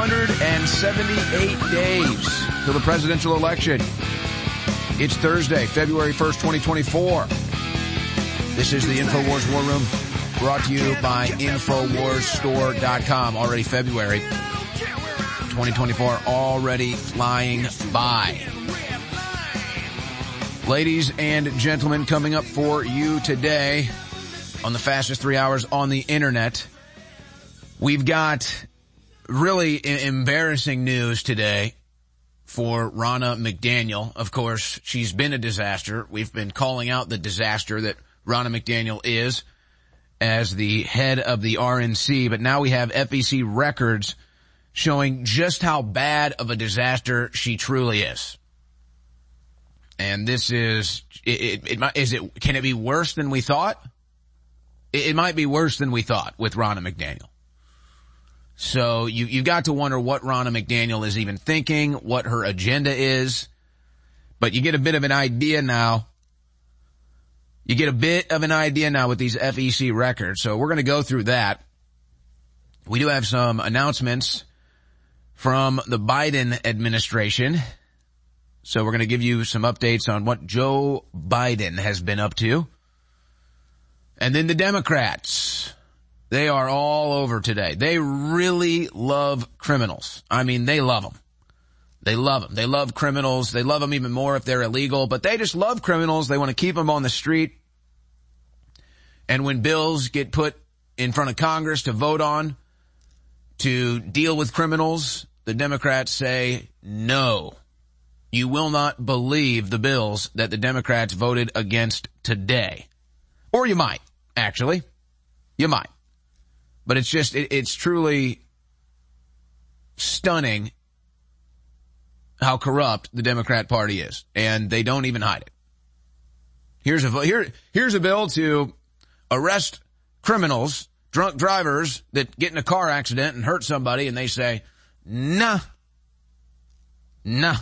278 days till the presidential election. It's Thursday, February 1st, 2024. This is the InfoWars War Room brought to you by InfoWarsStore.com. Already February 2024, already flying by. Ladies and gentlemen, coming up for you today on the fastest three hours on the internet, we've got really embarrassing news today for Ronna McDaniel. Of course, she's been a disaster. We've been calling out the disaster that Ronna McDaniel is as the head of the RNC, but now we have FEC records showing just how bad of a disaster she truly is. And this is, it, it, it is it, can it be worse than we thought? It, it might be worse than we thought with Ronna McDaniel. So you, you've got to wonder what Ronna McDaniel is even thinking, what her agenda is. But you get a bit of an idea now. You get a bit of an idea now with these FEC records. So we're going to go through that. We do have some announcements from the Biden administration. So we're going to give you some updates on what Joe Biden has been up to. And then the Democrats. They are all over today. They really love criminals. I mean, they love them. They love them. They love criminals. They love them even more if they're illegal, but they just love criminals. They want to keep them on the street. And when bills get put in front of Congress to vote on to deal with criminals, the Democrats say, no, you will not believe the bills that the Democrats voted against today. Or you might, actually. You might. But it's just, it, it's truly stunning how corrupt the Democrat party is. And they don't even hide it. Here's a, here, here's a bill to arrest criminals, drunk drivers that get in a car accident and hurt somebody and they say, nah, nah.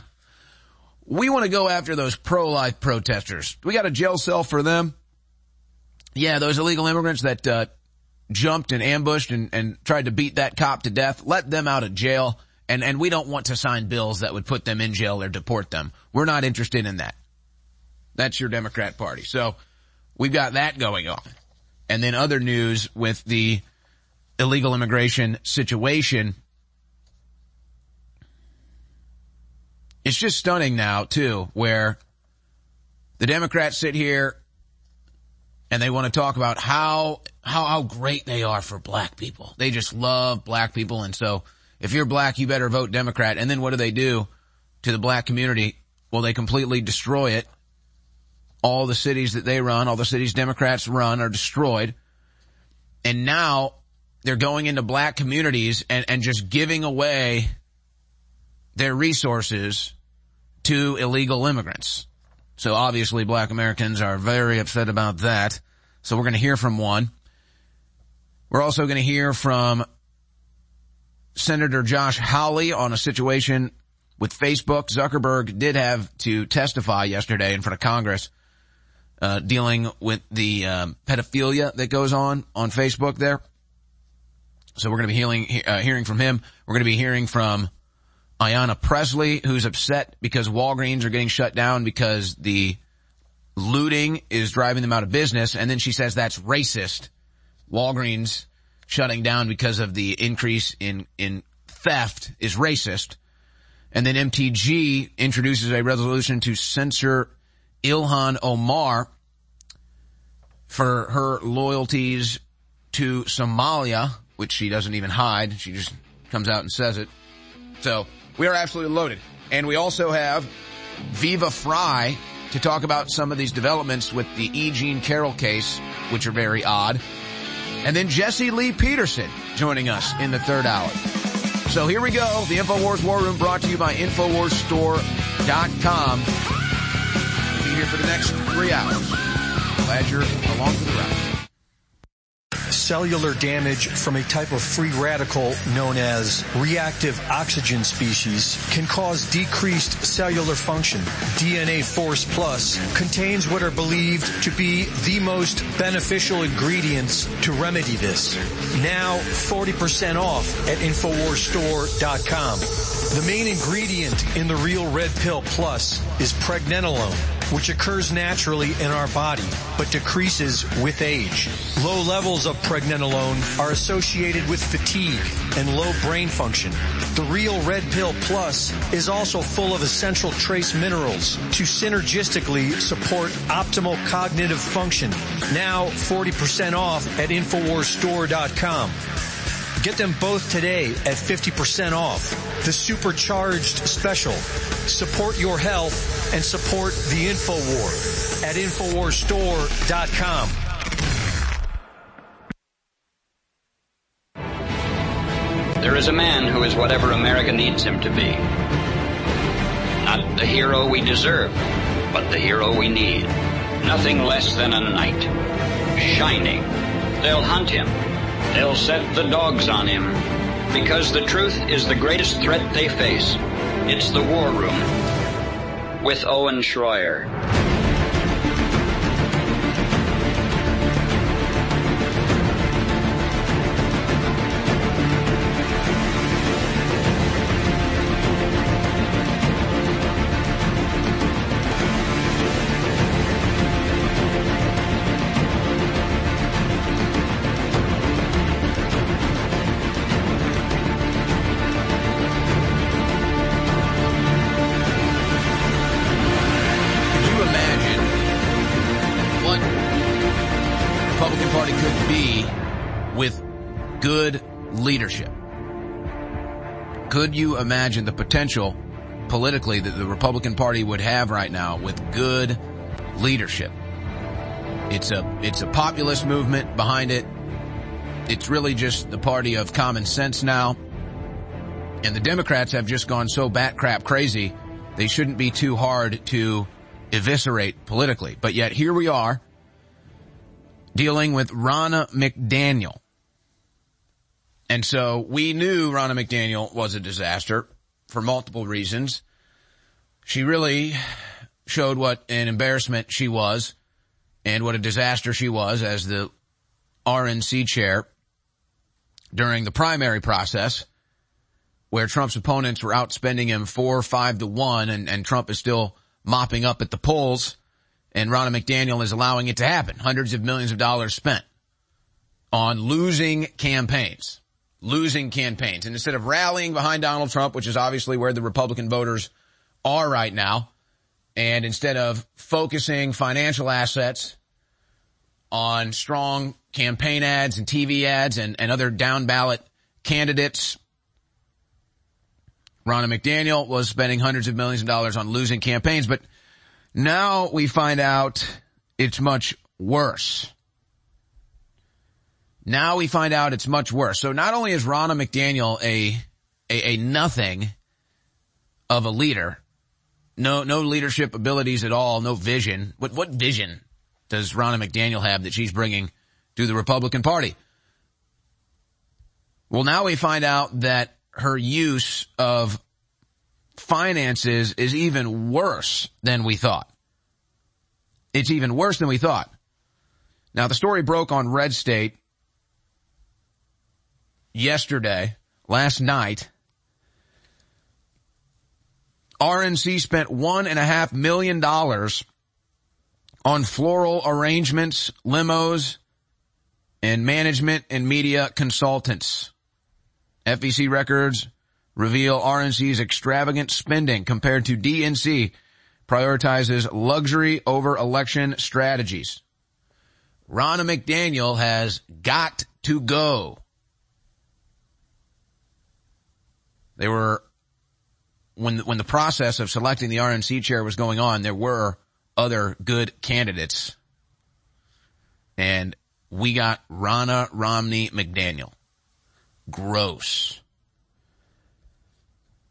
We want to go after those pro-life protesters. We got a jail cell for them. Yeah, those illegal immigrants that, uh, jumped and ambushed and, and tried to beat that cop to death, let them out of jail. And, and we don't want to sign bills that would put them in jail or deport them. We're not interested in that. That's your Democrat party. So we've got that going on. And then other news with the illegal immigration situation. It's just stunning now too, where the Democrats sit here and they want to talk about how, how, how great they are for black people. They just love black people. And so if you're black, you better vote Democrat. And then what do they do to the black community? Well, they completely destroy it. All the cities that they run, all the cities Democrats run are destroyed. And now they're going into black communities and, and just giving away their resources to illegal immigrants. So obviously black Americans are very upset about that. So we're going to hear from one. We're also going to hear from Senator Josh Hawley on a situation with Facebook. Zuckerberg did have to testify yesterday in front of Congress, uh, dealing with the um, pedophilia that goes on on Facebook there. So we're going to be uh, hearing from him. We're going to be hearing from Ayanna Pressley, who's upset because Walgreens are getting shut down because the looting is driving them out of business. And then she says that's racist. Walgreens shutting down because of the increase in, in theft is racist. And then MTG introduces a resolution to censor Ilhan Omar for her loyalties to Somalia, which she doesn't even hide. She just comes out and says it. So we are absolutely loaded. And we also have Viva Frei to talk about some of these developments with the E. Jean Carroll case, which are very odd. And then Jesse Lee Peterson joining us in the third hour. So here we go. The InfoWars War Room brought to you by InfoWarsStore.com. We'll be here for the next three hours. Glad you're along for the ride. Cellular damage from a type of free radical known as reactive oxygen species can cause decreased cellular function. DNA Force Plus contains what are believed to be the most beneficial ingredients to remedy this. Now 40% off at InfoWarsStore.com. The main ingredient in the Real Red Pill Plus is pregnenolone, which occurs naturally in our body, but decreases with age. Low levels of pregnenolone are associated with fatigue and low brain function. The Real Red Pill Plus is also full of essential trace minerals to synergistically support optimal cognitive function. Now 40% off at InfoWarsStore.com. Get them both today at 50% off. The supercharged special. Support your health and support the InfoWar at InfoWarsStore.com. There is a man who is whatever America needs him to be. Not the hero we deserve, but the hero we need. Nothing less than a knight. Shining. They'll hunt him They'll set the dogs on him because the truth is the greatest threat they face. It's the war room with Owen Schroyer. Imagine the potential politically that the Republican Party would have right now with good leadership? It's a, it's a populist movement behind it. It's really just the party of common sense now. And the Democrats have just gone so bat crap crazy, they shouldn't be too hard to eviscerate politically. But yet here we are dealing with Ronna McDaniel and so we knew Ronna McDaniel was a disaster for multiple reasons. She really showed what an embarrassment she was and what a disaster she was as the RNC chair during the primary process where Trump's opponents were outspending him four, five to one and, and Trump is still mopping up at the polls and Ronna McDaniel is allowing it to happen. Hundreds of millions of dollars spent on losing campaigns losing campaigns. And instead of rallying behind Donald Trump, which is obviously where the Republican voters are right now, and instead of focusing financial assets on strong campaign ads and TV ads and, and other down ballot candidates, Ronna McDaniel was spending hundreds of millions of dollars on losing campaigns, but now we find out it's much worse. Now we find out it's much worse. So not only is Ronna McDaniel a, a, a nothing of a leader, no, no leadership abilities at all, no vision. What, what vision does Ronna McDaniel have that she's bringing to the Republican Party? Well, now we find out that her use of finances is even worse than we thought. It's even worse than we thought. Now the story broke on Red State yesterday, last night, RNC spent one and a half million dollars on floral arrangements, limos, and management and media consultants. FEC records reveal RNC's extravagant spending compared to DNC prioritizes luxury over election strategies. Ronna McDaniel has got to go. They were, when, when the process of selecting the RNC chair was going on, there were other good candidates. And we got Ronna Romney McDaniel. Gross.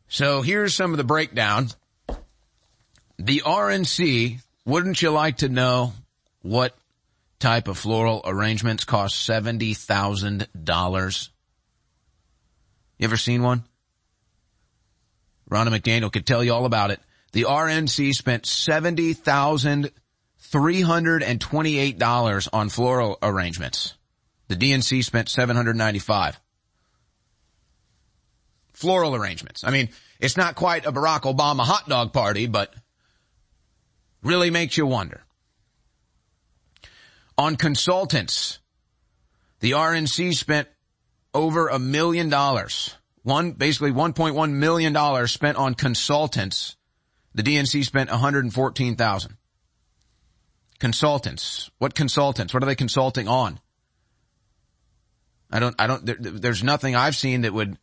So here's some of the breakdown. The RNC, wouldn't you like to know what type of floral arrangements cost $70,000. You ever seen one? Ronna McDaniel could tell you all about it. The RNC spent $70,328 on floral arrangements. The DNC spent 795. Floral arrangements. I mean, it's not quite a Barack Obama hot dog party, but really makes you wonder. On consultants, the RNC spent over a million dollars. One, basically $1.1 million spent on consultants. The DNC spent 114,000. Consultants. What consultants? What are they consulting on? I don't, I don't, there, there's nothing I've seen that would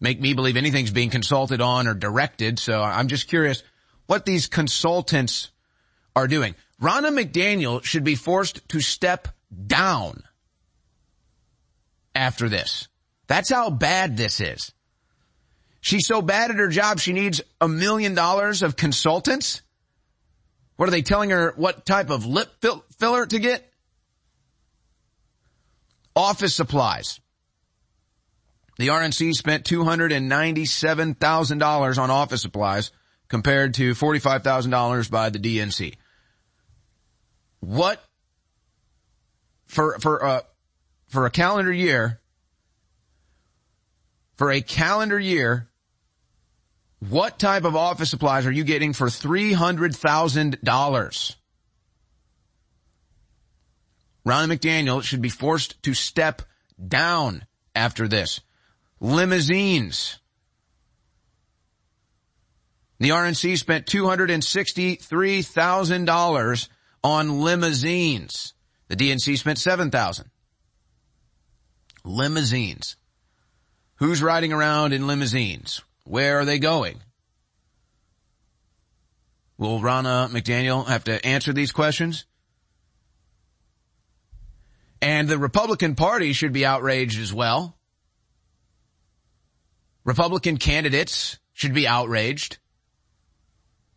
make me believe anything's being consulted on or directed. So I'm just curious what these consultants are doing. Ronna McDaniel should be forced to step down after this. That's how bad this is. She's so bad at her job, she needs a million dollars of consultants. What are they telling her what type of lip filler to get? Office supplies. The RNC spent $297,000 on office supplies compared to $45,000 by the DNC. What for, for, uh, for a calendar year, for a calendar year, what type of office supplies are you getting for $300,000? Ron McDaniel should be forced to step down after this. Limousines. The RNC spent $263,000 on limousines. The DNC spent 7,000. Limousines. Who's riding around in limousines? Where are they going? Will Ronna McDaniel have to answer these questions? And the Republican Party should be outraged as well. Republican candidates should be outraged.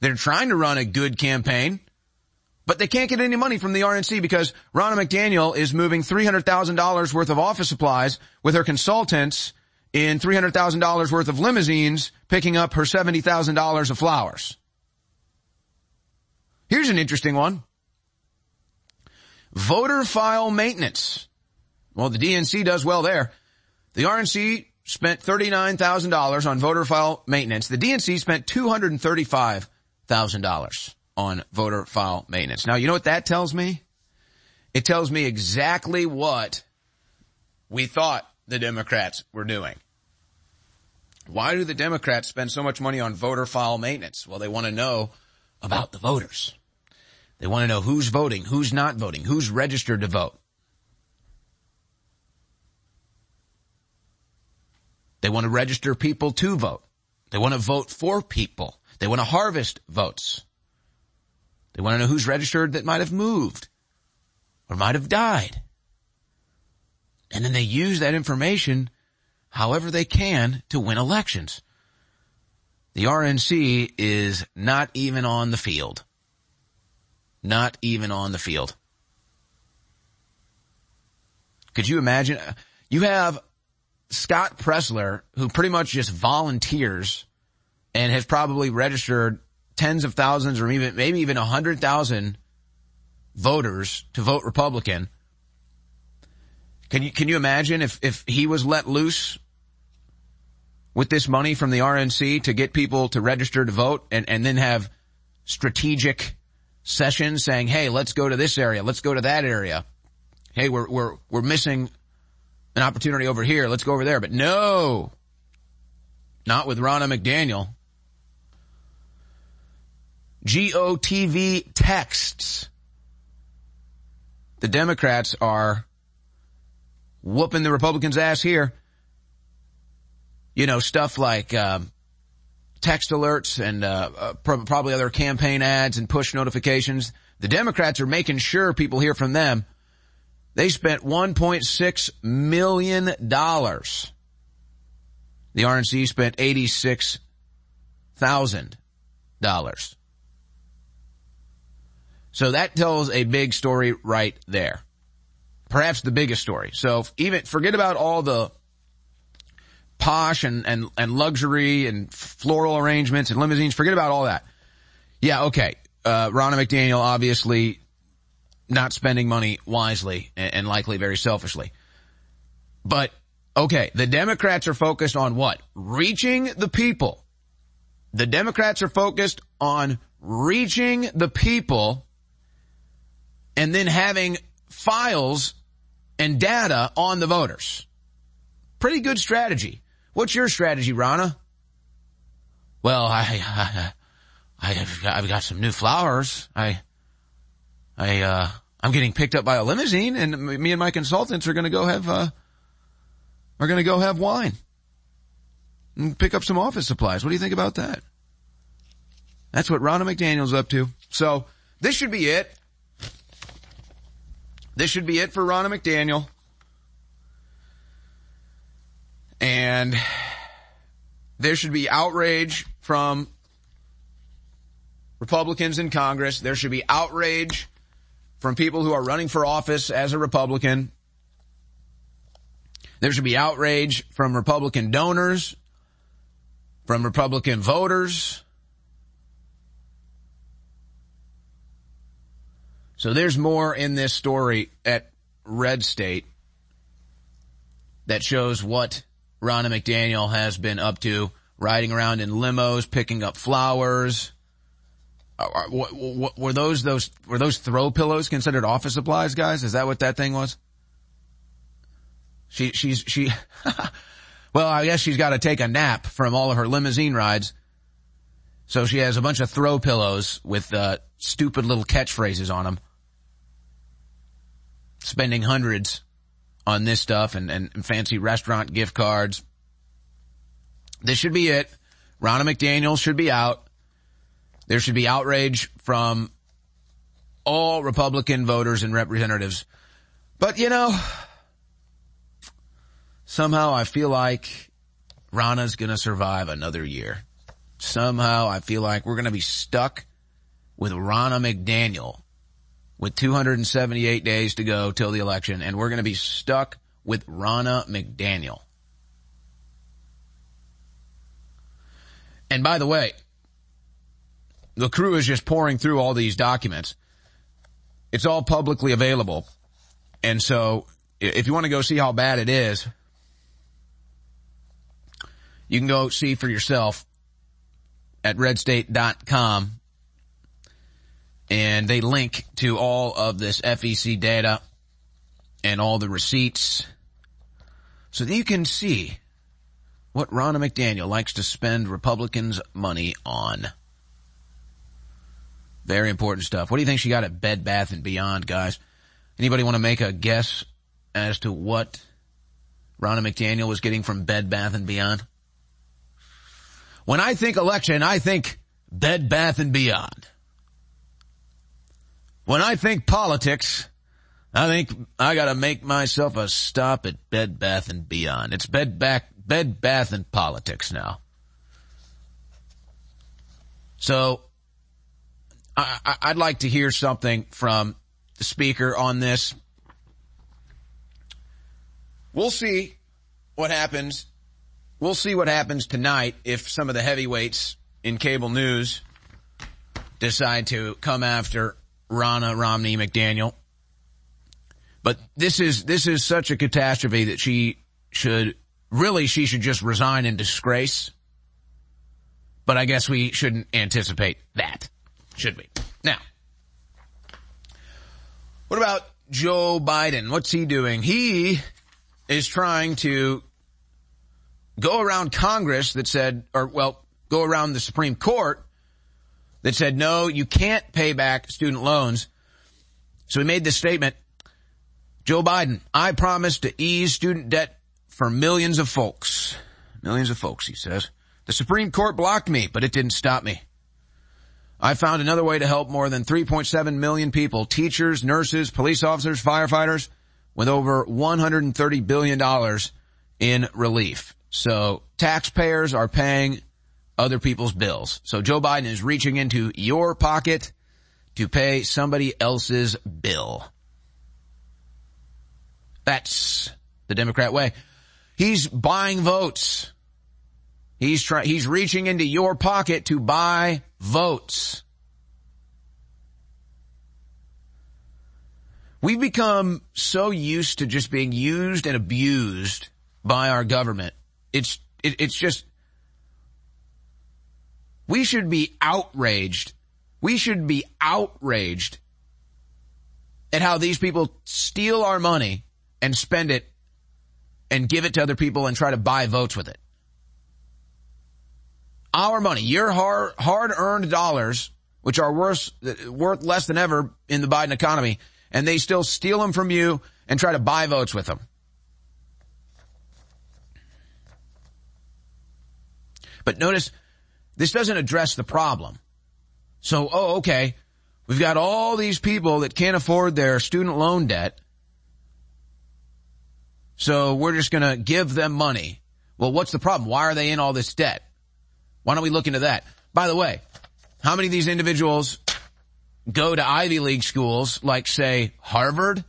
They're trying to run a good campaign, but they can't get any money from the RNC because Ronna McDaniel is moving $300,000 worth of office supplies with her consultants in $300,000 worth of limousines, picking up her $70,000 of flowers. Here's an interesting one. Voter file maintenance. Well, the DNC does well there. The RNC spent $39,000 on voter file maintenance. The DNC spent $235,000 on voter file maintenance. Now, you know what that tells me? It tells me exactly what we thought the Democrats were doing. Why do the Democrats spend so much money on voter file maintenance? Well, they want to know about the voters. They want to know who's voting, who's not voting, who's registered to vote. They want to register people to vote. They want to vote for people. They want to harvest votes. They want to know who's registered that might have moved or might have died. And then they use that information however they can to win elections. The RNC is not even on the field. Not even on the field. Could you imagine? You have Scott Presler, who pretty much just volunteers and has probably registered tens of thousands or even, maybe even a hundred thousand voters to vote Republican. Can you, can you imagine if, if he was let loose with this money from the RNC to get people to register to vote and, and then have strategic sessions saying, Hey, let's go to this area. Let's go to that area. Hey, we're, we're, we're missing an opportunity over here. Let's go over there. But no, not with Ronna McDaniel. GOTV texts. The Democrats are whooping the Republicans' ass here you know, stuff like, um, text alerts and, uh, uh, probably other campaign ads and push notifications. The Democrats are making sure people hear from them. They spent $1.6 million. The RNC spent $86,000. So that tells a big story right there. Perhaps the biggest story. So even, forget about all the posh and, and, and luxury and floral arrangements and limousines. Forget about all that. Yeah, okay. Uh, Ronna McDaniel obviously not spending money wisely and, and likely very selfishly. But okay, the Democrats are focused on what? Reaching the people. The Democrats are focused on reaching the people and then having files and data on the voters. Pretty good strategy. What's your strategy, Rana? Well, I, I, I have I've got some new flowers. I, I, uh, I'm getting picked up by a limousine and me and my consultants are going to go have, uh, are going to go have wine and pick up some office supplies. What do you think about that? That's what Ronna McDaniel's up to. So this should be it. This should be it for Ronna McDaniel. And there should be outrage from Republicans in Congress. There should be outrage from people who are running for office as a Republican. There should be outrage from Republican donors, from Republican voters. So there's more in this story at Red State that shows what Ronna McDaniel has been up to, riding around in limos, picking up flowers. Were those those were those throw pillows considered office supplies, guys? Is that what that thing was? She she's she. well, I guess she's got to take a nap from all of her limousine rides, so she has a bunch of throw pillows with uh, stupid little catchphrases on them. Spending hundreds on this stuff and, and fancy restaurant gift cards. This should be it. Ronna McDaniel should be out. There should be outrage from all Republican voters and representatives. But you know, somehow I feel like Ronna's gonna survive another year. Somehow I feel like we're gonna be stuck with Ronna McDaniel with 278 days to go till the election, and we're going to be stuck with Ronna McDaniel. And by the way, the crew is just pouring through all these documents. It's all publicly available. And so if you want to go see how bad it is, you can go see for yourself at redstate.com and they link to all of this FEC data and all the receipts so that you can see what Ronna McDaniel likes to spend Republicans' money on. Very important stuff. What do you think she got at Bed Bath and Beyond, guys? Anybody want to make a guess as to what Ronna McDaniel was getting from Bed Bath and Beyond? When I think election, I think Bed Bath and Beyond. When I think politics, I think I gotta make myself a stop at Bed Bath and Beyond. It's Bed Bath, Bed Bath and politics now. So, I, I'd like to hear something from the speaker on this. We'll see what happens. We'll see what happens tonight if some of the heavyweights in cable news decide to come after Ronna Romney McDaniel. But this is, this is such a catastrophe that she should, really she should just resign in disgrace. But I guess we shouldn't anticipate that, should we? Now, what about Joe Biden? What's he doing? He is trying to go around Congress that said, or well, go around the Supreme Court that said, no, you can't pay back student loans. So he made this statement, Joe Biden, I promise to ease student debt for millions of folks. Millions of folks, he says. The Supreme Court blocked me, but it didn't stop me. I found another way to help more than 3.7 million people, teachers, nurses, police officers, firefighters, with over $130 billion in relief. So taxpayers are paying other people's bills. So Joe Biden is reaching into your pocket to pay somebody else's bill. That's the Democrat way. He's buying votes. He's trying, he's reaching into your pocket to buy votes. We've become so used to just being used and abused by our government. It's, it, it's just, we should be outraged. We should be outraged at how these people steal our money and spend it and give it to other people and try to buy votes with it. Our money, your hard, earned dollars, which are worth, worth less than ever in the Biden economy, and they still steal them from you and try to buy votes with them. But notice, this doesn't address the problem. So, oh, okay, we've got all these people that can't afford their student loan debt, so we're just gonna give them money. Well, what's the problem? Why are they in all this debt? Why don't we look into that? By the way, how many of these individuals go to Ivy League schools like say Harvard?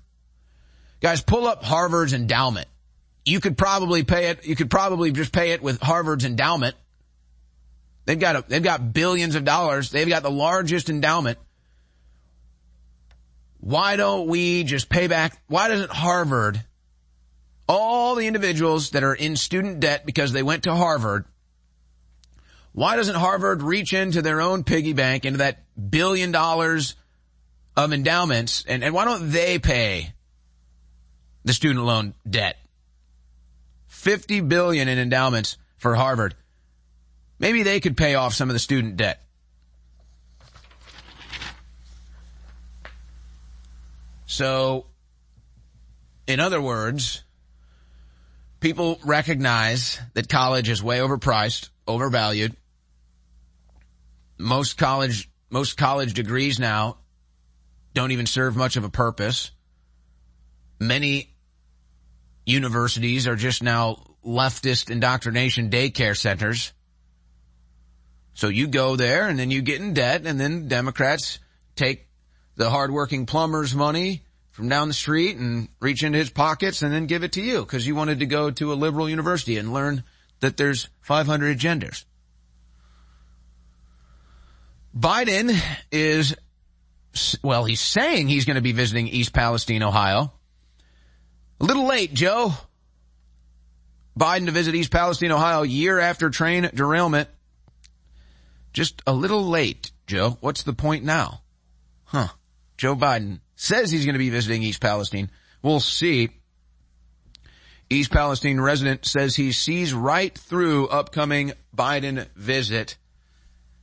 Guys, pull up Harvard's endowment. You could probably pay it, you could probably just pay it with Harvard's endowment. They've got a, they've got billions of dollars. They've got the largest endowment. Why don't we just pay back? Why doesn't Harvard all the individuals that are in student debt because they went to Harvard, why doesn't Harvard reach into their own piggy bank, into that billion dollars of endowments, and, and why don't they pay the student loan debt? 50 billion in endowments for Harvard. Maybe they could pay off some of the student debt. So, in other words, people recognize that college is way overpriced, overvalued. Most college, most college degrees now don't even serve much of a purpose. Many universities are just now leftist indoctrination daycare centers. So you go there and then you get in debt and then Democrats take the hardworking plumber's money from down the street and reach into his pockets and then give it to you because you wanted to go to a liberal university and learn that there's 500 genders. Biden is, well, he's saying he's going to be visiting East Palestine, Ohio. A little late, Joe. Biden to visit East Palestine, Ohio, year after train derailment. Just a little late, Joe. What's the point now? Huh. Joe Biden says he's going to be visiting East Palestine. We'll see. East Palestine resident says he sees right through upcoming Biden visit.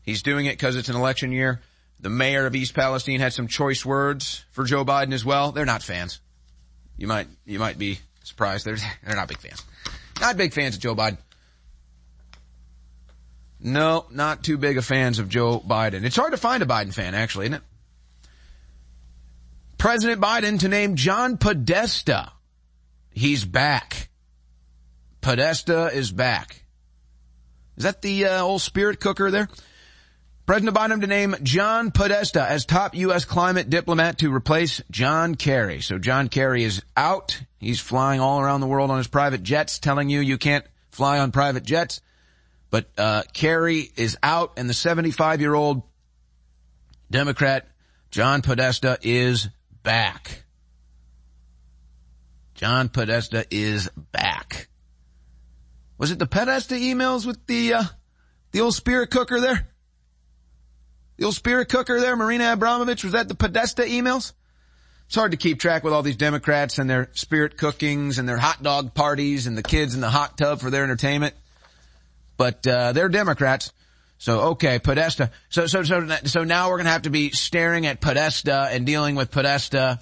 He's doing it because it's an election year. The mayor of East Palestine had some choice words for Joe Biden as well. They're not fans. You might, you might be surprised. They're, they're not big fans. Not big fans of Joe Biden. No, not too big of fans of Joe Biden. It's hard to find a Biden fan, actually, isn't it? President Biden to name John Podesta. He's back. Podesta is back. Is that the uh, old spirit cooker there? President Biden to name John Podesta as top U.S. climate diplomat to replace John Kerry. So John Kerry is out. He's flying all around the world on his private jets, telling you you can't fly on private jets. But uh, Kerry is out, and the 75-year-old Democrat John Podesta is back. John Podesta is back. Was it the Podesta emails with the, uh, the old spirit cooker there? The old spirit cooker there, Marina Abramović, was that the Podesta emails? It's hard to keep track with all these Democrats and their spirit cookings and their hot dog parties and the kids in the hot tub for their entertainment. But, uh, they're Democrats. So okay, Podesta. So so so so now we're gonna have to be staring at Podesta and dealing with Podesta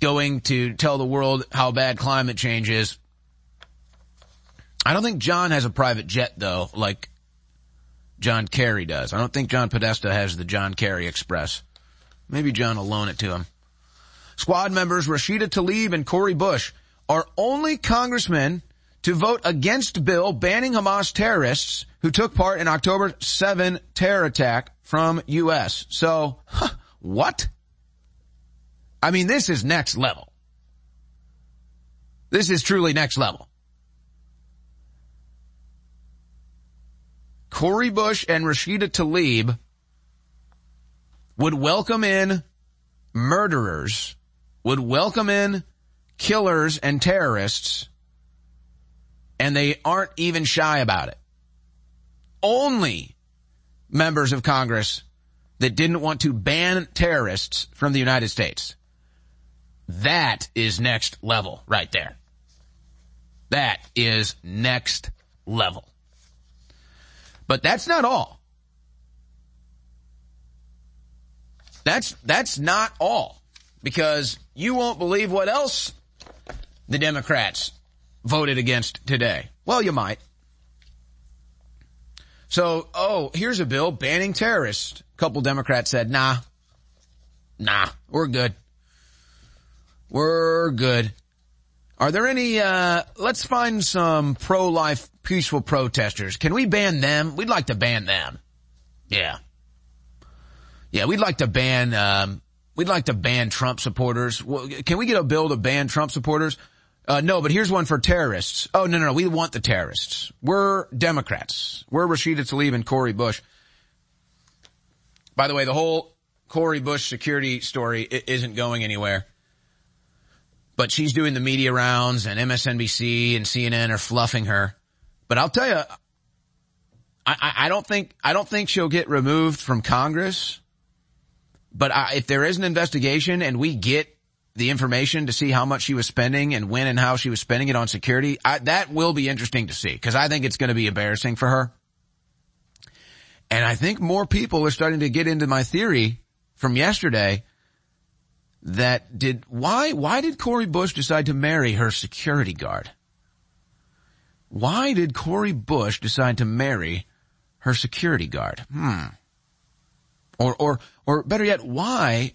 going to tell the world how bad climate change is. I don't think John has a private jet though, like John Kerry does. I don't think John Podesta has the John Kerry Express. Maybe John will loan it to him. Squad members Rashida Tlaib and Cori Bush are only congressmen to vote against bill banning Hamas terrorists who took part in October 7 terror attack from U.S. So, huh, What? I mean, this is next level. This is truly next level. Cori Bush and Rashida Tlaib would welcome in murderers, would welcome in killers and terrorists, and they aren't even shy about it. Only members of Congress that didn't want to ban terrorists from the United States. That is next level right there. That is next level. But that's not all. That's, that's not all. Because you won't believe what else the Democrats voted against today. Well, you might. So, oh, here's a bill banning terrorists. A couple Democrats said, nah, nah, we're good. We're good. Are there any, uh, let's find some pro-life peaceful protesters. Can we ban them? We'd like to ban them. Yeah. Yeah, we'd like to ban, um, we'd like to ban Trump supporters. Can we get a bill to ban Trump supporters? Uh, no, but here's one for terrorists. Oh, no, no, no. We want the terrorists. We're Democrats. We're Rashida Tlaib and Cori Bush. By the way, the whole Cori Bush security story isn't going anywhere. But she's doing the media rounds and MSNBC and CNN are fluffing her. But I'll tell you, I, I don't think, I don't think she'll get removed from Congress. But I, if there is an investigation and we get the information to see how much she was spending and when and how she was spending it on security, I, that will be interesting to see because I think it's going to be embarrassing for her. And I think more people are starting to get into my theory from yesterday that did, why, why did Cori Bush decide to marry her security guard? Why did Cori Bush decide to marry her security guard? Hmm. Or, or, or better yet, why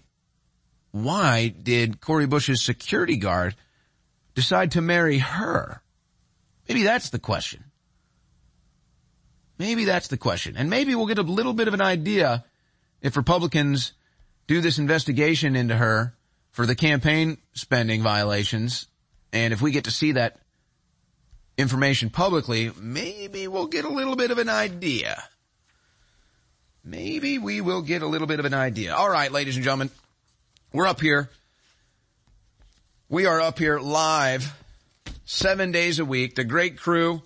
why did Cori Bush's security guard decide to marry her? Maybe that's the question. Maybe that's the question. And maybe we'll get a little bit of an idea if Republicans do this investigation into her for the campaign spending violations. And if we get to see that information publicly, maybe we'll get a little bit of an idea. Maybe we will get a little bit of an idea. All right, ladies and gentlemen, we're up here. We are up here live seven days a week. The great crew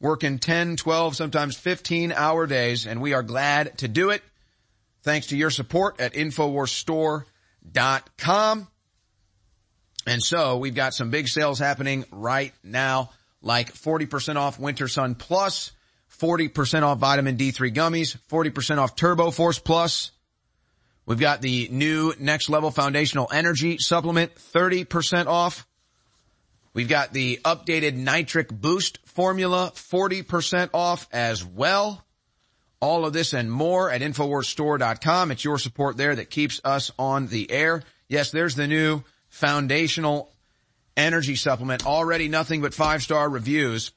working 10, 12, sometimes 15 hour days, and we are glad to do it. Thanks to your support at InfoWarsStore.com. And so we've got some big sales happening right now, like 40% off Winter Sun Plus, 40% off Vitamin D3 gummies, 40% off Turbo Force Plus, We've got the new next level foundational energy supplement, 30% off. We've got the updated nitric boost formula, 40% off as well. All of this and more at InfoWarsStore.com. It's your support there that keeps us on the air. Yes, there's the new foundational energy supplement. Already nothing but five star reviews.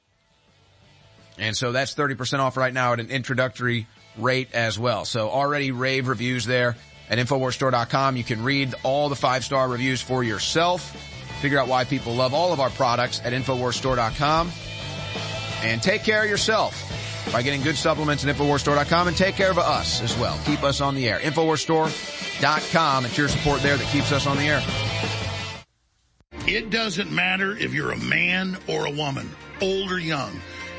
And so that's 30% off right now at an introductory rate as well. So already rave reviews there at InfoWarsStore.com. You can read all the five-star reviews for yourself. Figure out why people love all of our products at InfoWarsStore.com. And take care of yourself by getting good supplements at InfoWarsStore.com and take care of us as well. Keep us on the air. InfoWarsStore.com. It's your support there that keeps us on the air. It doesn't matter if you're a man or a woman, old or young.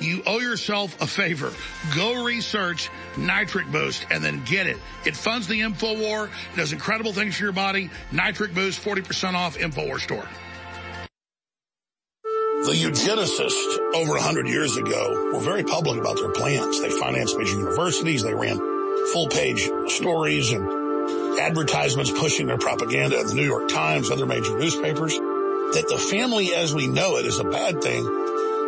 you owe yourself a favor. Go research Nitric Boost and then get it. It funds the InfoWar, it does incredible things for your body. Nitric Boost, 40% off InfoWar store. The eugenicists over 100 years ago were very public about their plans. They financed major universities. They ran full page stories and advertisements pushing their propaganda in the New York Times, other major newspapers, that the family as we know it is a bad thing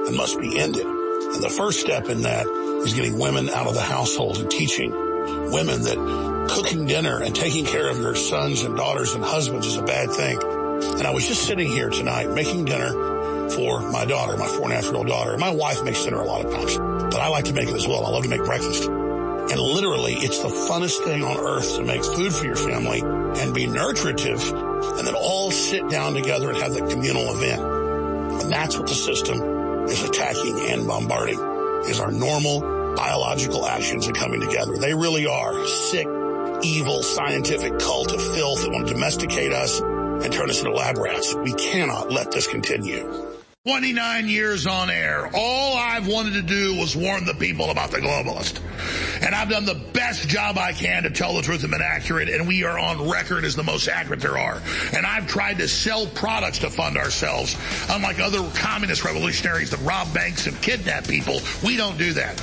and must be ended. And the first step in that is getting women out of the household and teaching women that cooking dinner and taking care of your sons and daughters and husbands is a bad thing. And I was just sitting here tonight making dinner for my daughter, my four and a half year old daughter. My wife makes dinner a lot of times, but I like to make it as well. I love to make breakfast. And literally, it's the funnest thing on earth to make food for your family and be nutritive and then all sit down together and have that communal event. And that's what the system is attacking and bombarding is our normal biological actions are coming together. They really are sick, evil, scientific cult of filth that want to domesticate us and turn us into lab rats. We cannot let this continue. 29 years on air. All I've wanted to do was warn the people about the globalist. And I've done the best job I can to tell the truth and been accurate, and we are on record as the most accurate there are. And I've tried to sell products to fund ourselves. Unlike other communist revolutionaries that rob banks and kidnap people, we don't do that.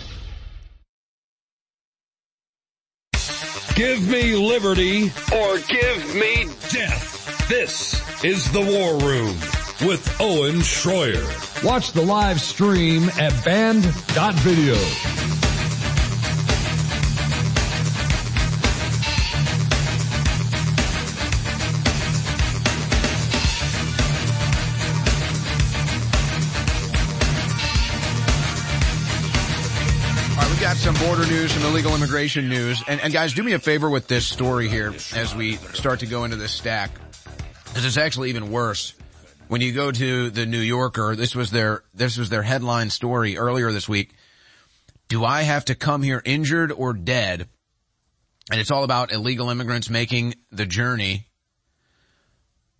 Give me liberty or give me death. This is the War Room with Owen Shroyer. Watch the live stream at band.video. some border news, some illegal immigration news. And, and, guys, do me a favor with this story here as we start to go into this stack. Because it's actually even worse. When you go to the New Yorker, this was their, this was their headline story earlier this week. Do I have to come here injured or dead? And it's all about illegal immigrants making the journey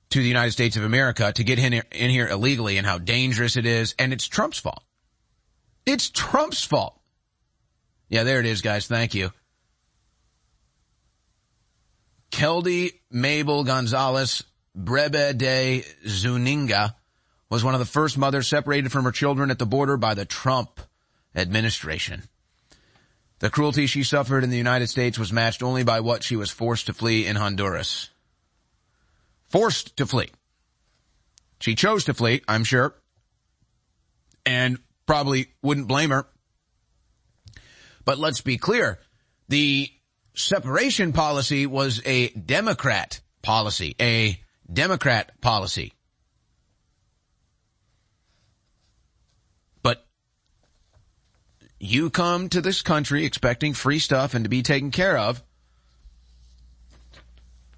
to the United States of America to get in here, in here illegally and how dangerous it is. And it's Trump's fault. It's Trump's fault. Yeah, there it is, guys. Thank you. Keldy Mabel Gonzalez Brebe de Zuninga was one of the first mothers separated from her children at the border by the Trump administration. The cruelty she suffered in the United States was matched only by what she was forced to flee in Honduras. Forced to flee. She chose to flee, I'm sure, and probably wouldn't blame her but let's be clear. The separation policy was a Democrat policy, a Democrat policy. But you come to this country expecting free stuff and to be taken care of.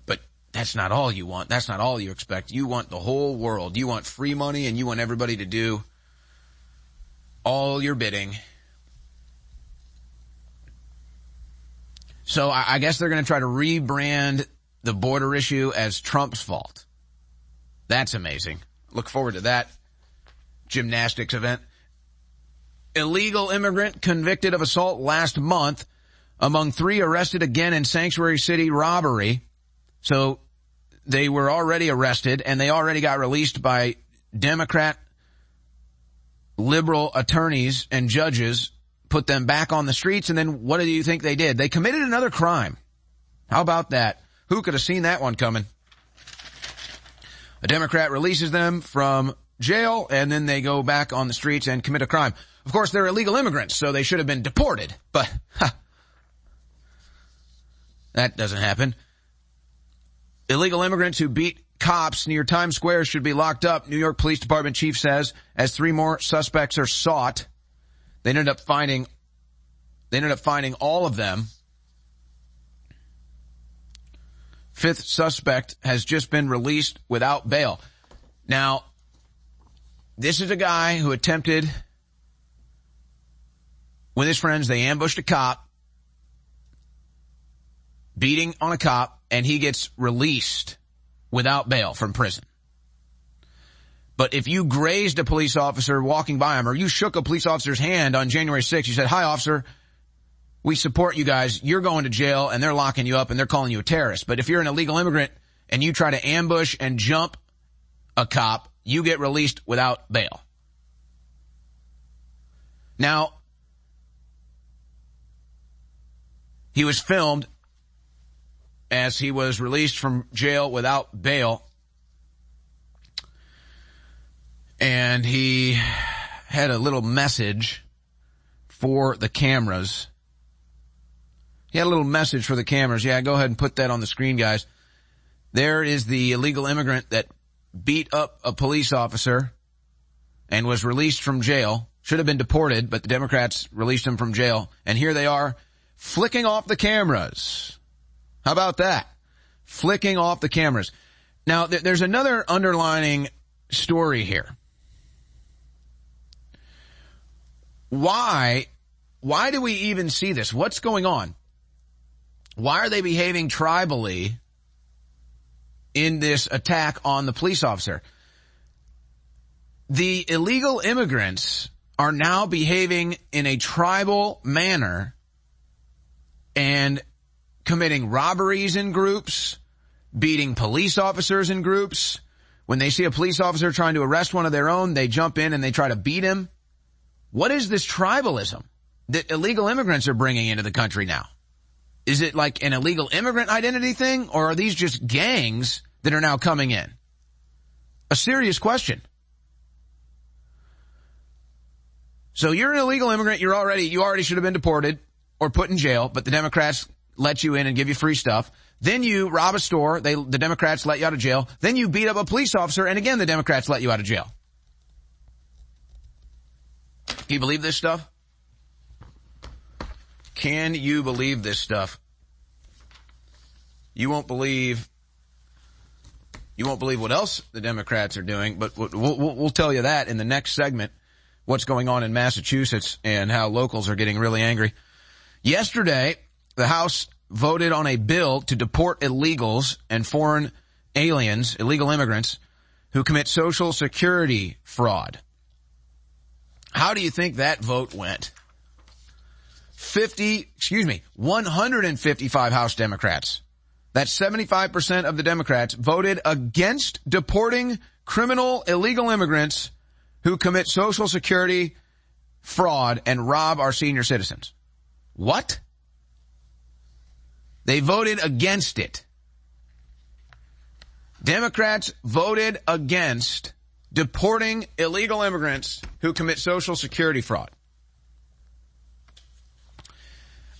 But that's not all you want. That's not all you expect. You want the whole world. You want free money and you want everybody to do all your bidding So I, guess they're going to try to rebrand the border issue as Trump's fault. That's amazing. Look forward to that gymnastics event. Illegal immigrant convicted of assault last month among three arrested again in Sanctuary City robbery. So they were already arrested and they already got released by Democrat liberal attorneys and judges put them back on the streets and then what do you think they did? They committed another crime. How about that? Who could have seen that one coming? A Democrat releases them from jail and then they go back on the streets and commit a crime. Of course, they're illegal immigrants, so they should have been deported, but ha, that doesn't happen. Illegal immigrants who beat cops near Times Square should be locked up, New York Police Department chief says, as three more suspects are sought. They ended up finding, they ended up finding all of them. Fifth suspect has just been released without bail. Now, this is a guy who attempted, with his friends, they ambushed a cop, beating on a cop, and he gets released without bail from prison. But if you grazed a police officer walking by him or you shook a police officer's hand on January 6th, you said, hi officer, we support you guys. You're going to jail and they're locking you up and they're calling you a terrorist. But if you're an illegal immigrant and you try to ambush and jump a cop, you get released without bail. Now, he was filmed as he was released from jail without bail. And he had a little message for the cameras. He had a little message for the cameras. Yeah, go ahead and put that on the screen, guys. There is the illegal immigrant that beat up a police officer and was released from jail. Should have been deported, but the Democrats released him from jail. And here they are flicking off the cameras. How about that? Flicking off the cameras. Now, th- there's another underlining story here. Why, why do we even see this? What's going on? Why are they behaving tribally in this attack on the police officer? The illegal immigrants are now behaving in a tribal manner and committing robberies in groups, beating police officers in groups. When they see a police officer trying to arrest one of their own, they jump in and they try to beat him. What is this tribalism that illegal immigrants are bringing into the country now? Is it like an illegal immigrant identity thing or are these just gangs that are now coming in? A serious question. So you're an illegal immigrant, you're already, you already should have been deported or put in jail, but the Democrats let you in and give you free stuff. Then you rob a store. They, the Democrats let you out of jail. Then you beat up a police officer and again the Democrats let you out of jail. Can you believe this stuff? Can you believe this stuff? You won't believe, you won't believe what else the Democrats are doing, but we'll, we'll, we'll tell you that in the next segment, what's going on in Massachusetts and how locals are getting really angry. Yesterday, the House voted on a bill to deport illegals and foreign aliens, illegal immigrants, who commit social security fraud. How do you think that vote went? 50, excuse me, 155 House Democrats. That's 75% of the Democrats voted against deporting criminal illegal immigrants who commit social security fraud and rob our senior citizens. What? They voted against it. Democrats voted against deporting illegal immigrants who commit social security fraud.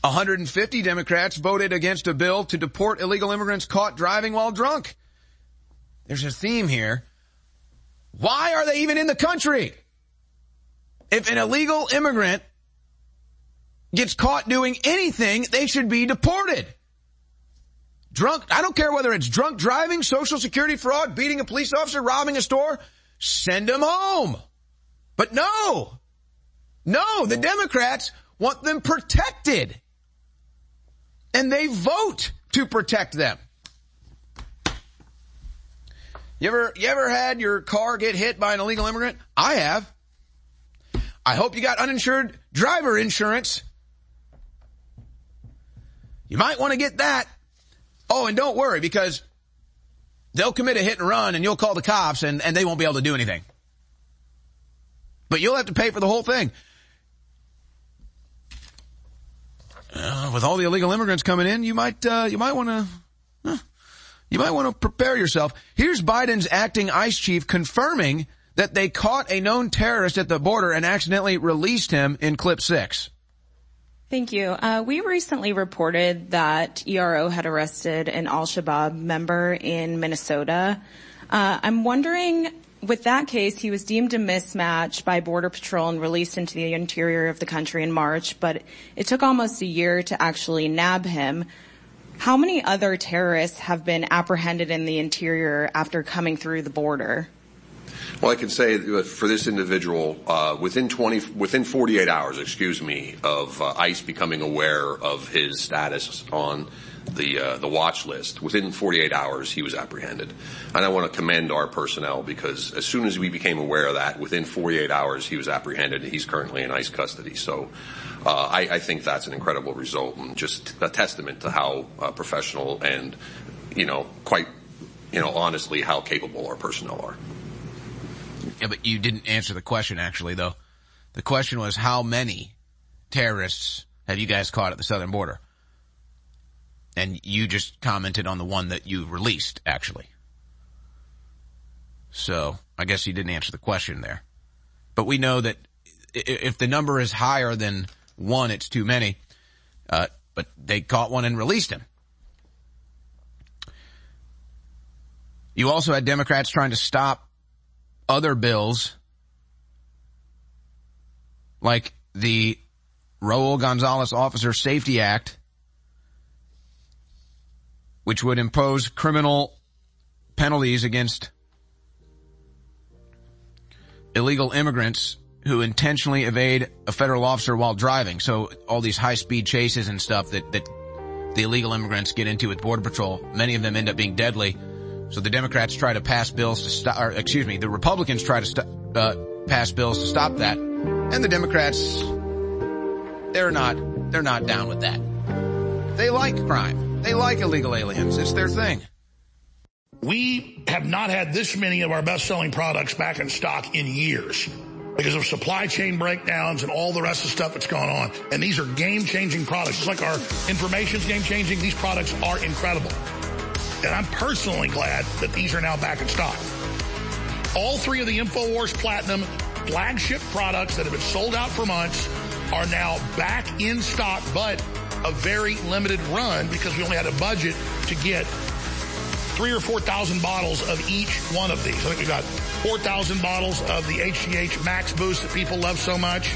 150 Democrats voted against a bill to deport illegal immigrants caught driving while drunk. There's a theme here. Why are they even in the country? If an illegal immigrant gets caught doing anything, they should be deported. Drunk, I don't care whether it's drunk driving, social security fraud, beating a police officer, robbing a store, send them home. But no, no, the Democrats want them protected. And they vote to protect them. You ever, you ever had your car get hit by an illegal immigrant? I have. I hope you got uninsured driver insurance. You might want to get that. Oh, and don't worry because they'll commit a hit and run and you'll call the cops and, and they won't be able to do anything. But you'll have to pay for the whole thing. Uh, with all the illegal immigrants coming in, you might, uh, you might want to, uh, you might want to prepare yourself. Here's Biden's acting ICE chief confirming that they caught a known terrorist at the border and accidentally released him in clip six. Thank you. Uh, we recently reported that ERO had arrested an al-Shabaab member in Minnesota. Uh, I'm wondering, with that case, he was deemed a mismatch by Border Patrol and released into the interior of the country in March, but it took almost a year to actually nab him. How many other terrorists have been apprehended in the interior after coming through the border? Well, I can say for this individual, uh, within 20, within 48 hours, excuse me, of uh, ICE becoming aware of his status on the uh, the watch list, within 48 hours he was apprehended. And I want to commend our personnel because as soon as we became aware of that, within 48 hours he was apprehended. He's currently in ICE custody. So. Uh, I, I, think that's an incredible result and just a testament to how uh, professional and, you know, quite, you know, honestly how capable our personnel are. Yeah, but you didn't answer the question actually though. The question was how many terrorists have you guys caught at the southern border? And you just commented on the one that you released actually. So I guess you didn't answer the question there. But we know that if the number is higher than one, it's too many. Uh, but they caught one and released him. You also had Democrats trying to stop other bills like the Raul Gonzalez Officer Safety Act, which would impose criminal penalties against illegal immigrants who intentionally evade a federal officer while driving. So all these high speed chases and stuff that, that the illegal immigrants get into with border patrol, many of them end up being deadly. So the Democrats try to pass bills to stop, or excuse me, the Republicans try to st- uh, pass bills to stop that, and the Democrats, they're not, they're not down with that. They like crime. They like illegal aliens. It's their thing. We have not had this many of our best-selling products back in stock in years because of supply chain breakdowns and all the rest of the stuff that's going on. And these are game-changing products. Just like our information's game-changing, these products are incredible. And I'm personally glad that these are now back in stock. All three of the InfoWars Platinum flagship products that have been sold out for months are now back in stock, but a very limited run because we only had a budget to get three or 4,000 bottles of each one of these. I think we've got 4,000 bottles of the HGH Max Boost that people love so much.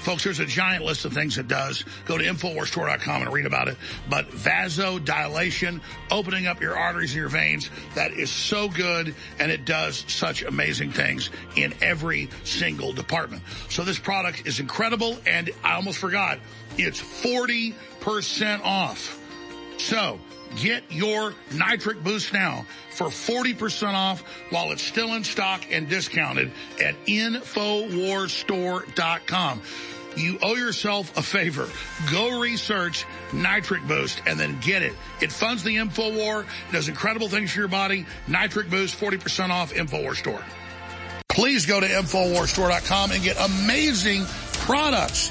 Folks, there's a giant list of things it does. Go to InfoWarsStore.com and read about it. But vasodilation, opening up your arteries and your veins, that is so good and it does such amazing things in every single department. So this product is incredible and I almost forgot, it's 40% off. So get your nitric boost now for 40% off while it's still in stock and discounted at InfoWarsStore.com. You owe yourself a favor. Go research Nitric Boost and then get it. It funds the InfoWar. It does incredible things for your body. Nitric Boost, 40% off InfoWar Store. Please go to InfoWarStore.com and get amazing products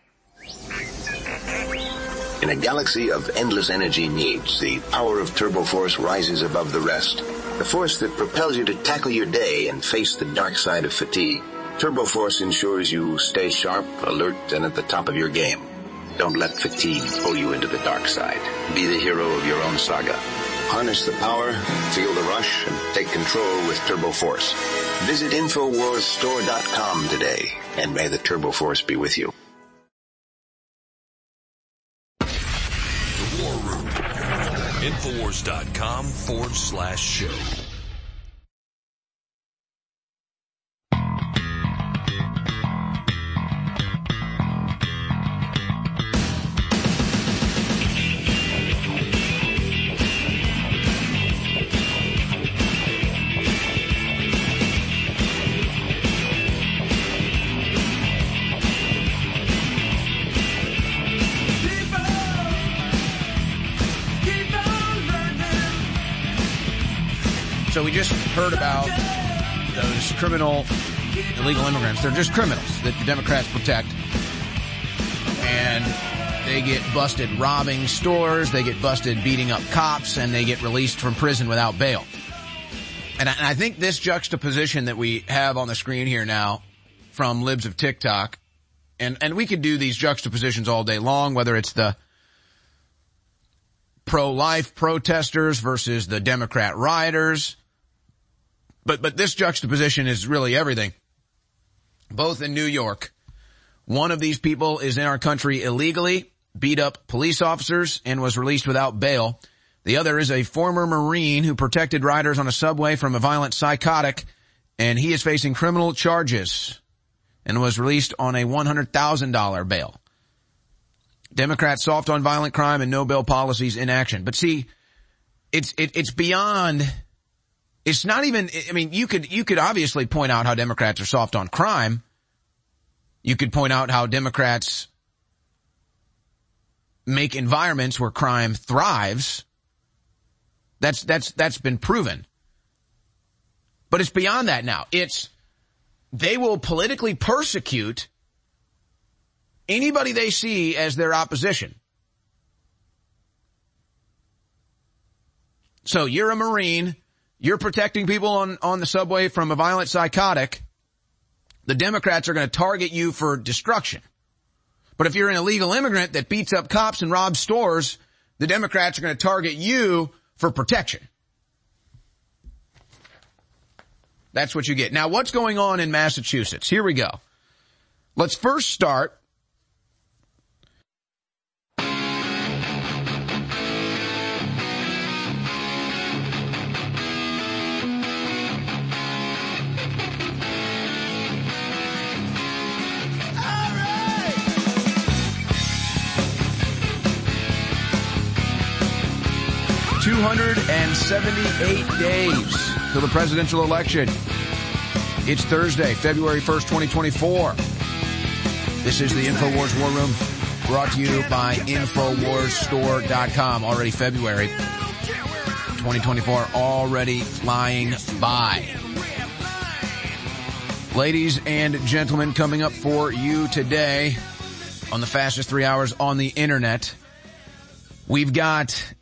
In a galaxy of endless energy needs, the power of Turbo Force rises above the rest. The force that propels you to tackle your day and face the dark side of fatigue. Turbo Force ensures you stay sharp, alert, and at the top of your game. Don't let fatigue pull you into the dark side. Be the hero of your own saga. Harness the power, feel the rush, and take control with Turbo Force. Visit InfoWarsStore.com today, and may the Turbo Force be with you. Infowars.com forward slash show. So we just heard about those criminal illegal immigrants. They're just criminals that the Democrats protect. And they get busted robbing stores, they get busted beating up cops, and they get released from prison without bail. And I, and I think this juxtaposition that we have on the screen here now from Libs of TikTok, and, and we could do these juxtapositions all day long, whether it's the pro-life protesters versus the Democrat rioters, but, but this juxtaposition is really everything. Both in New York, one of these people is in our country illegally, beat up police officers, and was released without bail. The other is a former Marine who protected riders on a subway from a violent psychotic, and he is facing criminal charges and was released on a $100,000 bail. Democrats soft on violent crime and no bail policies in action. But see, it's, it, it's beyond it's not even, I mean, you could, you could obviously point out how Democrats are soft on crime. You could point out how Democrats make environments where crime thrives. That's, that's, that's been proven. But it's beyond that now. It's, they will politically persecute anybody they see as their opposition. So you're a Marine you're protecting people on, on the subway from a violent psychotic. The Democrats are going to target you for destruction. But if you're an illegal immigrant that beats up cops and robs stores, the Democrats are going to target you for protection. That's what you get. Now what's going on in Massachusetts? Here we go. Let's first start 278 days till the presidential election. It's Thursday, February 1st, 2024. This is the InfoWars War Room brought to you by InfoWarsStore.com. Already February 2024 already flying by. Ladies and gentlemen, coming up for you today on the fastest three hours on the internet, we've got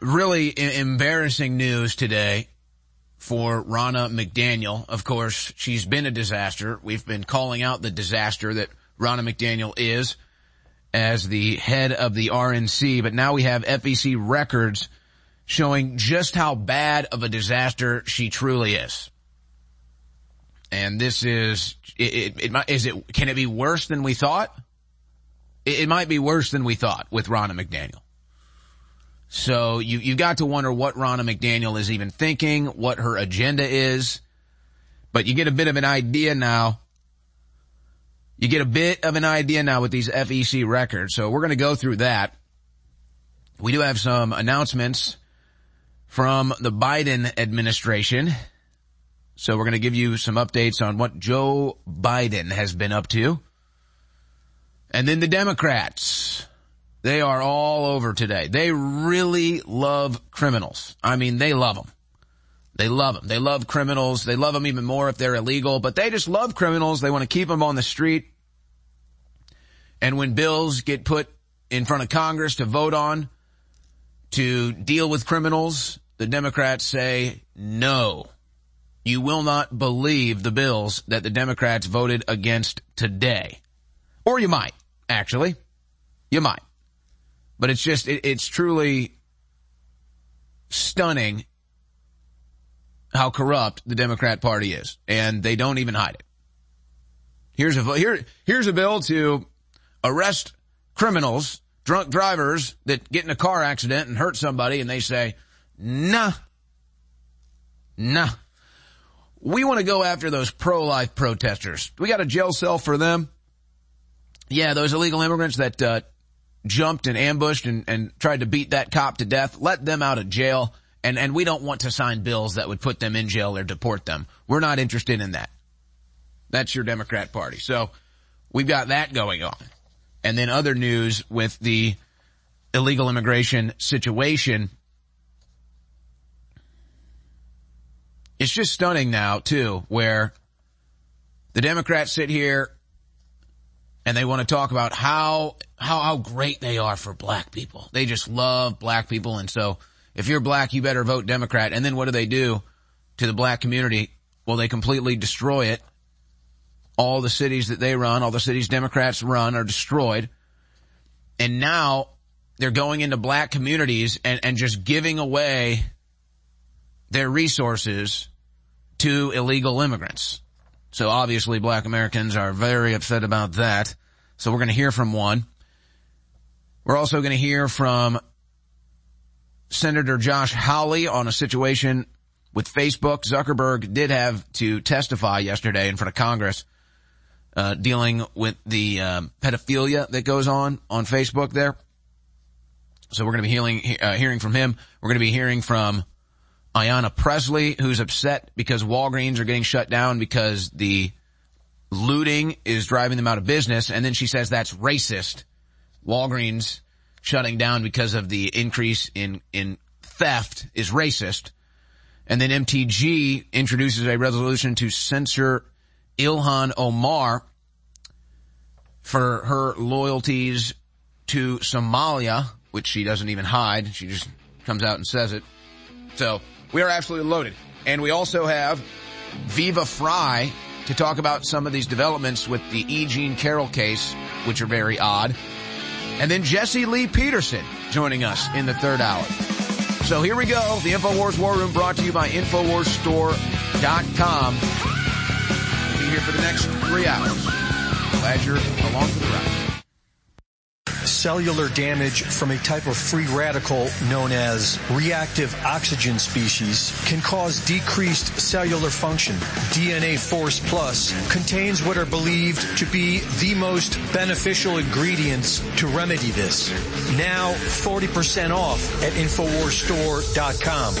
really embarrassing news today for Ronna McDaniel. Of course, she's been a disaster. We've been calling out the disaster that Ronna McDaniel is as the head of the RNC, but now we have FEC records showing just how bad of a disaster she truly is. And this is, it, it, it is it, can it be worse than we thought? It, it might be worse than we thought with Ronna McDaniel. So you, you got to wonder what Ronna McDaniel is even thinking, what her agenda is, but you get a bit of an idea now. You get a bit of an idea now with these FEC records. So we're going to go through that. We do have some announcements from the Biden administration. So we're going to give you some updates on what Joe Biden has been up to. And then the Democrats. They are all over today. They really love criminals. I mean, they love them. They love them. They love criminals. They love them even more if they're illegal, but they just love criminals. They want to keep them on the street. And when bills get put in front of Congress to vote on to deal with criminals, the Democrats say no. You will not believe the bills that the Democrats voted against today. Or you might, actually. You might. But it's just, it, it's truly stunning how corrupt the Democrat party is. And they don't even hide it. Here's a, here, here's a bill to arrest criminals, drunk drivers that get in a car accident and hurt somebody and they say, nah, nah. We want to go after those pro-life protesters. We got a jail cell for them. Yeah, those illegal immigrants that, uh, jumped and ambushed and, and tried to beat that cop to death. Let them out of jail. And, and we don't want to sign bills that would put them in jail or deport them. We're not interested in that. That's your Democrat party. So we've got that going on. And then other news with the illegal immigration situation. It's just stunning now too, where the Democrats sit here and they want to talk about how, how, how great they are for black people. They just love black people. And so if you're black, you better vote Democrat. And then what do they do to the black community? Well, they completely destroy it. All the cities that they run, all the cities Democrats run are destroyed. And now they're going into black communities and, and just giving away their resources to illegal immigrants. So obviously black Americans are very upset about that. So we're going to hear from one. We're also going to hear from Senator Josh Hawley on a situation with Facebook. Zuckerberg did have to testify yesterday in front of Congress, uh, dealing with the um, pedophilia that goes on on Facebook there. So we're going to be uh, hearing from him. We're going to be hearing from Ayanna Pressley, who's upset because Walgreens are getting shut down because the looting is driving them out of business. And then she says that's racist. Walgreens shutting down because of the increase in, in theft is racist. And then MTG introduces a resolution to censor Ilhan Omar for her loyalties to Somalia, which she doesn't even hide. She just comes out and says it. So we are absolutely loaded. And we also have Viva Frei to talk about some of these developments with the E. Jean Carroll case, which are very odd. And then Jesse Lee Peterson joining us in the third hour. So here we go. The InfoWars War Room brought to you by InfoWarsStore.com. We'll be here for the next three hours. Glad you're along for the ride. Cellular damage from a type of free radical known as reactive oxygen species can cause decreased cellular function. DNA Force Plus contains what are believed to be the most beneficial ingredients to remedy this. Now 40% off at InfoWarsStore.com.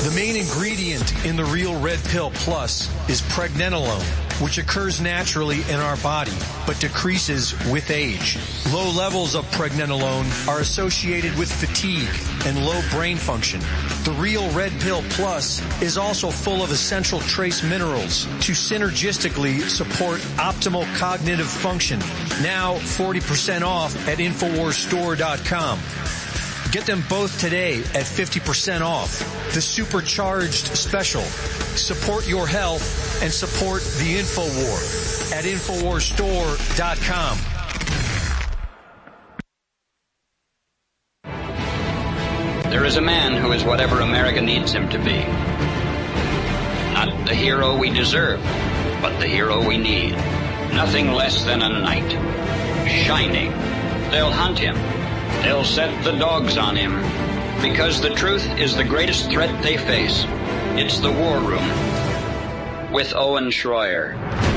The main ingredient in the Real Red Pill Plus is pregnenolone, which occurs naturally in our body, but decreases with age. Low levels of pregnenolone are associated with fatigue and low brain function. The Real Red Pill Plus is also full of essential trace minerals to synergistically support optimal cognitive function. Now 40% off at InfoWarsStore.com. Get them both today at 50% off. The supercharged special. Support your health and support the InfoWar at InfoWarsStore.com. There is a man who is whatever America needs him to be. Not the hero we deserve, but the hero we need. Nothing less than a knight. Shining. They'll hunt him. They'll set the dogs on him. Because the truth is the greatest threat they face. It's the War Room. With Owen Shroyer.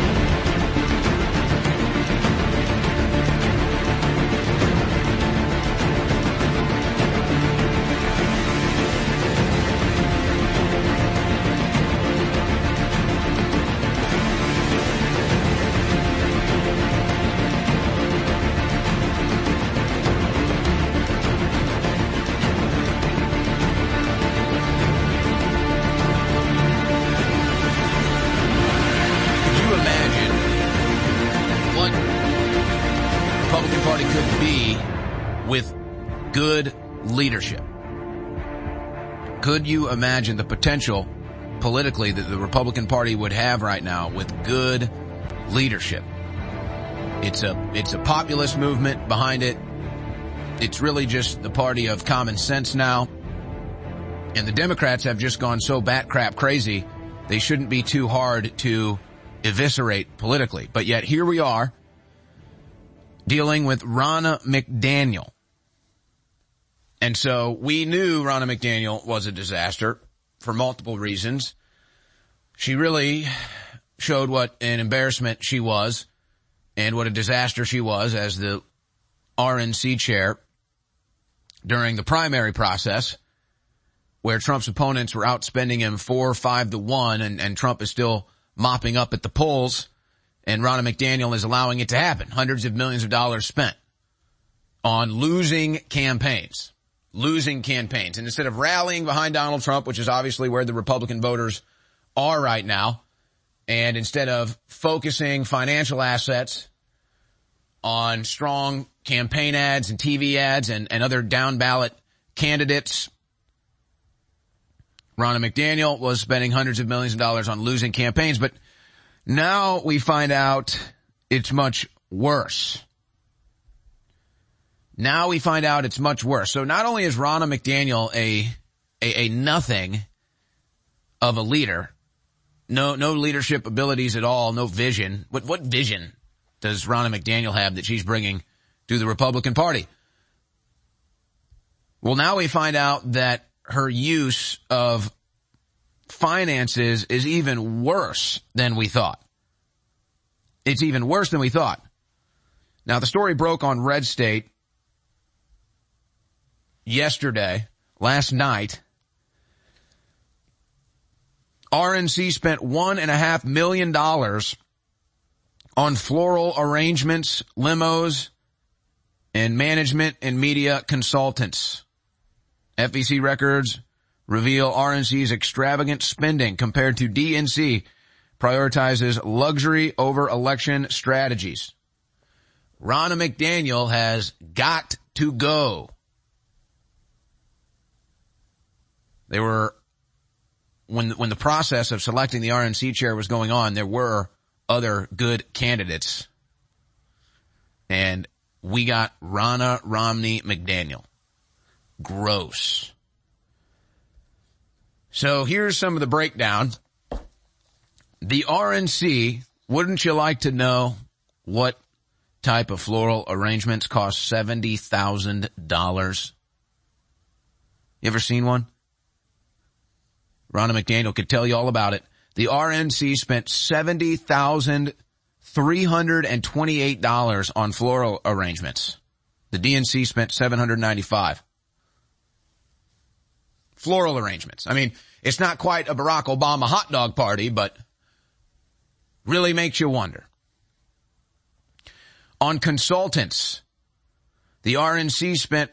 Could you imagine the potential politically that the Republican Party would have right now with good leadership? It's a, it's a populist movement behind it. It's really just the party of common sense now. And the Democrats have just gone so bat crap crazy, they shouldn't be too hard to eviscerate politically. But yet here we are dealing with Ronna McDaniel. And so we knew Ronna McDaniel was a disaster for multiple reasons. She really showed what an embarrassment she was and what a disaster she was as the RNC chair during the primary process where Trump's opponents were outspending him four, five to one and, and Trump is still mopping up at the polls and Ronna McDaniel is allowing it to happen. Hundreds of millions of dollars spent on losing campaigns, losing campaigns. And instead of rallying behind Donald Trump, which is obviously where the Republican voters are right now, and instead of focusing financial assets on strong campaign ads and TV ads and, and other down ballot candidates, Ronna McDaniel was spending hundreds of millions of dollars on losing campaigns, but now we find out it's much worse. Now we find out it's much worse. So not only is Ronna McDaniel a, a, a nothing of a leader, no, no leadership abilities at all, no vision. What, what vision does Ronna McDaniel have that she's bringing to the Republican Party? Well, now we find out that her use of finances is even worse than we thought. It's even worse than we thought. Now the story broke on Red State yesterday, last night. RNC spent one and a half million dollars on floral arrangements, limos, and management and media consultants. FEC records reveal RNC's extravagant spending compared to DNC prioritizes luxury over election strategies. Ronna McDaniel has got to go. They were, when, when the process of selecting the RNC chair was going on, there were other good candidates. And we got Ronna Romney McDaniel. Gross. So here's some of the breakdown. The RNC, wouldn't you like to know what type of floral arrangements cost $70,000. You ever seen one? Ronna McDaniel could tell you all about it. The RNC spent $70,328 on floral arrangements. The DNC spent 795. Floral arrangements. I mean, it's not quite a Barack Obama hot dog party, but really makes you wonder. On consultants, the RNC spent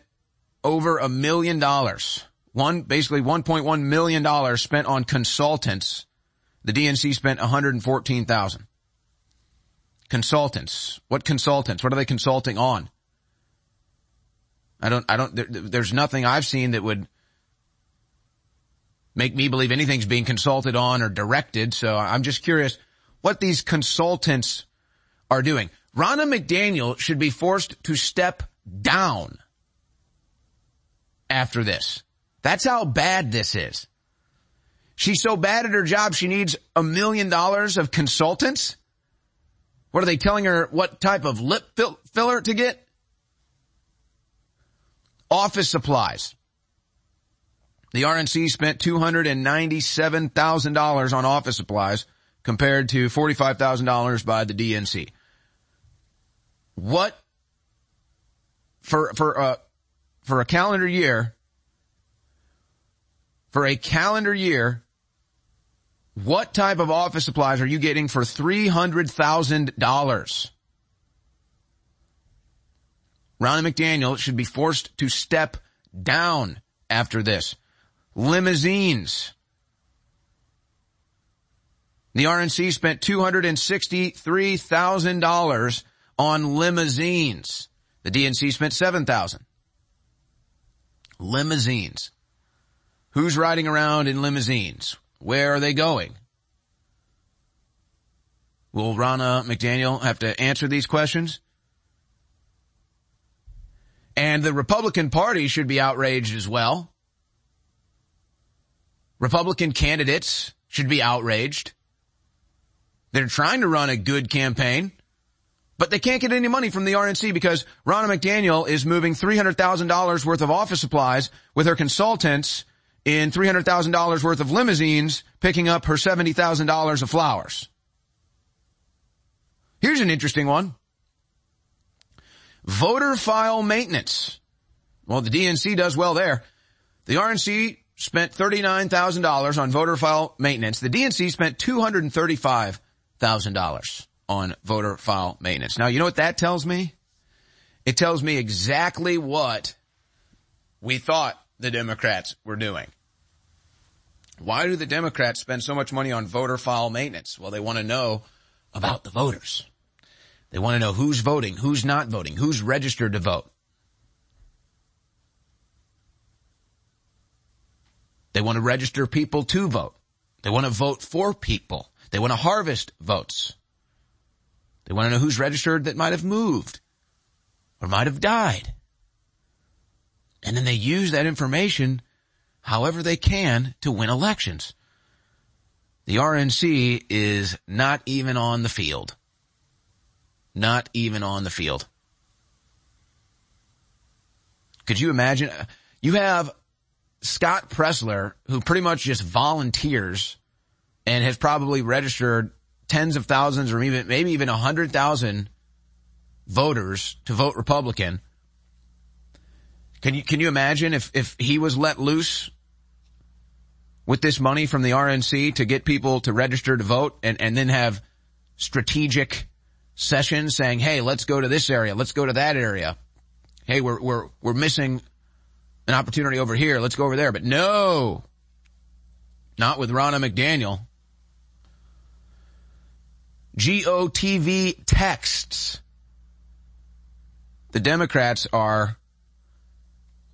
over a million dollars. One, basically $1.1 million spent on consultants. The DNC spent 114,000. Consultants. What consultants? What are they consulting on? I don't, I don't, there, there's nothing I've seen that would make me believe anything's being consulted on or directed. So I'm just curious what these consultants are doing. Ronna McDaniel should be forced to step down after this. That's how bad this is. She's so bad at her job, she needs a million dollars of consultants. What are they telling her what type of lip filler to get? Office supplies. The RNC spent $297,000 on office supplies compared to $45,000 by the DNC. What for for a for a calendar year for a calendar year what type of office supplies are you getting for $300,000? Ronna McDaniel should be forced to step down after this. Limousines. The RNC spent $263,000 on limousines. The DNC spent 7,000. Limousines. Who's riding around in limousines? Where are they going? Will Ronna McDaniel have to answer these questions? And the Republican Party should be outraged as well. Republican candidates should be outraged. They're trying to run a good campaign. But they can't get any money from the RNC because Ronna McDaniel is moving $300,000 worth of office supplies with her consultants in $300,000 worth of limousines picking up her $70,000 of flowers. Here's an interesting one. Voter file maintenance. Well, the DNC does well there. The RNC spent $39,000 on voter file maintenance. The DNC spent $235,000 on voter file maintenance. Now, you know what that tells me? It tells me exactly what we thought the Democrats were doing. Why do the Democrats spend so much money on voter file maintenance? Well, they want to know about the voters. They want to know who's voting, who's not voting, who's registered to vote. They want to register people to vote. They want to vote for people. They want to harvest votes. They want to know who's registered that might have moved or might have died. And then they use that information however they can to win elections. The RNC is not even on the field. Not even on the field. Could you imagine? You have Scott Presler, who pretty much just volunteers and has probably registered tens of thousands or even maybe even a hundred thousand voters to vote Republican. Can you can you imagine if if he was let loose with this money from the RNC to get people to register to vote and and then have strategic sessions saying, "Hey, let's go to this area, let's go to that area. Hey, we're we're we're missing an opportunity over here. Let's go over there." But no. Not with Ronna McDaniel. GOTV texts. The Democrats are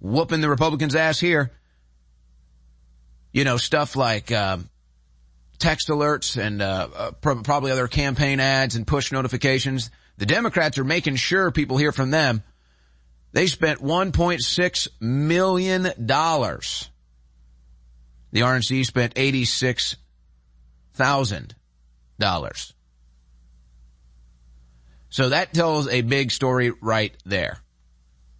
whooping the Republicans' ass here. You know, stuff like uh, text alerts and uh, uh, probably other campaign ads and push notifications. The Democrats are making sure people hear from them. They spent $1.6 million. The RNC spent $86,000. So that tells a big story right there.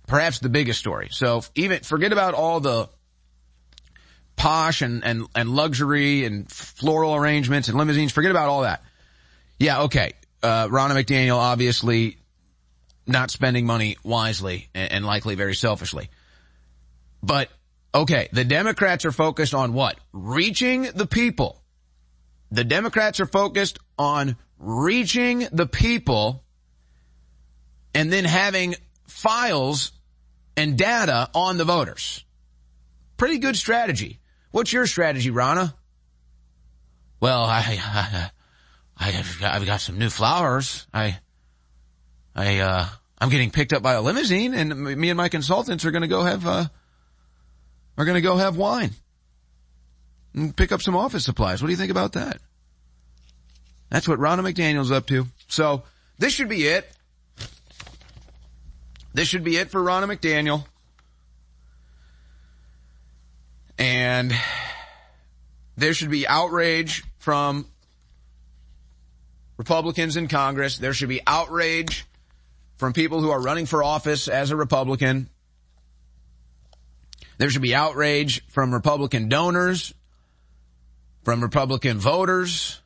Perhaps the biggest story. So even, forget about all the posh and, and, and luxury and floral arrangements and limousines. Forget about all that. Yeah, okay. Uh, Ronna McDaniel obviously not spending money wisely and, and likely very selfishly. But okay, the Democrats are focused on what? Reaching the people. The Democrats are focused on reaching the people and then having files and data on the voters. Pretty good strategy. What's your strategy, Ronna? Well, I, I, I have got some new flowers. I, I, uh, I'm getting picked up by a limousine and me and my consultants are going to go have, uh, are going to go have wine and pick up some office supplies. What do you think about that? That's what Ronna McDaniel's up to. So this should be it. This should be it for Ronna McDaniel. And there should be outrage from Republicans in Congress. There should be outrage from people who are running for office as a Republican. There should be outrage from Republican donors, from Republican voters.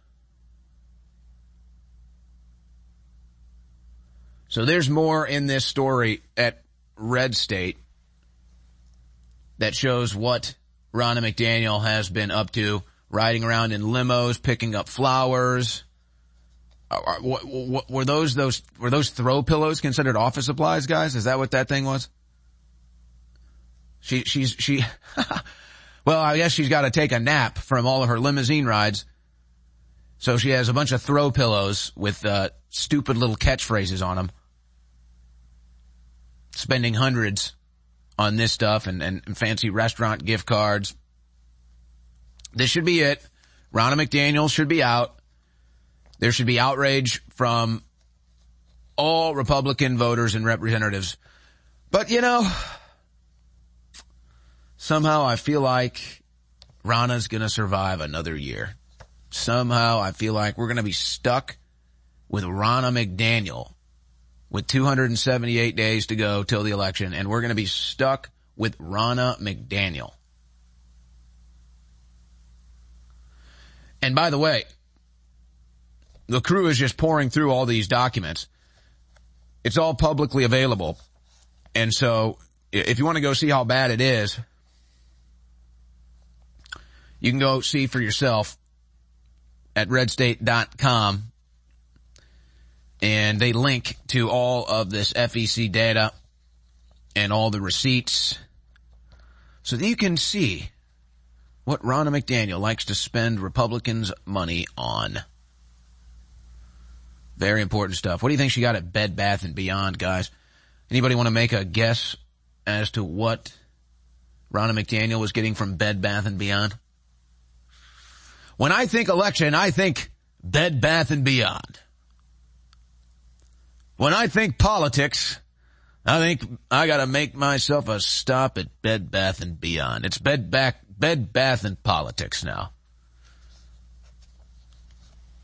So there's more in this story at Red State that shows what Ronna McDaniel has been up to, riding around in limos, picking up flowers. Were those those were those throw pillows considered office supplies, guys? Is that what that thing was? She she's she. well, I guess she's got to take a nap from all of her limousine rides, so she has a bunch of throw pillows with uh, stupid little catchphrases on them. Spending hundreds on this stuff and, and, fancy restaurant gift cards. This should be it. Ronna McDaniel should be out. There should be outrage from all Republican voters and representatives. But you know, somehow I feel like Ronna's gonna survive another year. Somehow I feel like we're gonna be stuck with Ronna McDaniel with 278 days to go till the election, and we're going to be stuck with Ronna McDaniel. And by the way, the crew is just pouring through all these documents. It's all publicly available. And so if you want to go see how bad it is, you can go see for yourself at redstate.com and they link to all of this FEC data and all the receipts so that you can see what Ronna McDaniel likes to spend Republicans' money on. Very important stuff. What do you think she got at Bed Bath and Beyond, guys? Anybody want to make a guess as to what Ronna McDaniel was getting from Bed Bath and Beyond? When I think election, I think Bed Bath and Beyond. When I think politics, I think I gotta make myself a stop at Bed Bath and Beyond. It's Bed Bath, Bed Bath and politics now.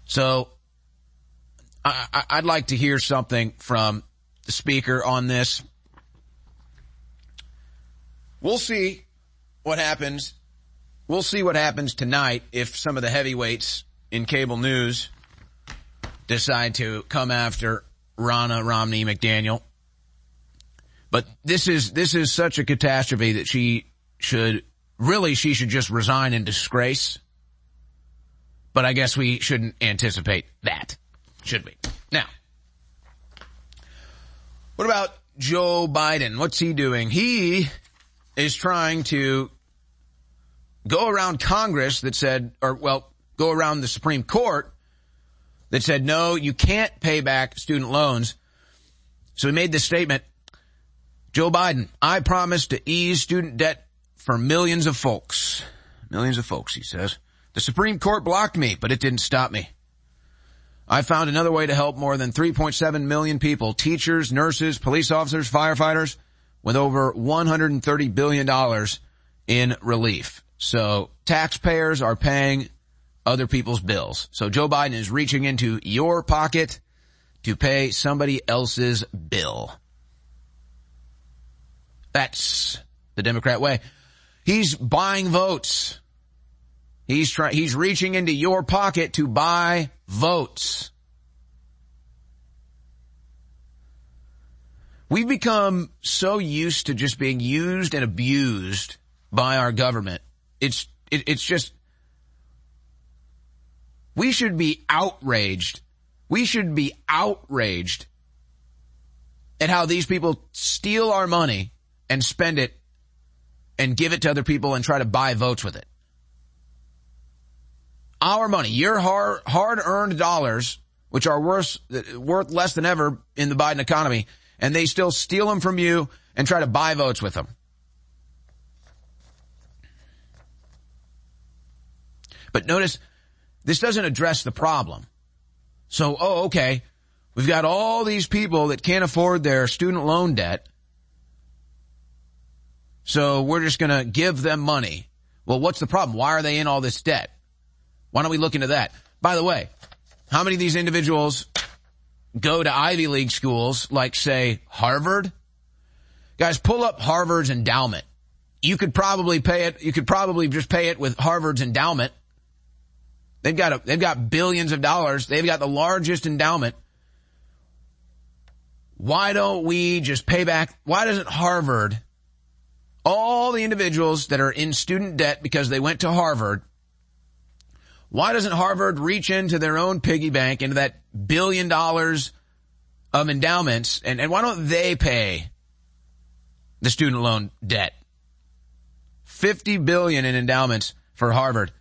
So, I, would like to hear something from the speaker on this. We'll see what happens. We'll see what happens tonight if some of the heavyweights in cable news decide to come after Ronna Romney McDaniel. But this is, this is such a catastrophe that she should, really she should just resign in disgrace. But I guess we shouldn't anticipate that, should we? Now, what about Joe Biden? What's he doing? He is trying to go around Congress that said, or well, go around the Supreme Court that said, no, you can't pay back student loans. So he made this statement, Joe Biden, I promise to ease student debt for millions of folks. Millions of folks, he says. The Supreme Court blocked me, but it didn't stop me. I found another way to help more than 3.7 million people, teachers, nurses, police officers, firefighters, with over $130 billion in relief. So taxpayers are paying other people's bills. So Joe Biden is reaching into your pocket to pay somebody else's bill. That's the Democrat way. He's buying votes. He's trying, he's reaching into your pocket to buy votes. We've become so used to just being used and abused by our government. It's, it, it's just, we should be outraged. We should be outraged at how these people steal our money and spend it and give it to other people and try to buy votes with it. Our money, your hard, hard earned dollars, which are worth, worth less than ever in the Biden economy, and they still steal them from you and try to buy votes with them. But notice, this doesn't address the problem. So, oh, okay, we've got all these people that can't afford their student loan debt. So we're just gonna give them money. Well, what's the problem? Why are they in all this debt? Why don't we look into that? By the way, how many of these individuals go to Ivy League schools like say Harvard. Guys, pull up Harvard's endowment. You could probably pay it, you could probably just pay it with Harvard's endowment. They've got a, they've got billions of dollars. They've got the largest endowment. Why don't we just pay back? Why doesn't Harvard, all the individuals that are in student debt because they went to Harvard, why doesn't Harvard reach into their own piggy bank, into that billion dollars of endowments, and, and why don't they pay the student loan debt? 50 billion in endowments for Harvard.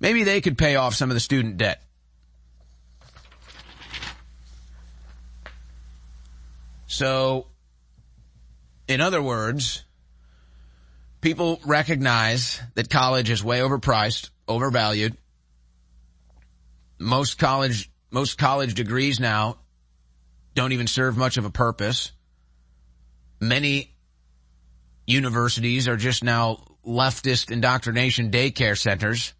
Maybe they could pay off some of the student debt. So, in other words, people recognize that college is way overpriced, overvalued. Most college, most college degrees now don't even serve much of a purpose. Many universities are just now leftist indoctrination daycare centers.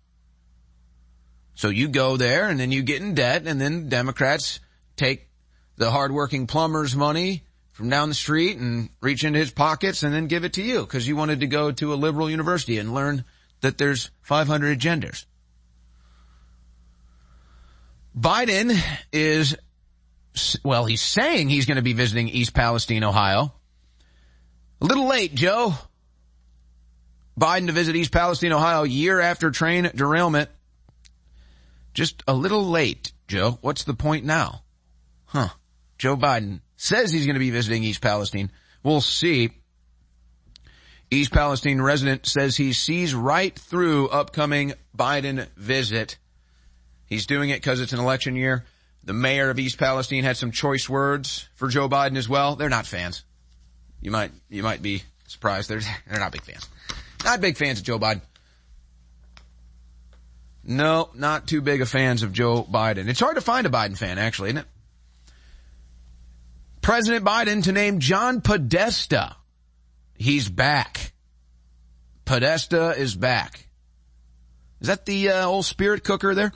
So you go there and then you get in debt and then Democrats take the hardworking plumber's money from down the street and reach into his pockets and then give it to you because you wanted to go to a liberal university and learn that there's 500 genders. Biden is, well, he's saying he's going to be visiting East Palestine, Ohio. A little late, Joe. Biden to visit East Palestine, Ohio, year after train derailment. Just a little late, Joe. What's the point now? Huh. Joe Biden says he's going to be visiting East Palestine. We'll see. East Palestine resident says he sees right through upcoming Biden visit. He's doing it because it's an election year. The mayor of East Palestine had some choice words for Joe Biden as well. They're not fans. You might, you might be surprised. They're, they're not big fans. Not big fans of Joe Biden. No, not too big of fans of Joe Biden. It's hard to find a Biden fan, actually, isn't it? President Biden to name John Podesta. He's back. Podesta is back. Is that the uh, old spirit cooker there?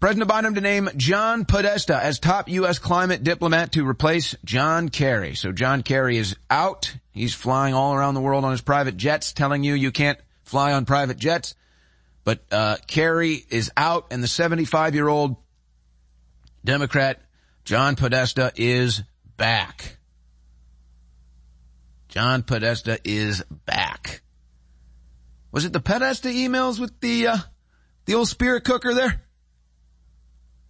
President Biden to name John Podesta as top U.S. climate diplomat to replace John Kerry. So John Kerry is out. He's flying all around the world on his private jets, telling you you can't fly on private jets. But uh, Kerry is out, and the 75-year-old Democrat John Podesta is back. John Podesta is back. Was it the Podesta emails with the uh, the old spirit cooker there?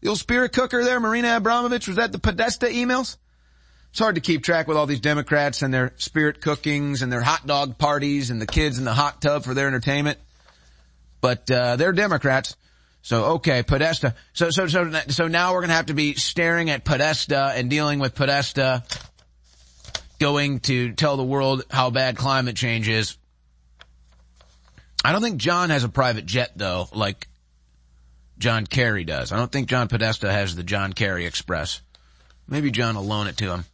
The old spirit cooker there, Marina Abramović, was that the Podesta emails? It's hard to keep track with all these Democrats and their spirit cookings and their hot dog parties and the kids in the hot tub for their entertainment. But, uh, they're Democrats. So, okay, Podesta. So, so, so, so now we're gonna have to be staring at Podesta and dealing with Podesta going to tell the world how bad climate change is. I don't think John has a private jet though, like John Kerry does. I don't think John Podesta has the John Kerry Express. Maybe John will loan it to him.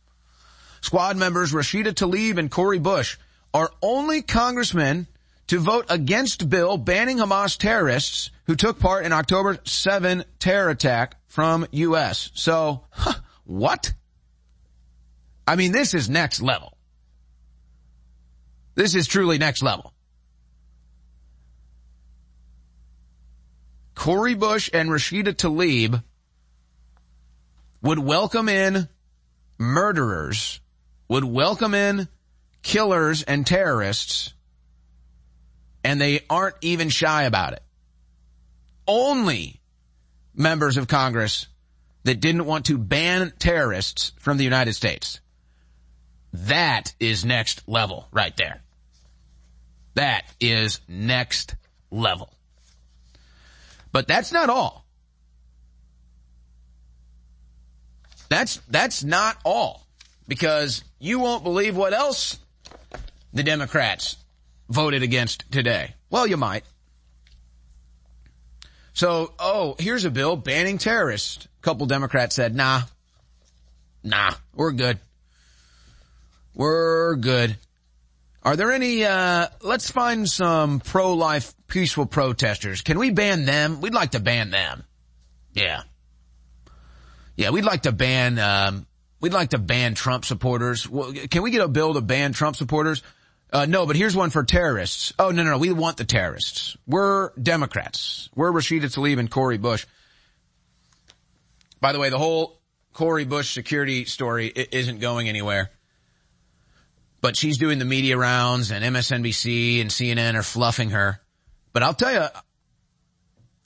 Squad members Rashida Tlaib and Cori Bush are only congressmen to vote against bill banning Hamas terrorists who took part in October 7 terror attack from U.S. So, huh, What? I mean, this is next level. This is truly next level. Cori Bush and Rashida Tlaib would welcome in murderers, would welcome in killers and terrorists, and they aren't even shy about it. Only members of Congress that didn't want to ban terrorists from the United States. That is next level right there. That is next level. But that's not all. That's, that's not all. Because you won't believe what else the Democrats voted against today. Well, you might. So, oh, here's a bill banning terrorists. A couple Democrats said, nah, nah, we're good. We're good. Are there any, uh, let's find some pro-life peaceful protesters. Can we ban them? We'd like to ban them. Yeah. Yeah, we'd like to ban, um, we'd like to ban Trump supporters. Can we get a bill to ban Trump supporters? Uh, no, but here's one for terrorists. Oh, no, no, no. We want the terrorists. We're Democrats. We're Rashida Tlaib and Cori Bush. By the way, the whole Cori Bush security story isn't going anywhere. But she's doing the media rounds and MSNBC and CNN are fluffing her. But I'll tell you,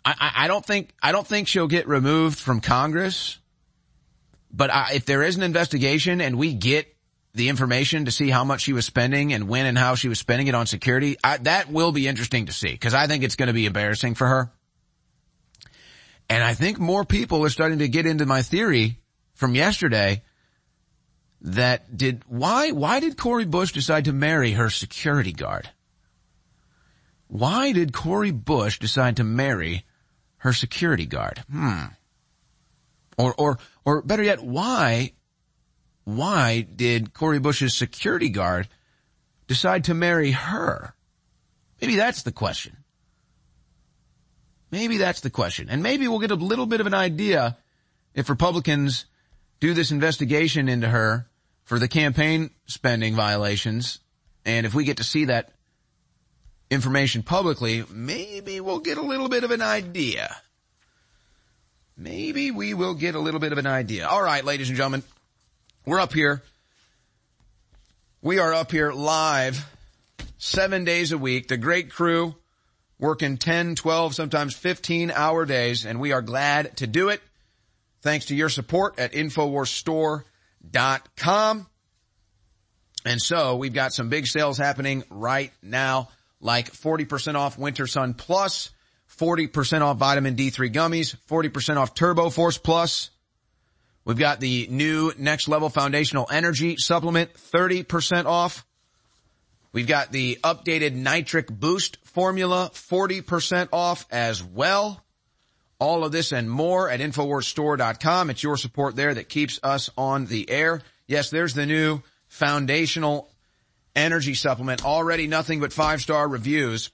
I, I don't think, I don't think she'll get removed from Congress. But I, if there is an investigation and we get the information to see how much she was spending and when and how she was spending it on security, I, that will be interesting to see because I think it's going to be embarrassing for her. And I think more people are starting to get into my theory from yesterday that did, why, why did Cori Bush decide to marry her security guard? Why did Cori Bush decide to marry her security guard? Hmm. Or, or, or better yet, why why did Cori Bush's security guard decide to marry her? Maybe that's the question. Maybe that's the question. And maybe we'll get a little bit of an idea if Republicans do this investigation into her for the campaign spending violations. And if we get to see that information publicly, maybe we'll get a little bit of an idea. Maybe we will get a little bit of an idea. All right, ladies and gentlemen, we're up here. We are up here live seven days a week. The great crew working 10, 12, sometimes 15 hour days, and we are glad to do it. Thanks to your support at InfoWarsStore.com. And so we've got some big sales happening right now, like 40% off Winter Sun Plus, 40% off vitamin D3 gummies, 40% off Turbo Force Plus, We've got the new next level foundational energy supplement, 30% off. We've got the updated nitric boost formula, 40% off as well. All of this and more at InfoWarsStore.com. It's your support there that keeps us on the air. Yes, there's the new foundational energy supplement. Already nothing but five star reviews.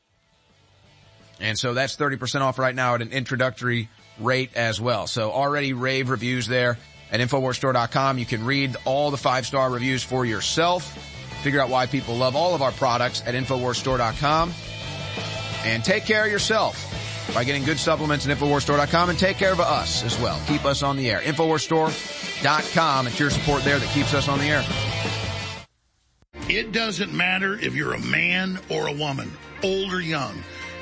And so that's 30% off right now at an introductory rate as well. So already rave reviews there at InfoWarsStore.com. You can read all the five-star reviews for yourself. Figure out why people love all of our products at InfoWarsStore.com. And take care of yourself by getting good supplements at InfoWarsStore.com and take care of us as well. Keep us on the air. InfoWarsStore.com. It's your support there that keeps us on the air. It doesn't matter if you're a man or a woman, old or young.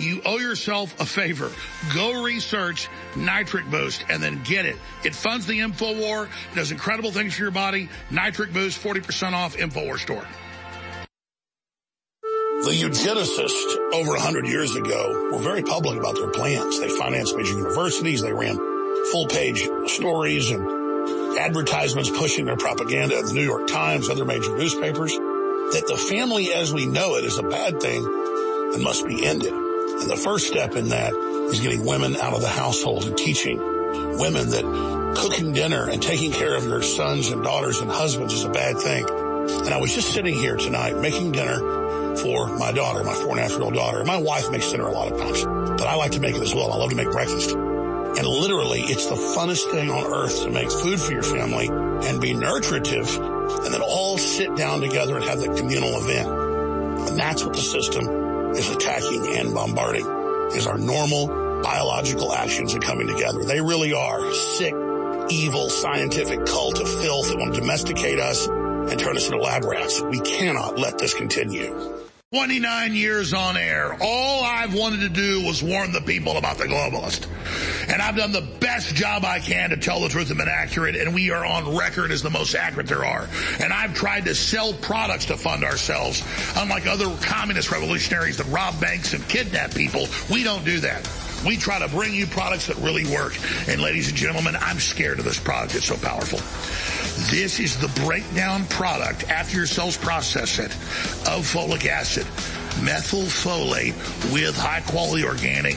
you owe yourself a favor. Go research Nitric Boost and then get it. It funds the InfoWar, does incredible things for your body. Nitric Boost, 40% off InfoWar store. The eugenicists over 100 years ago were very public about their plans. They financed major universities. They ran full page stories and advertisements pushing their propaganda in the New York Times, other major newspapers, that the family as we know it is a bad thing and must be ended. And the first step in that is getting women out of the household and teaching women that cooking dinner and taking care of your sons and daughters and husbands is a bad thing. And I was just sitting here tonight making dinner for my daughter, my four and a half year old daughter. My wife makes dinner a lot of times, but I like to make it as well. I love to make breakfast. And literally, it's the funnest thing on earth to make food for your family and be nutritive and then all sit down together and have that communal event. And that's what the system is attacking and bombarding is our normal biological actions are coming together. They really are sick, evil, scientific cult of filth that want to domesticate us and turn us into lab rats. We cannot let this continue. 29 years on air. All I've wanted to do was warn the people about the globalist. And I've done the best job I can to tell the truth and been accurate, and we are on record as the most accurate there are. And I've tried to sell products to fund ourselves. Unlike other communist revolutionaries that rob banks and kidnap people, we don't do that. We try to bring you products that really work. And ladies and gentlemen, I'm scared of this product. It's so powerful. This is the breakdown product after your cells process it of folic acid, methylfolate with high quality organic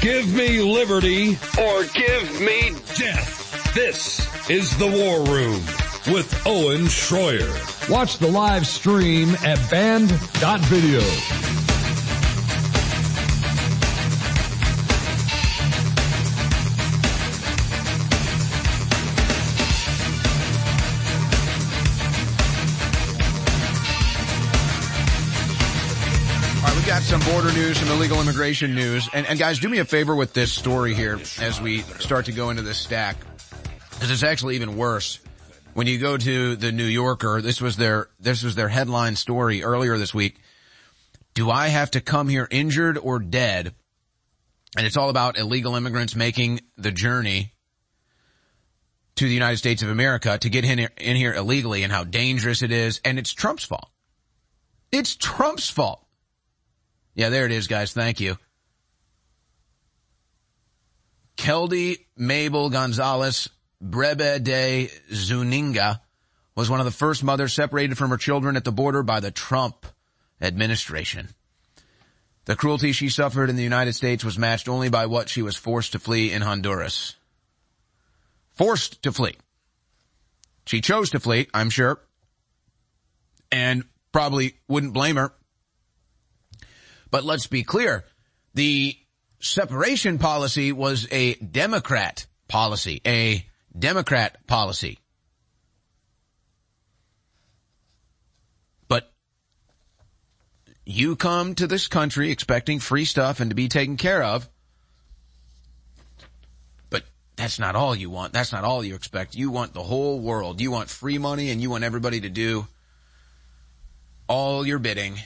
Give me liberty or give me death. This is the War Room with Owen Shroyer. Watch the live stream at band.video. border news, some illegal immigration news. And, and guys, do me a favor with this story here as we start to go into this stack. Because it's actually even worse. When you go to the New Yorker, this was their, this was their headline story earlier this week. Do I have to come here injured or dead? And it's all about illegal immigrants making the journey to the United States of America to get in here, in here illegally and how dangerous it is. And it's Trump's fault. It's Trump's fault. Yeah, there it is, guys. Thank you. Keldy Mabel Gonzalez Brebe de Zuninga was one of the first mothers separated from her children at the border by the Trump administration. The cruelty she suffered in the United States was matched only by what she was forced to flee in Honduras. Forced to flee. She chose to flee, I'm sure, and probably wouldn't blame her but let's be clear. The separation policy was a Democrat policy, a Democrat policy. But you come to this country expecting free stuff and to be taken care of. But that's not all you want. That's not all you expect. You want the whole world. You want free money and you want everybody to do all your bidding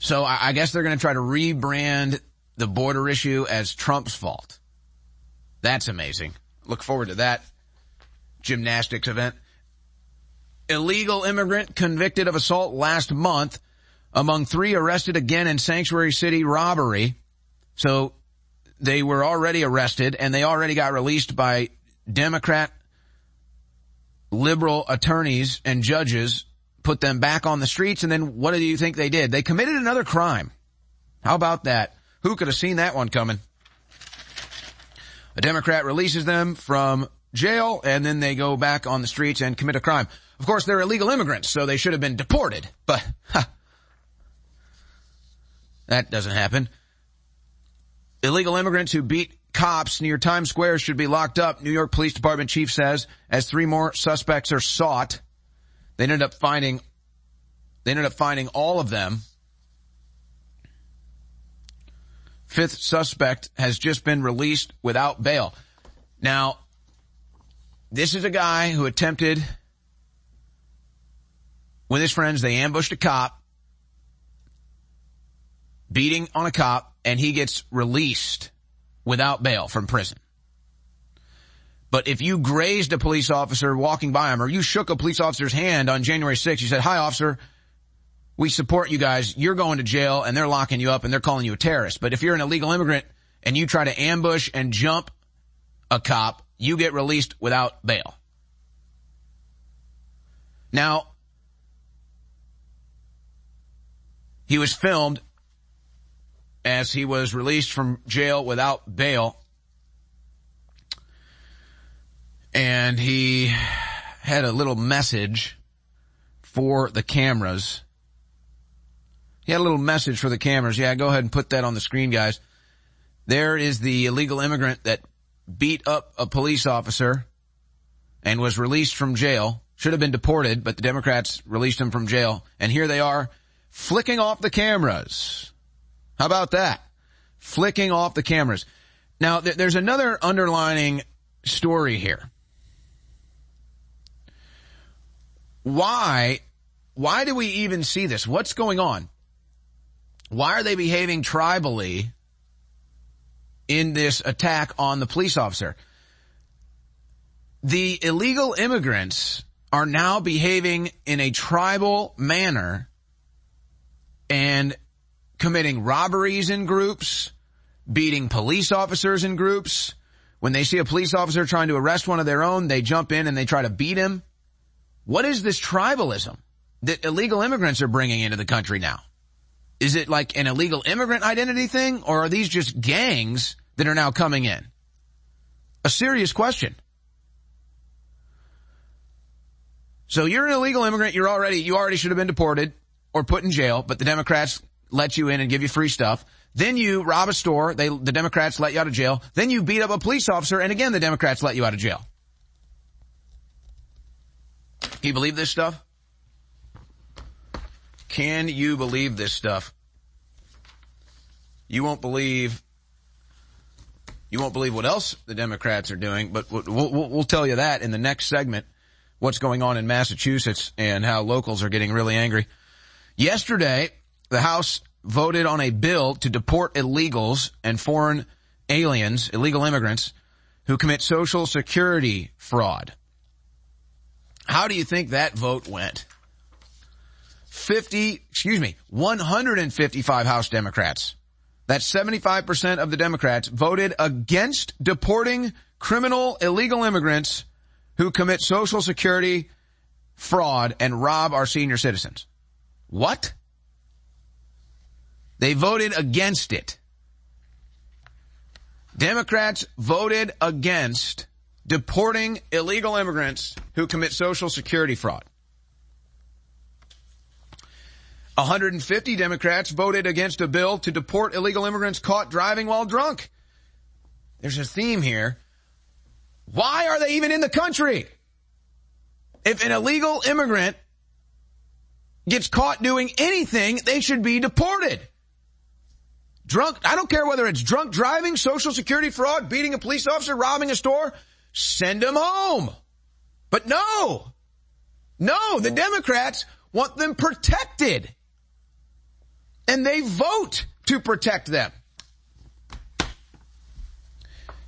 So I, guess they're going to try to rebrand the border issue as Trump's fault. That's amazing. Look forward to that gymnastics event. Illegal immigrant convicted of assault last month among three arrested again in Sanctuary City robbery. So they were already arrested and they already got released by Democrat liberal attorneys and judges put them back on the streets. And then what do you think they did? They committed another crime. How about that? Who could have seen that one coming? A Democrat releases them from jail and then they go back on the streets and commit a crime. Of course, they're illegal immigrants, so they should have been deported, but that doesn't happen. Illegal immigrants who beat cops near Times Square should be locked up, New York Police Department chief says, as three more suspects are sought. They ended up finding, they ended up finding all of them. Fifth suspect has just been released without bail. Now, this is a guy who attempted, with his friends, they ambushed a cop, beating on a cop, and he gets released without bail from prison. But if you grazed a police officer walking by him or you shook a police officer's hand on January 6th, you said, hi officer, we support you guys. You're going to jail and they're locking you up and they're calling you a terrorist. But if you're an illegal immigrant and you try to ambush and jump a cop, you get released without bail. Now, he was filmed as he was released from jail without bail. And he had a little message for the cameras. He had a little message for the cameras. Yeah, go ahead and put that on the screen, guys. There is the illegal immigrant that beat up a police officer and was released from jail. Should have been deported, but the Democrats released him from jail. And here they are flicking off the cameras. How about that? Flicking off the cameras. Now, th- there's another underlining story here. Why, why do we even see this? What's going on? Why are they behaving tribally in this attack on the police officer? The illegal immigrants are now behaving in a tribal manner and committing robberies in groups, beating police officers in groups. When they see a police officer trying to arrest one of their own, they jump in and they try to beat him. What is this tribalism that illegal immigrants are bringing into the country now? Is it like an illegal immigrant identity thing or are these just gangs that are now coming in? A serious question. So you're an illegal immigrant, you're already, you already should have been deported or put in jail, but the Democrats let you in and give you free stuff. Then you rob a store. They, the Democrats let you out of jail. Then you beat up a police officer and again the Democrats let you out of jail. Can you believe this stuff? Can you believe this stuff? You won't believe, you won't believe what else the Democrats are doing, but we'll, we'll, we'll tell you that in the next segment, what's going on in Massachusetts and how locals are getting really angry. Yesterday, the House voted on a bill to deport illegals and foreign aliens, illegal immigrants, who commit social security fraud. How do you think that vote went? 50, excuse me, 155 House Democrats. That's 75% of the Democrats voted against deporting criminal illegal immigrants who commit social security fraud and rob our senior citizens. What? They voted against it. Democrats voted against deporting illegal immigrants who commit social security fraud. 150 Democrats voted against a bill to deport illegal immigrants caught driving while drunk. There's a theme here. Why are they even in the country? If an illegal immigrant gets caught doing anything, they should be deported. Drunk, I don't care whether it's drunk driving, social security fraud, beating a police officer, robbing a store, send them home. But no, no, the Democrats want them protected. And they vote to protect them.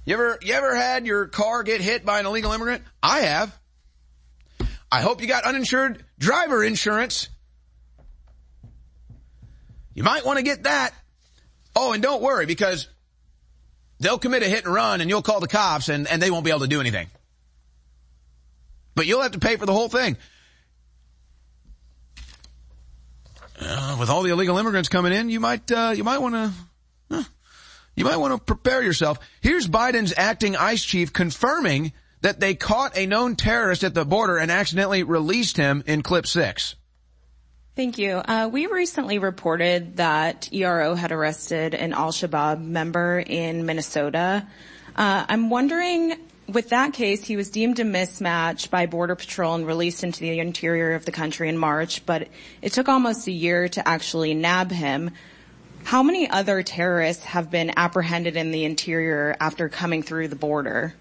You ever, you ever had your car get hit by an illegal immigrant? I have. I hope you got uninsured driver insurance. You might want to get that. Oh, and don't worry because they'll commit a hit and run and you'll call the cops and, and they won't be able to do anything. But you'll have to pay for the whole thing. Uh, with all the illegal immigrants coming in, you might, uh, you might want to, huh, you might want to prepare yourself. Here's Biden's acting ICE chief confirming that they caught a known terrorist at the border and accidentally released him in clip six. Thank you. Uh, we recently reported that ERO had arrested an Al-Shabaab member in Minnesota. Uh, I'm wondering, with that case, he was deemed a mismatch by Border Patrol and released into the interior of the country in March, but it took almost a year to actually nab him. How many other terrorists have been apprehended in the interior after coming through the border?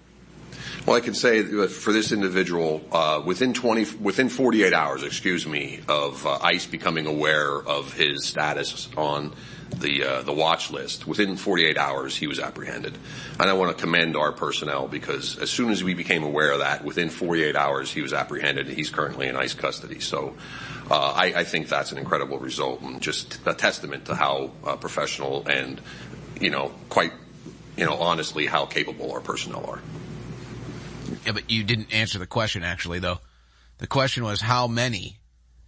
Well, I can say for this individual, uh, within 20, within 48 hours, excuse me, of uh, ICE becoming aware of his status on the uh, the watch list, within 48 hours he was apprehended. And I want to commend our personnel because as soon as we became aware of that, within 48 hours he was apprehended. And He's currently in ICE custody. So. Uh, I, I, think that's an incredible result and just a testament to how uh, professional and, you know, quite, you know, honestly how capable our personnel are. Yeah, but you didn't answer the question actually though. The question was how many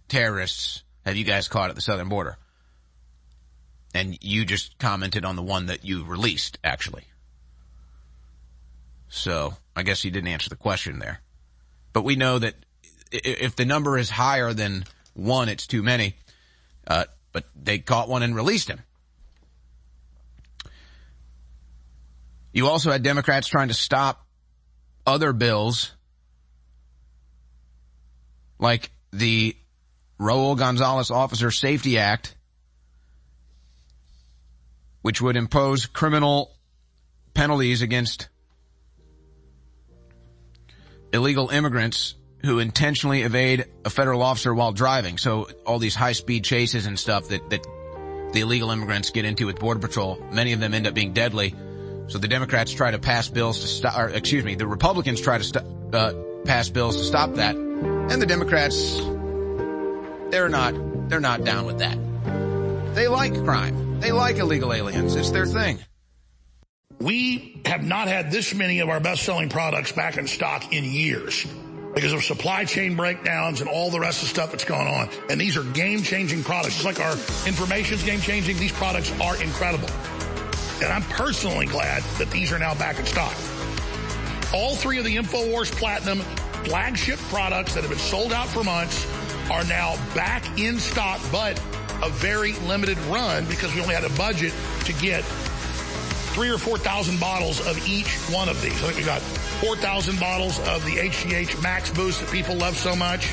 terrorists have you guys caught at the southern border? And you just commented on the one that you released actually. So I guess you didn't answer the question there. But we know that if the number is higher than one, it's too many. Uh, but they caught one and released him. You also had Democrats trying to stop other bills like the Raul Gonzalez Officer Safety Act, which would impose criminal penalties against illegal immigrants who intentionally evade a federal officer while driving. So all these high speed chases and stuff that, that the illegal immigrants get into with border patrol, many of them end up being deadly. So the Democrats try to pass bills to stop, or excuse me, the Republicans try to uh, pass bills to stop that, and the Democrats, they're not, they're not down with that. They like crime. They like illegal aliens. It's their thing. We have not had this many of our best-selling products back in stock in years because of supply chain breakdowns and all the rest of the stuff that's going on. And these are game-changing products. Like our information's game-changing, these products are incredible. And I'm personally glad that these are now back in stock. All three of the InfoWars Platinum flagship products that have been sold out for months are now back in stock, but a very limited run because we only had a budget to get three or 4,000 bottles of each one of these. I think we got 4,000 bottles of the HGH Max Boost that people love so much.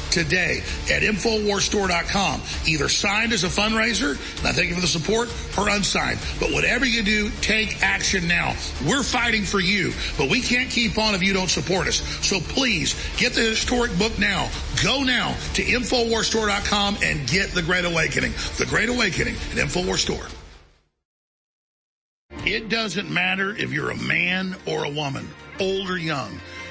today at InfoWarsStore.com. Either signed as a fundraiser, and I thank you for the support, or unsigned. But whatever you do, take action now. We're fighting for you, but we can't keep on if you don't support us. So please get the historic book now. Go now to InfoWarsStore.com and get The Great Awakening. The Great Awakening at InfoWars Store. It doesn't matter if you're a man or a woman, old or young.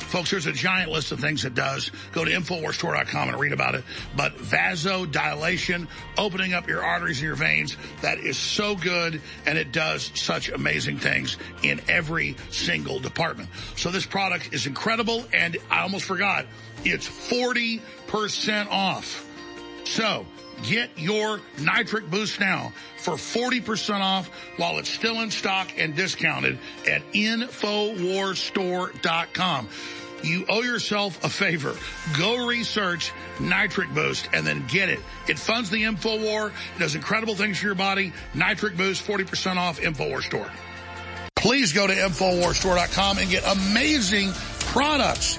Folks, there's a giant list of things it does. Go to InfoWarsStore.com and read about it. But vasodilation, opening up your arteries and your veins, that is so good and it does such amazing things in every single department. So this product is incredible and I almost forgot, it's 40% off. So get your nitric boost now for 40% off while it's still in stock and discounted at InfoWarsStore.com. You owe yourself a favor. Go research Nitric Boost and then get it. It funds the InfoWar. It does incredible things for your body. Nitric Boost, 40% off InfoWar Store. Please go to InfoWarsStore.com and get amazing products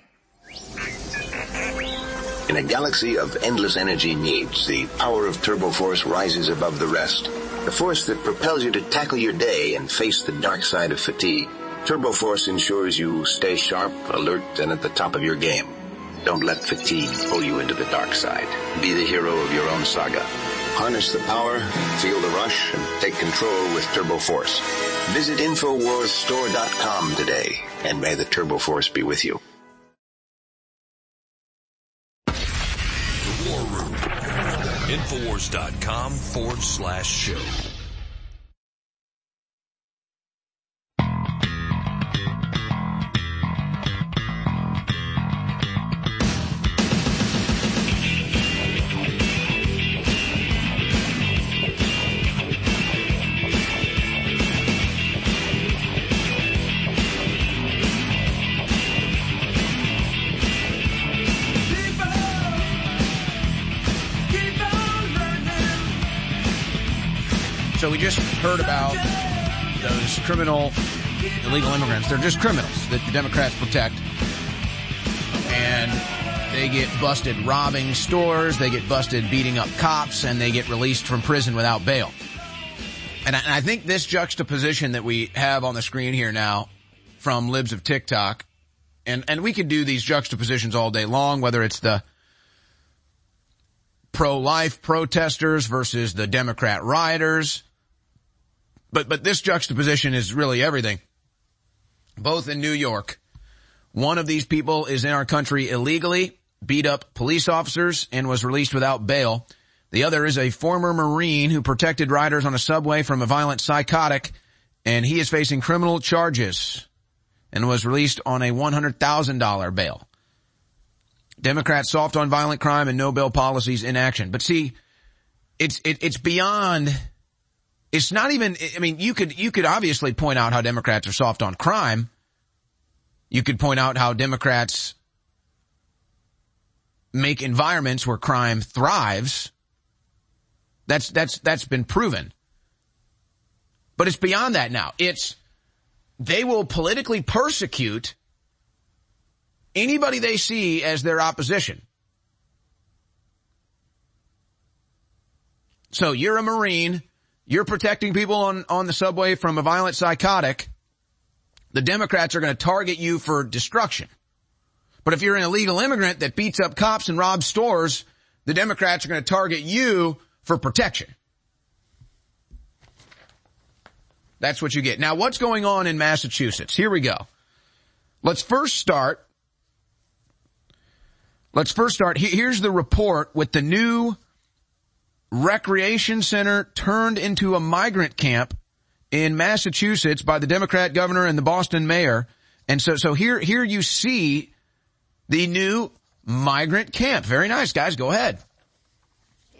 In a galaxy of endless energy needs, the power of Turbo Force rises above the rest. The force that propels you to tackle your day and face the dark side of fatigue. Turbo Force ensures you stay sharp, alert, and at the top of your game. Don't let fatigue pull you into the dark side. Be the hero of your own saga. Harness the power, feel the rush, and take control with Turbo Force. Visit InfoWarsStore.com today, and may the Turbo Force be with you. Infowars.com forward slash show. We just heard about those criminal illegal immigrants. They're just criminals that the Democrats protect. And they get busted robbing stores, they get busted beating up cops, and they get released from prison without bail. And I, and I think this juxtaposition that we have on the screen here now from Libs of TikTok, and, and we could do these juxtapositions all day long, whether it's the pro-life protesters versus the Democrat rioters. But, but this juxtaposition is really everything. Both in New York. One of these people is in our country illegally, beat up police officers, and was released without bail. The other is a former Marine who protected riders on a subway from a violent psychotic, and he is facing criminal charges and was released on a $100,000 bail. Democrats soft on violent crime and no bail policies in action. But see, it's, it, it's beyond, it's not even, I mean, you could, you could obviously point out how Democrats are soft on crime. You could point out how Democrats make environments where crime thrives. That's, that's, that's been proven. But it's beyond that now. It's, they will politically persecute anybody they see as their opposition. So you're a Marine, you're protecting people on, on the subway from a violent psychotic. The Democrats are going to target you for destruction. But if you're an illegal immigrant that beats up cops and robs stores, the Democrats are going to target you for protection. That's what you get. Now what's going on in Massachusetts? Here we go. Let's first start. Let's first start. Here's the report with the new recreation center turned into a migrant camp in Massachusetts by the Democrat governor and the Boston mayor. And so, so here, here you see the new migrant camp. Very nice, guys. Go ahead.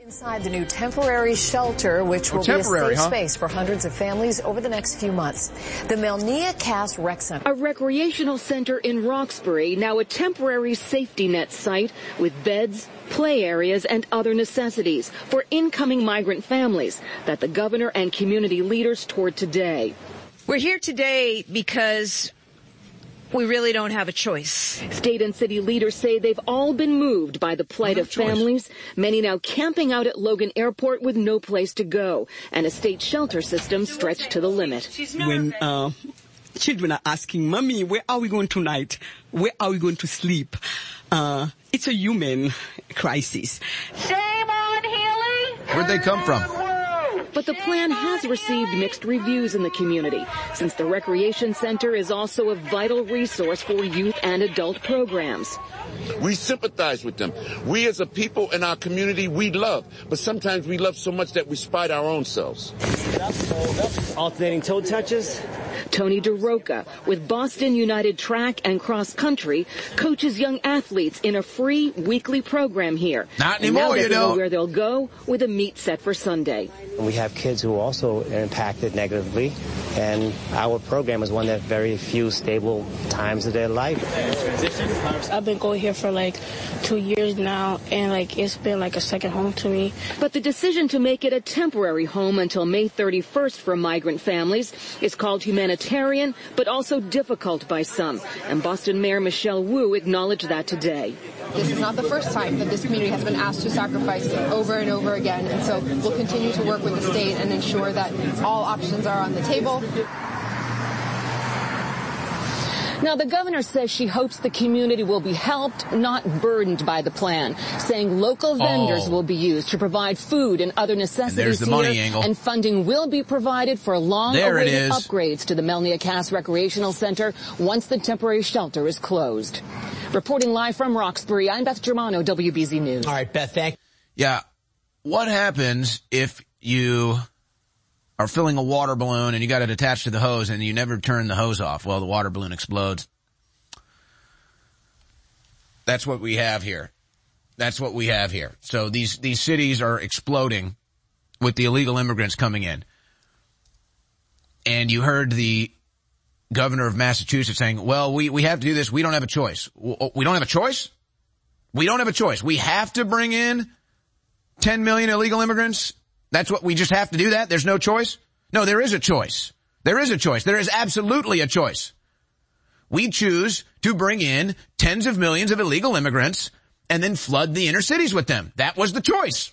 Inside the new temporary shelter, which Oh, will be a safe huh? space for hundreds of families over the next few months. The Melnea Cass Rec Center. A recreational center in Roxbury, now a temporary safety net site with beds, play areas, and other necessities for incoming migrant families that the governor and community leaders toured today. We're here today because we really don't have a choice. State and city leaders say they've all been moved by the plight of families, many now camping out at Logan Airport with no place to go, and a state shelter system stretched to the limit. when uh, children are asking, "Mommy, where are we going tonight? Where are we going to sleep?" Uh, it's a human crisis. Shame on Healey! Where'd they come from? But the plan has received mixed reviews in the community, since the recreation center is also a vital resource for youth and adult programs. We sympathize with them. We as a people in our community, we love, but sometimes we love so much that we spite our own selves. Alternating toe touches? Tony DeRoca with Boston United Track and Cross Country coaches young athletes in a free weekly program here. Not And now anymore, they you know where they'll go with a meet set for Sunday. We have kids who also are impacted negatively, and our program is one that very few stable times of their life. I've been going here for like two years now, and like it's been like a second home to me. But the decision to make it a temporary home until May 31st for migrant families is called humanitarian, but also difficult by some. And Boston Mayor Michelle Wu acknowledged that today. This is not the first time that this community has been asked to sacrifice over and over again, and so we'll continue to work with the state and ensure that all options are on the table. Now, the governor says she hopes the community will be helped, not burdened by the plan, saying local vendors Oh. will be used to provide food and other necessities the money here, angle. and funding will be provided for long-awaited upgrades to the Melnea Cass Recreational Center once the temporary shelter is closed. Reporting live from Roxbury, I'm Beth Germano, WBZ News. All right, Beth, thank Yeah. What happens if you are filling a water balloon and you got it attached to the hose and you never turn the hose off? Well, the water balloon explodes. That's what we have here. That's what we have here. So these, these cities are exploding with the illegal immigrants coming in. And you heard the governor of Massachusetts saying, well, we, we have to do this. We don't have a choice. We don't have a choice? We don't have a choice. We have to bring in 10 million illegal immigrants? That's what we just have to do that? There's no choice? No, there is a choice. There is a choice. There is absolutely a choice. We choose to bring in tens of millions of illegal immigrants and then flood the inner cities with them. That was the choice.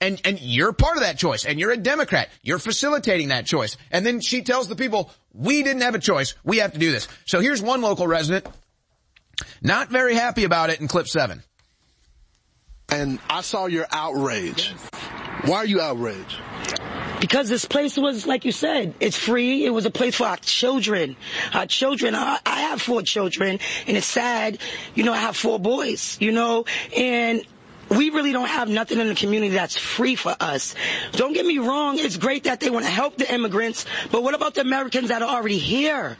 And, and you're part of that choice and you're a Democrat. You're facilitating that choice. And then she tells the people, we didn't have a choice. We have to do this. So here's one local resident not very happy about it in clip seven. And I saw your outrage. Why are you outraged? Because this place was, like you said, it's free. It was a place for our children. Our children, I, I have four children, and it's sad. You know, I have four boys, you know, and we really don't have nothing in the community that's free for us. Don't get me wrong, it's great that they want to help the immigrants, but what about the Americans that are already here?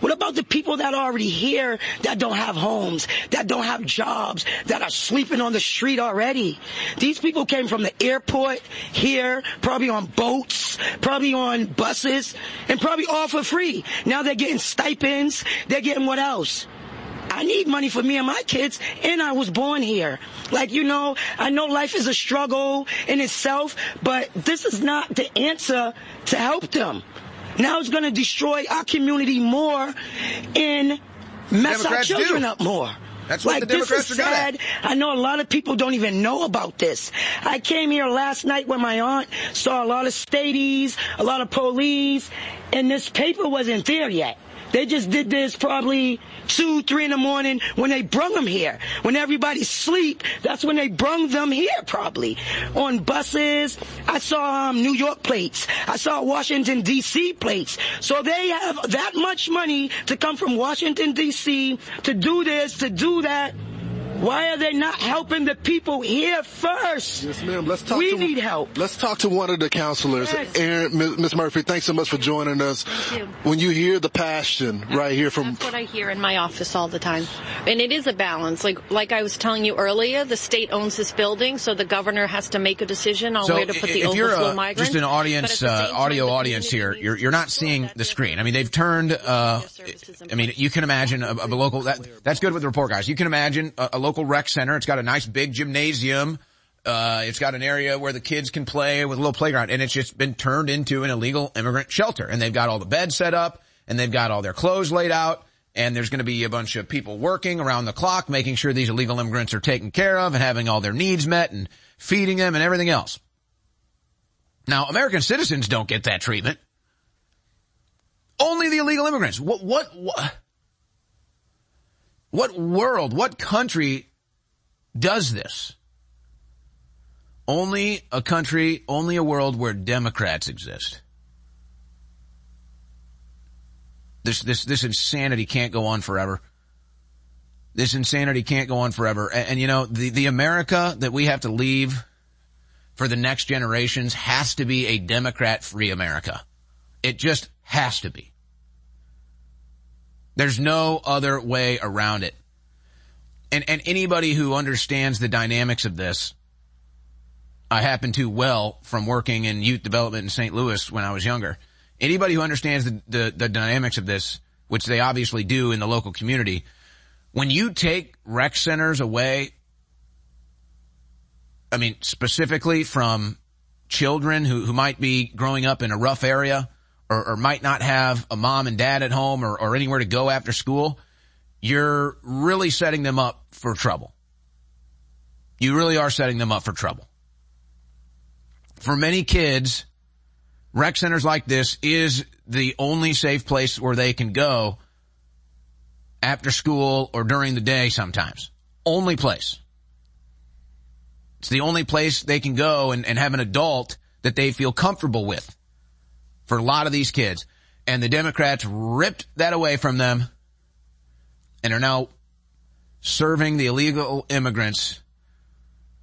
What about the people that are already here that don't have homes, that don't have jobs, that are sleeping on the street already? These people came from the airport here, probably on boats, probably on buses, and probably all for free. Now they're getting stipends, they're getting what else? I need money for me and my kids, and I was born here. Like, you know, I know life is a struggle in itself, but this is not the answer to help them. Now it's going to destroy our community more and mess our children do. up more. That's what like, the Democrats this is sad. I know a lot of people don't even know about this. I came here last night with my aunt, saw a lot of stadies, a lot of police, and this paper wasn't there yet. They just did this probably two, three in the morning when they brung them here. When everybody sleep, that's when they brung them here probably. On buses, I saw um, New York plates. I saw Washington D.C. plates. So they have that much money to come from Washington D.C. to do this, to do that. Why are they not helping the people here first? Yes, ma'am. Let's talk we to, need help. Let's talk to one of the counselors. Yes. Aaron, Ms. Ms. Murphy, thanks so much for joining us. Thank you. When you hear the passion right here from That's what I hear in my office all the time. And it is a balance. Like like I was telling you earlier, the state owns this building, so the governor has to make a decision on So where to put the if you're a, migrants. just an audience, But at the uh, same audio audience here, you're, you're not seeing the screen. I mean, they've turned, uh, I mean, you can imagine a, a local, that, that's good with the report guys. You can imagine a, a local rec center. It's got a nice big gymnasium. Uh, it's got an area where the kids can play with a little playground and it's just been turned into an illegal immigrant shelter and they've got all the beds set up and they've got all their clothes laid out and there's going to be a bunch of people working around the clock making sure these illegal immigrants are taken care of and having all their needs met and feeding them and everything else. Now, American citizens don't get that treatment. Only the illegal immigrants. What, what, what, what world, what country does this? Only a country, only a world where Democrats exist. This, this, this insanity can't go on forever. This insanity can't go on forever. And, and you know, the, the America that we have to leave for the next generations has to be a Democrat free America. It just has to be. There's no other way around it. And, and anybody who understands the dynamics of this, I happen to well from working in youth development in St. Louis when I was younger. Anybody who understands the, the, the dynamics of this, which they obviously do in the local community, when you take rec centers away I mean, specifically from children who, who might be growing up in a rough area or, or might not have a mom and dad at home or, or anywhere to go after school, you're really setting them up for trouble. You really are setting them up for trouble. For many kids, rec centers like this is the only safe place where they can go after school or during the day sometimes. Only place. It's the only place they can go and, and have an adult that they feel comfortable with for a lot of these kids. And the Democrats ripped that away from them and are now serving the illegal immigrants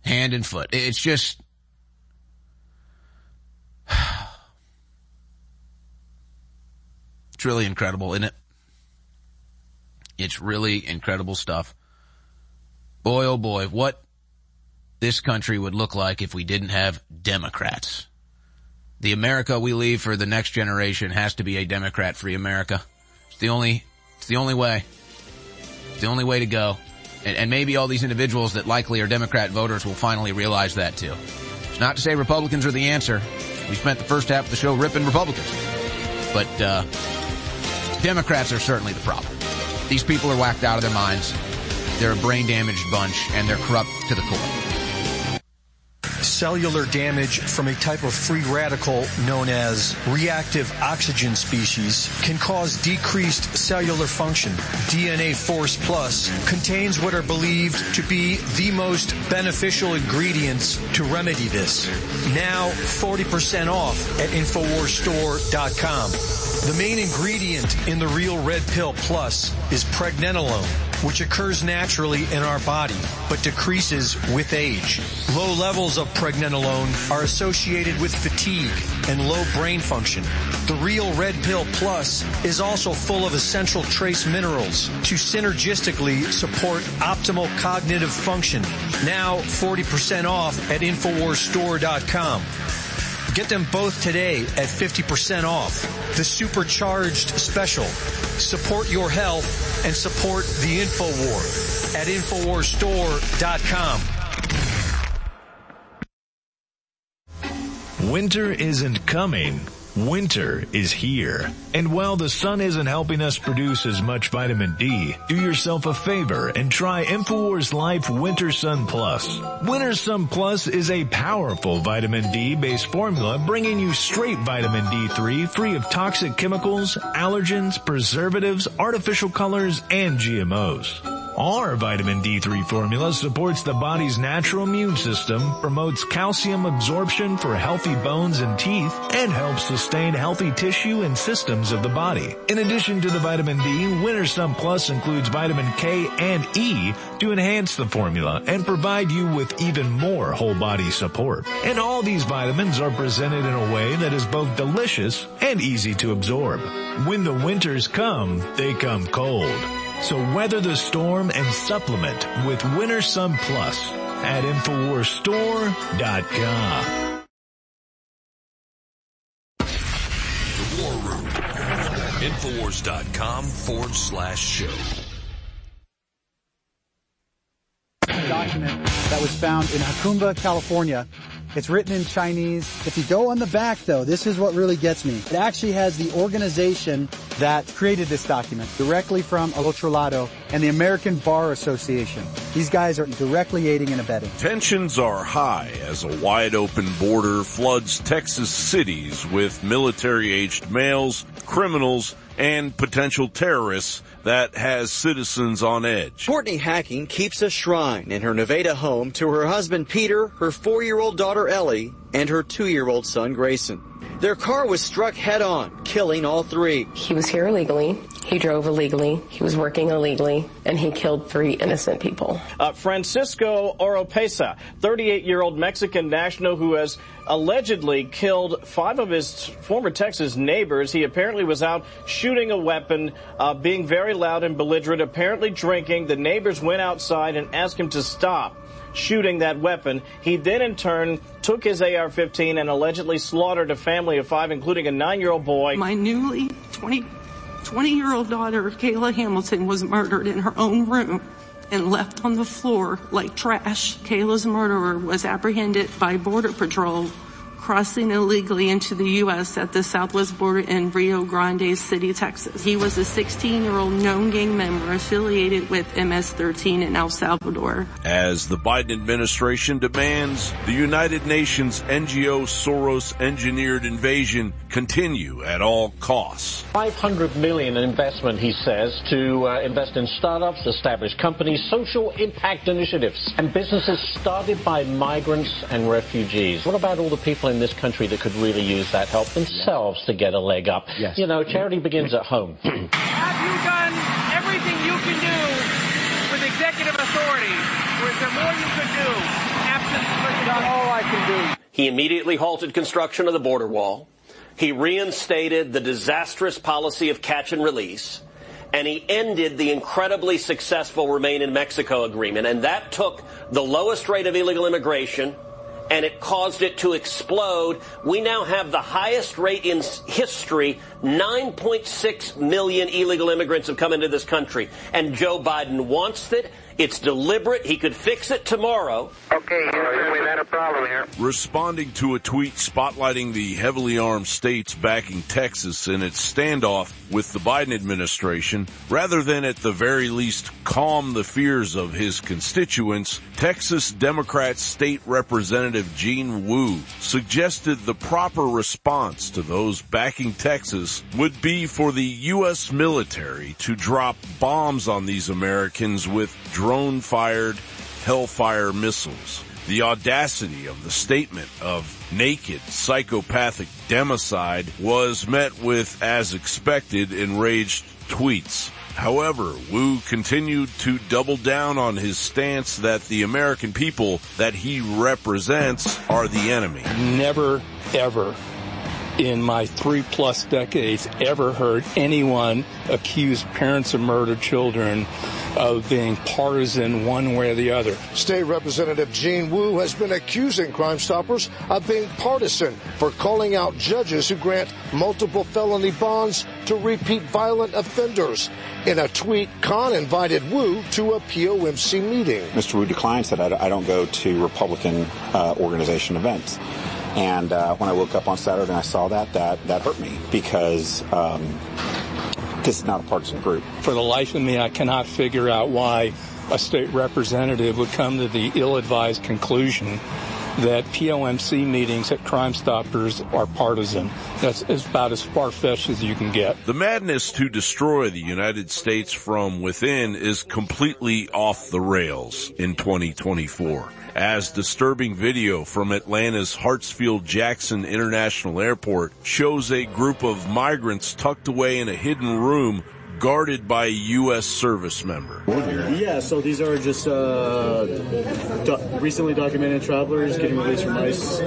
hand and foot. It's just, it's really incredible, isn't it? It's really incredible stuff. Boy, oh boy, what this country would look like if we didn't have Democrats. The America we leave for the next generation has to be a Democrat-free America. It's the only, it's the only way. It's the only way to go. And, and maybe all these individuals that likely are Democrat voters will finally realize that too. It's not to say Republicans are the answer. We spent the first half of the show ripping Republicans. But, uh, Democrats are certainly the problem. These people are whacked out of their minds. They're a brain damaged bunch and they're corrupt to the core. Cellular damage from a type of free radical known as reactive oxygen species can cause decreased cellular function. DNA Force Plus contains what are believed to be the most beneficial ingredients to remedy this. Now 40% off at InfoWarsStore.com. The main ingredient in the Real Red Pill Plus is pregnenolone, which occurs naturally in our body, but decreases with age. Low levels of pregnenolone are associated with fatigue and low brain function. The Real Red Pill Plus is also full of essential trace minerals to synergistically support optimal cognitive function. Now 40% off at InfoWarsStore.com. Get them both today at 50% off. The supercharged special. Support your health and support the InfoWar at InfoWarsStore.com. Winter isn't coming. Winter is here. And while the sun isn't helping us produce as much vitamin D, do yourself a favor and try InfoWars Life Winter Sun Plus. Winter Sun Plus is a powerful vitamin D based formula bringing you straight vitamin D3 free of toxic chemicals, allergens, preservatives, artificial colors, and GMOs. Our vitamin D3 formula supports the body's natural immune system, promotes calcium absorption for healthy bones and teeth, and helps sustain healthy tissue and systems of the body. In addition to the vitamin D, Winter Sun Plus includes vitamin K and E to enhance the formula and provide you with even more whole body support. And all these vitamins are presented in a way that is both delicious and easy to absorb. When the winters come, they come cold. So weather the storm and supplement with Winter Sun Plus at InfoWarsStore.com. The War Room. Infowars.com forward slash show. Document that was found in Jacumba, California. It's written in Chinese. If you go on the back though, this is what really gets me. It actually has the organization that created this document directly from El and the American Bar Association. These guys are directly aiding and abetting. Tensions are high as a wide open border floods Texas cities with military-aged males, criminals, and potential terrorists that has citizens on edge. Courtney Hacking keeps a shrine in her Nevada home to her husband Peter, her four-year-old daughter Ellie, and her two-year-old son Grayson. Their car was struck head on, killing all three. He was here illegally. He drove illegally. He was working illegally, and he killed three innocent people. Uh, Francisco Oropesa, 38-year-old Mexican national who has allegedly killed five of his former Texas neighbors. He apparently was out shooting a weapon, uh, being very loud and belligerent, apparently drinking. The neighbors went outside and asked him to stop shooting that weapon. He then in turn took his AR-15 and allegedly slaughtered a family of five, including a nine-year-old boy. My newly 20, 20-year-old daughter, Kayla Hamilton, was murdered in her own room and left on the floor like trash. Kayla's murderer was apprehended by Border Patrol crossing illegally into the U.S. at the southwest border in Rio Grande City, Texas. He was a 16-year-old known gang member affiliated with MS-13 in El Salvador. As the Biden administration demands the United Nations NGO Soros engineered invasion continue at all costs. 500 million in investment, he says, to uh, invest in startups, establish companies, social impact initiatives, and businesses started by migrants and refugees. What about all the people in this country that could really use that help themselves to get a leg up? Yes. You know, charity begins at home. Have you done everything you can do with executive authority? Or is there more you could do? Absent Not all I can do. He immediately halted construction of the border wall. He reinstated the disastrous policy of catch and release. And he ended the incredibly successful Remain in Mexico agreement. And that took the lowest rate of illegal immigration and it caused it to explode. We now have the highest rate in history. 9.6 million illegal immigrants have come into this country. And Joe Biden wants it. It's deliberate. He could fix it tomorrow. Okay, Houston, we've had a problem here. Responding to a tweet spotlighting the heavily armed states backing Texas in its standoff with the Biden administration, rather than at the very least calm the fears of his constituents, Texas Democrat State Representative Gene Wu suggested the proper response to those backing Texas would be for the U.S. military to drop bombs on these Americans with drone fired Hellfire missiles. The audacity of the statement of naked psychopathic democide was met with, as expected, enraged tweets. However, Wu continued to double down on his stance that the American people that he represents are the enemy. Never, ever in my three plus decades ever heard anyone accuse parents of murdered children of being partisan one way or the other. State Representative Gene Wu has been accusing Crime Stoppers of being partisan for calling out judges who grant multiple felony bonds to repeat violent offenders. In a tweet, Kahan invited Wu to a POMC meeting. Mr. Wu declined, said, I don't go to Republican uh, organization events. And uh, when I woke up on Saturday and I saw that, that, that hurt me because um, this is not a partisan group. For the life of me, I cannot figure out why a state representative would come to the ill-advised conclusion that POMC meetings at Crime Stoppers are partisan. That's about as far-fetched as you can get. The madness to destroy the United States from within is completely off the rails in 2024 as disturbing video from Atlanta's Hartsfield Jackson International Airport shows a group of migrants tucked away in a hidden room guarded by a U.S. service member. Yeah, so these are just uh, do- recently documented travelers getting released from ICE,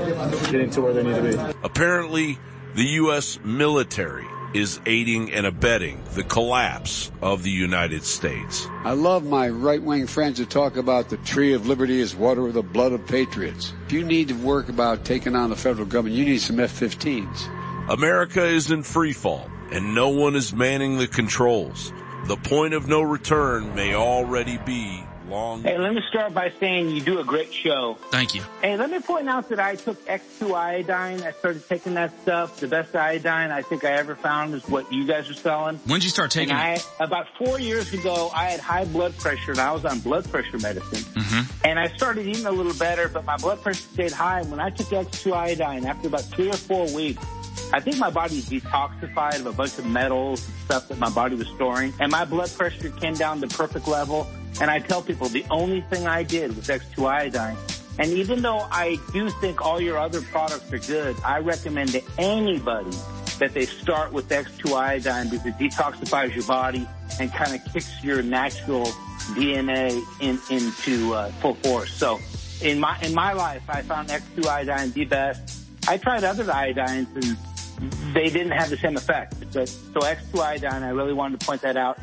getting to where they need to be. Apparently, the U.S. military is aiding and abetting the collapse of the United States. I love my right wing friends who talk about the tree of liberty is water with the blood of patriots. If you need to work about taking on the federal government, you need some F 15s. America is in free fall and no one is manning the controls. The point of no return may already be long. Hey, let me start by saying you do a great show. Thank you. Hey, let me point out that I took X2 iodine. I started taking that stuff. The best iodine I think I ever found is what you guys are selling. When'd you start taking and it? I, about four years ago, I had high blood pressure and I was on blood pressure medicine. Mm-hmm. And I started eating a little better, but my blood pressure stayed high. And when I took X2 iodine, after about three or four weeks, I think my body detoxified of a bunch of metals and stuff that my body was storing. And my blood pressure came down to perfect level. And I tell people the only thing I did was X2 iodine. And even though I do think all your other products are good, I recommend to anybody that they start with X2 iodine because it detoxifies your body and kind of kicks your natural DNA in, into uh, full force. So in my in my life, I found X2 iodine the best. I tried other iodines and they didn't have the same effect. But so X2 iodine, I really wanted to point that out.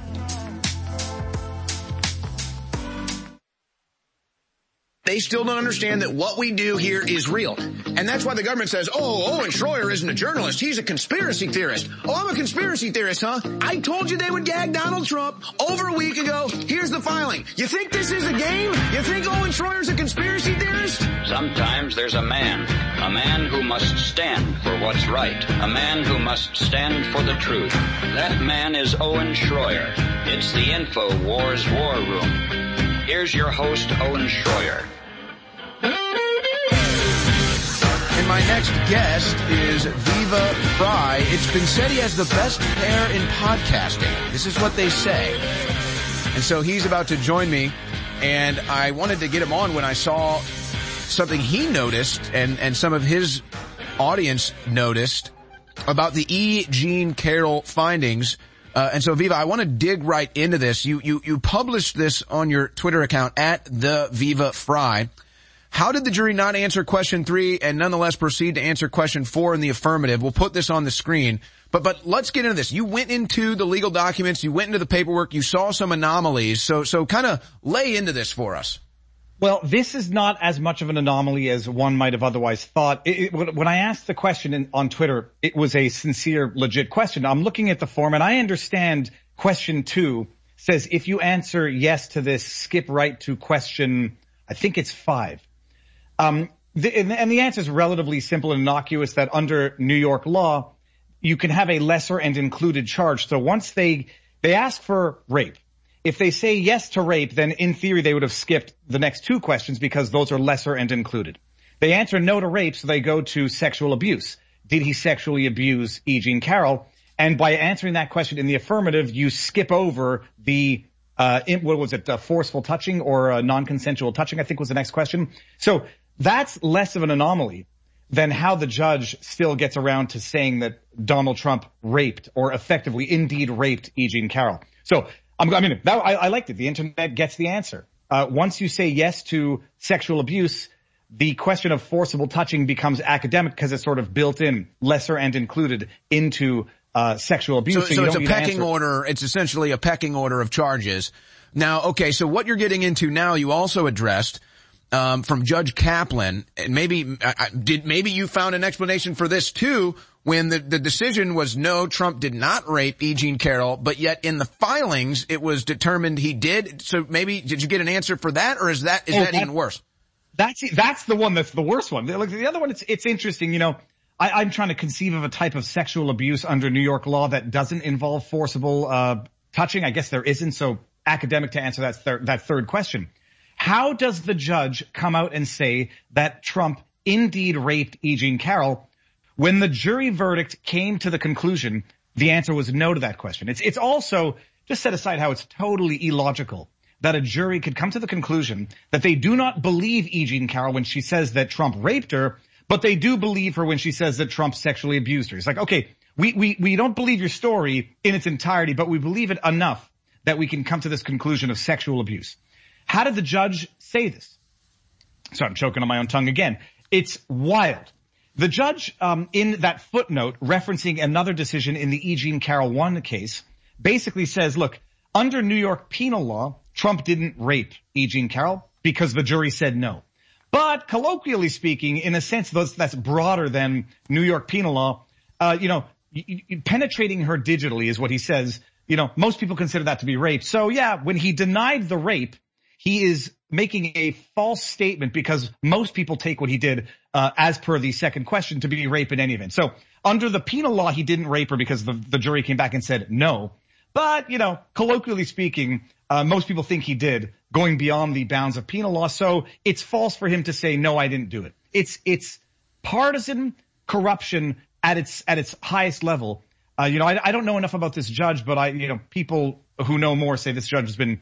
They still don't understand that what we do here is real. And that's why the government says, oh, Owen Shroyer isn't a journalist. He's a conspiracy theorist. Oh, I'm a conspiracy theorist, huh? I told you they would gag Donald Trump over a week ago. Here's the filing. You think this is a game? You think Owen Shroyer's a conspiracy theorist? Sometimes there's a man. A man who must stand for what's right. A man who must stand for the truth. That man is Owen Shroyer. It's the Info Wars War Room. Here's your host, Owen Shroyer. And my next guest is Viva Frei. It's been said he has the best hair in podcasting. This is what they say. And so he's about to join me. And I wanted to get him on when I saw something he noticed and, and some of his audience noticed about the E. Jean Carroll findings. Uh, and so Viva, I want to dig right into this. You, you, you published this on your Twitter account at the Viva Frei. How did the jury not answer question three and nonetheless proceed to answer question four in the affirmative? We'll put this on the screen. But, but let's get into this. You went into the legal documents, you went into the paperwork, you saw some anomalies. So, so kind of lay into this for us. Well, this is not as much of an anomaly as one might have otherwise thought. It, it, when I asked the question in, on Twitter, it was a sincere, legit question. I'm looking at the form and I understand question two says if you answer yes to this, skip right to question, I think it's five. Um, the, and the answer is relatively simple and innocuous that under New York law, you can have a lesser and included charge. So once they, they ask for rape, if they say yes to rape, then in theory they would have skipped the next two questions because those are lesser and included. They answer no to rape, so they go to sexual abuse. Did he sexually abuse E. Jean Carroll? And by answering that question in the affirmative, you skip over the uh, what was it, uh, forceful touching or uh, non-consensual touching? I think was the next question. So that's less of an anomaly than how the judge still gets around to saying that Donald Trump raped or effectively indeed raped E. Jean Carroll. So I'm, I mean, that, I, I liked it. The internet gets the answer. Uh, once you say yes to sexual abuse, the question of forcible touching becomes academic because it's sort of built in, lesser and included into uh, sexual abuse. So, so, so it's a pecking order. It's essentially a pecking order of charges. Now, okay, so what you're getting into now, you also addressed um, from Judge Kaplan, and maybe uh, did maybe you found an explanation for this too. When the, the decision was no, Trump did not rape E. Jean Carroll, but yet in the filings it was determined he did. So maybe did you get an answer for that, or is that is oh, that, that even worse? That's that's the one that's the worst one. Like the other one, it's it's interesting. You know, I, am trying to conceive of a type of sexual abuse under New York law that doesn't involve forcible uh, touching. I guess there isn't. So academic to answer that thir- that third question. How does the judge come out and say that Trump indeed raped E. Jean Carroll. When the jury verdict came to the conclusion, the answer was no to that question. It's, it's also, just set aside how it's totally illogical that a jury could come to the conclusion that they do not believe E. Jean Carroll when she says that Trump raped her, but they do believe her when she says that Trump sexually abused her. It's like, okay, we, we, we don't believe your story in its entirety, but we believe it enough that we can come to this conclusion of sexual abuse. How did the judge say this? So I'm choking on my own tongue again. It's wild. The judge, um, in that footnote referencing another decision in the E. Jean Carroll 1 case, basically says, look, under New York penal law, Trump didn't rape E. Jean Carroll because the jury said no. But colloquially speaking, in a sense that's broader than New York penal law, uh, you know, penetrating her digitally is what he says. You know, most people consider that to be rape. So yeah, when he denied the rape, he is making a false statement because most people take what he did, uh, as per the second question to be rape in any event. So under the penal law, he didn't rape her because the, the jury came back and said no. But, you know, colloquially speaking, uh, most people think he did going beyond the bounds of penal law. So it's false for him to say, no, I didn't do it. It's, it's partisan corruption at its, at its highest level. Uh, you know, I, I don't know enough about this judge, but I, you know, people who know more say this judge has been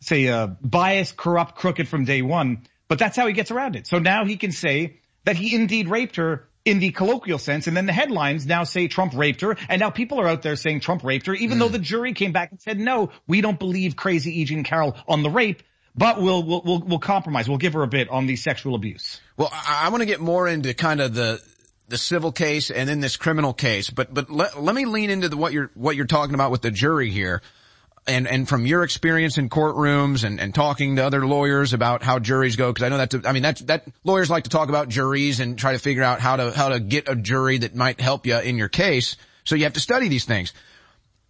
say, uh, biased, corrupt, crooked from day one, but that's how he gets around it. So now he can say that he indeed raped her in the colloquial sense, and then the headlines now say Trump raped her, and now people are out there saying Trump raped her, even mm. though the jury came back and said, no, we don't believe crazy E. Jean Carroll on the rape, but we'll, we'll, we'll, we'll compromise. We'll give her a bit on the sexual abuse. Well, I, I want to get more into kind of the, the civil case and then this criminal case, but, but let, let me lean into the, what you're, what you're talking about with the jury here and, and from your experience in courtrooms and, and talking to other lawyers about how juries go, because I know that, I mean, that's, that lawyers like to talk about juries and try to figure out how to, how to get a jury that might help you in your case. So you have to study these things.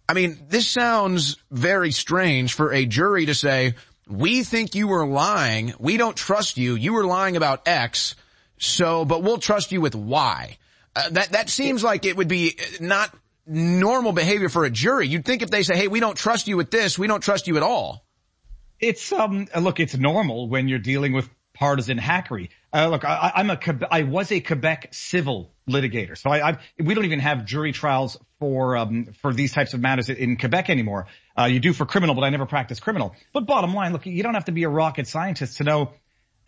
I mean, this sounds very strange for a jury to say, we think you were lying. We don't trust you. You were lying about X. So, but we'll trust you with Y. Uh, that, that seems like it would be not normal behavior for a jury. You'd think if they say, hey, we don't trust you with this, we don't trust you at all. It's, um, look, it's normal when you're dealing with partisan hackery. Uh, look, I, I'm a, I was a Quebec civil litigator. So I, I, we don't even have jury trials for, um, for these types of matters in Quebec anymore. Uh, you do for criminal, but I never practice criminal. But bottom line, look, you don't have to be a rocket scientist to know,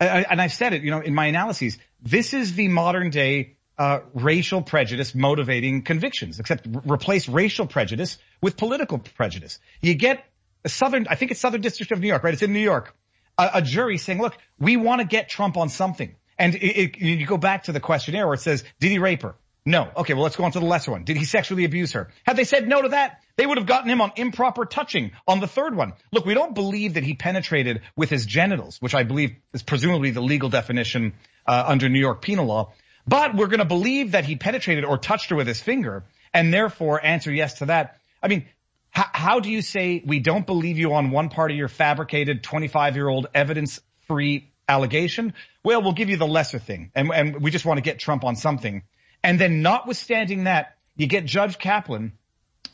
and I've said it, you know, in my analyses, this is the modern day uh, racial prejudice motivating convictions, except replace racial prejudice with political prejudice. You get a Southern, I think it's Southern District of New York, right? It's in New York. A, a jury saying, look, we want to get Trump on something. And it, it, you go back to the questionnaire where it says, did he rape her? No. Okay, well, let's go on to the lesser one. Did he sexually abuse her? Had they said no to that, they would have gotten him on improper touching on the third one. Look, we don't believe that he penetrated with his genitals, which I believe is presumably the legal definition uh, under New York penal law. But we're going to believe that he penetrated or touched her with his finger and therefore answer yes to that. I mean, how, how do you say we don't believe you on one part of your fabricated 25 year old evidence free allegation? Well, we'll give you the lesser thing and, and we just want to get Trump on something. And then notwithstanding that, you get Judge Kaplan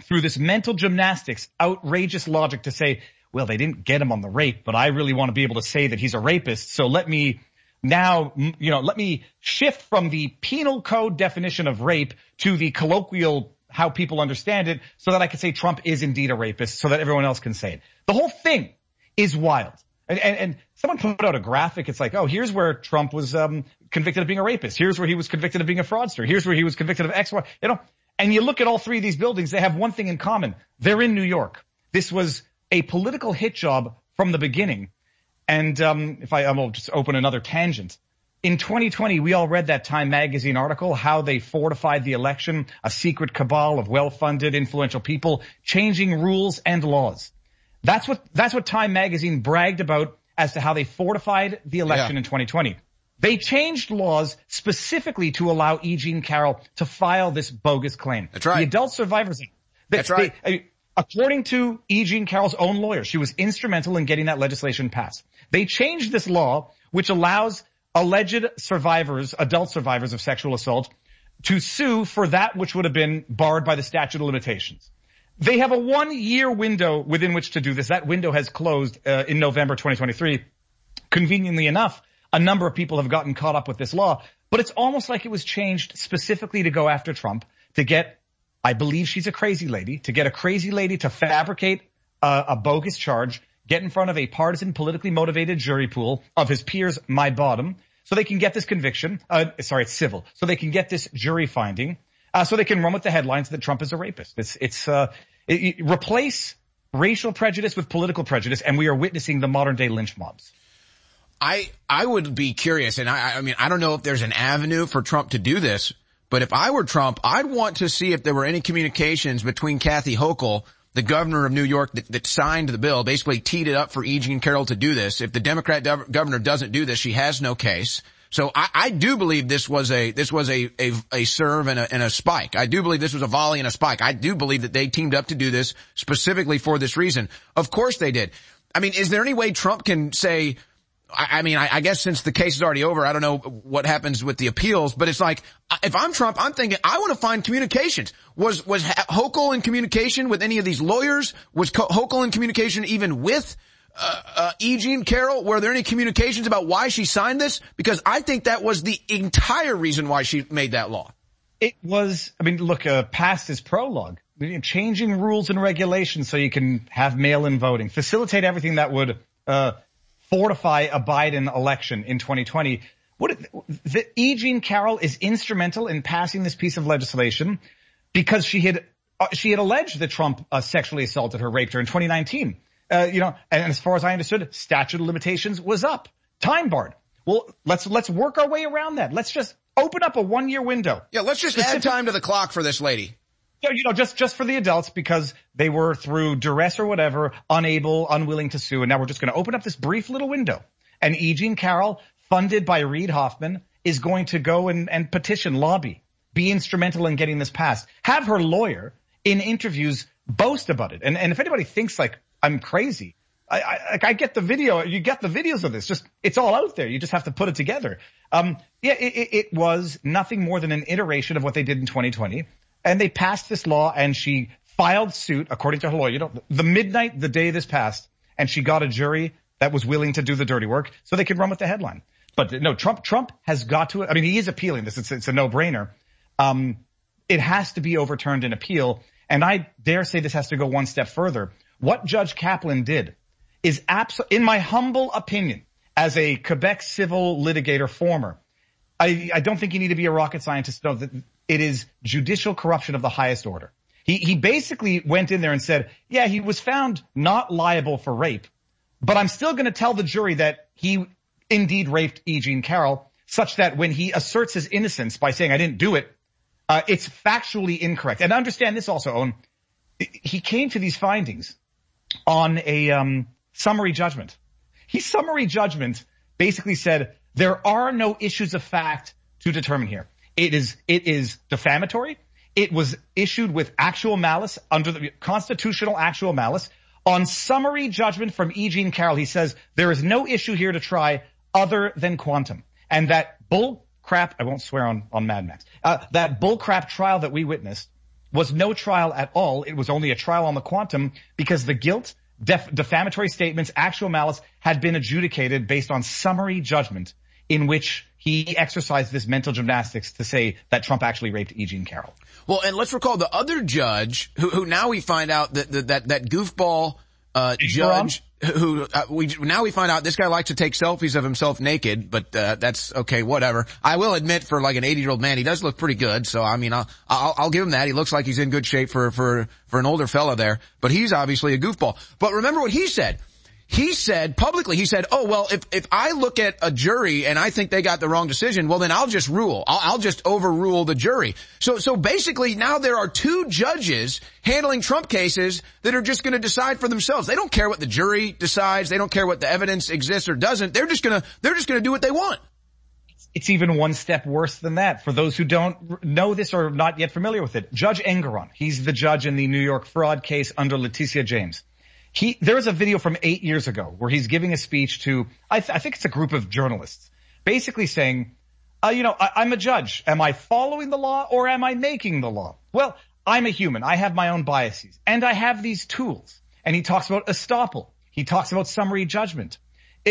through this mental gymnastics, outrageous logic to say, well, they didn't get him on the rape, but I really want to be able to say that he's a rapist. So let me now, you know, let me shift from the penal code definition of rape to the colloquial how people understand it so that I can say Trump is indeed a rapist so that everyone else can say it. The whole thing is wild. And, and, and someone put out a graphic. It's like, oh, here's where Trump was um, convicted of being a rapist. Here's where he was convicted of being a fraudster. Here's where he was convicted of X, Y. You know, and you look at all three of these buildings. They have one thing in common. They're in New York. This was a political hit job from the beginning. And um, if I, I will just open another tangent. In 2020, we all read that Time magazine article, how they fortified the election, a secret cabal of well-funded, influential people changing rules and laws. That's what, that's what Time magazine bragged about as to how they fortified the election yeah. in 2020. They changed laws specifically to allow E. Jean Carroll to file this bogus claim. That's right. The Adult Survivors Act. That's right. They, according to E. Jean Carroll's own lawyer, she was instrumental in getting that legislation passed. They changed this law, which allows alleged survivors, adult survivors of sexual assault, to sue for that which would have been barred by the statute of limitations. They have a one year window within which to do this. That window has closed uh, in November 2023. Conveniently enough, a number of people have gotten caught up with this law. but it's almost like it was changed specifically to go after Trump to get, I believe she's a crazy lady, to get a crazy lady to fabricate a, a bogus charge, get in front of a partisan, politically motivated jury pool of his peers, my bottom, so they can get this conviction. Uh, sorry, it's civil. So they can get this jury finding. Uh, so they can run with the headlines that Trump is a rapist. It's, it's, uh, it, it, replace racial prejudice with political prejudice, and we are witnessing the modern day lynch mobs. I, I would be curious, and I, I mean, I don't know if there's an avenue for Trump to do this, but if I were Trump, I'd want to see if there were any communications between Kathy Hochul, the governor of New York that, that signed the bill, basically teed it up for E. Jean Carroll to do this. If the Democrat governor doesn't do this, she has no case. So I, I do believe this was a this was a a, a serve and a, and a spike. I do believe this was a volley and a spike. I do believe that they teamed up to do this specifically for this reason. Of course they did. I mean, is there any way Trump can say? I, mean, I, I guess since the case is already over, I don't know what happens with the appeals, but it's like if I'm Trump, I'm thinking I want to find communications. Was was Hochul in communication with any of these lawyers? Was Hochul in communication even with? uh, uh, E. Jean Carroll, were there any communications about why she signed this? Because I think that was the entire reason why she made that law. It was, I mean, look, uh, past is prologue. Changing rules and regulations so you can have mail-in voting, facilitate everything that would uh, fortify a Biden election in 2020. What the E. Jean Carroll is instrumental in passing this piece of legislation because she had uh, she had alleged that Trump uh, sexually assaulted her, raped her in 2019 uh, you know, and as far as I understood, statute of limitations was up, time barred. Well, let's let's work our way around that. Let's just open up a one year window. Yeah, let's just add time to the clock for this lady. So, you know, just just for the adults because they were through duress or whatever, unable, unwilling to sue, and now we're just going to open up this brief little window. And E. Jean Carroll, funded by Reid Hoffman, is going to go and, and petition, lobby, be instrumental in getting this passed. Have her lawyer in interviews boast about it. And and if anybody thinks like I'm crazy. I, I, I get the video. You get the videos of this. Just it's all out there. You just have to put it together. Um, yeah, it, it was nothing more than an iteration of what they did in 2020, and they passed this law, and she filed suit according to her lawyer. You know, the midnight the day this passed, and she got a jury that was willing to do the dirty work, so they could run with the headline. But no, Trump Trump has got to. I mean, he is appealing this. It's, it's a no brainer. Um, it has to be overturned in appeal, and I dare say this has to go one step further. What Judge Kaplan did is absolutely, in my humble opinion, as a Quebec civil litigator former, I, I, don't think you need to be a rocket scientist to know that it is judicial corruption of the highest order. He, he basically went in there and said, yeah, he was found not liable for rape, but I'm still going to tell the jury that he indeed raped E. Jean Carroll, such that when he asserts his innocence by saying I didn't do it, uh, it's factually incorrect. And understand this also, Owen. He came to these findings on a um, summary judgment. His summary judgment basically said there are no issues of fact to determine here. It is it is defamatory. It was issued with actual malice under the constitutional actual malice. On summary judgment from E. Jean Carroll, he says there is no issue here to try other than quantum, and that bull crap. I won't swear on on Mad Max. Uh, that bull crap trial that we witnessed was no trial at all. It was only a trial on the quantum because the guilt, def- defamatory statements, actual malice had been adjudicated based on summary judgment in which he exercised this mental gymnastics to say that Trump actually raped E. Jean Carroll. Well, and let's recall the other judge who, who now we find out that, that, that, that goofball, uh, judge who uh, we now we find out this guy likes to take selfies of himself naked, but uh, that's okay, whatever. I will admit, for like an 80 year old man, he does look pretty good. So I mean, I'll, I'll, I'll give him that. He looks like he's in good shape for for for an older fella there, but he's obviously a goofball. But remember what he said. He said publicly, he said, oh, well, if, if I look at a jury and I think they got the wrong decision, well, then I'll just rule. I'll, I'll just overrule the jury. So, so basically now there are two judges handling Trump cases that are just going to decide for themselves. They don't care what the jury decides. They don't care what the evidence exists or doesn't. They're just going to, they're just going to do what they want. It's even one step worse than that. For those who don't know this or not yet familiar with it, Judge Engoron, he's the judge in the New York fraud case under Letitia James. He, a video from eight years ago where he's giving a speech to, I, th- I think it's a group of journalists, basically saying, uh, you know, I, I'm a judge. Am I following the law or am I making the law? Well, I'm a human. I have my own biases and I have these tools. And he talks about estoppel. He talks about summary judgment.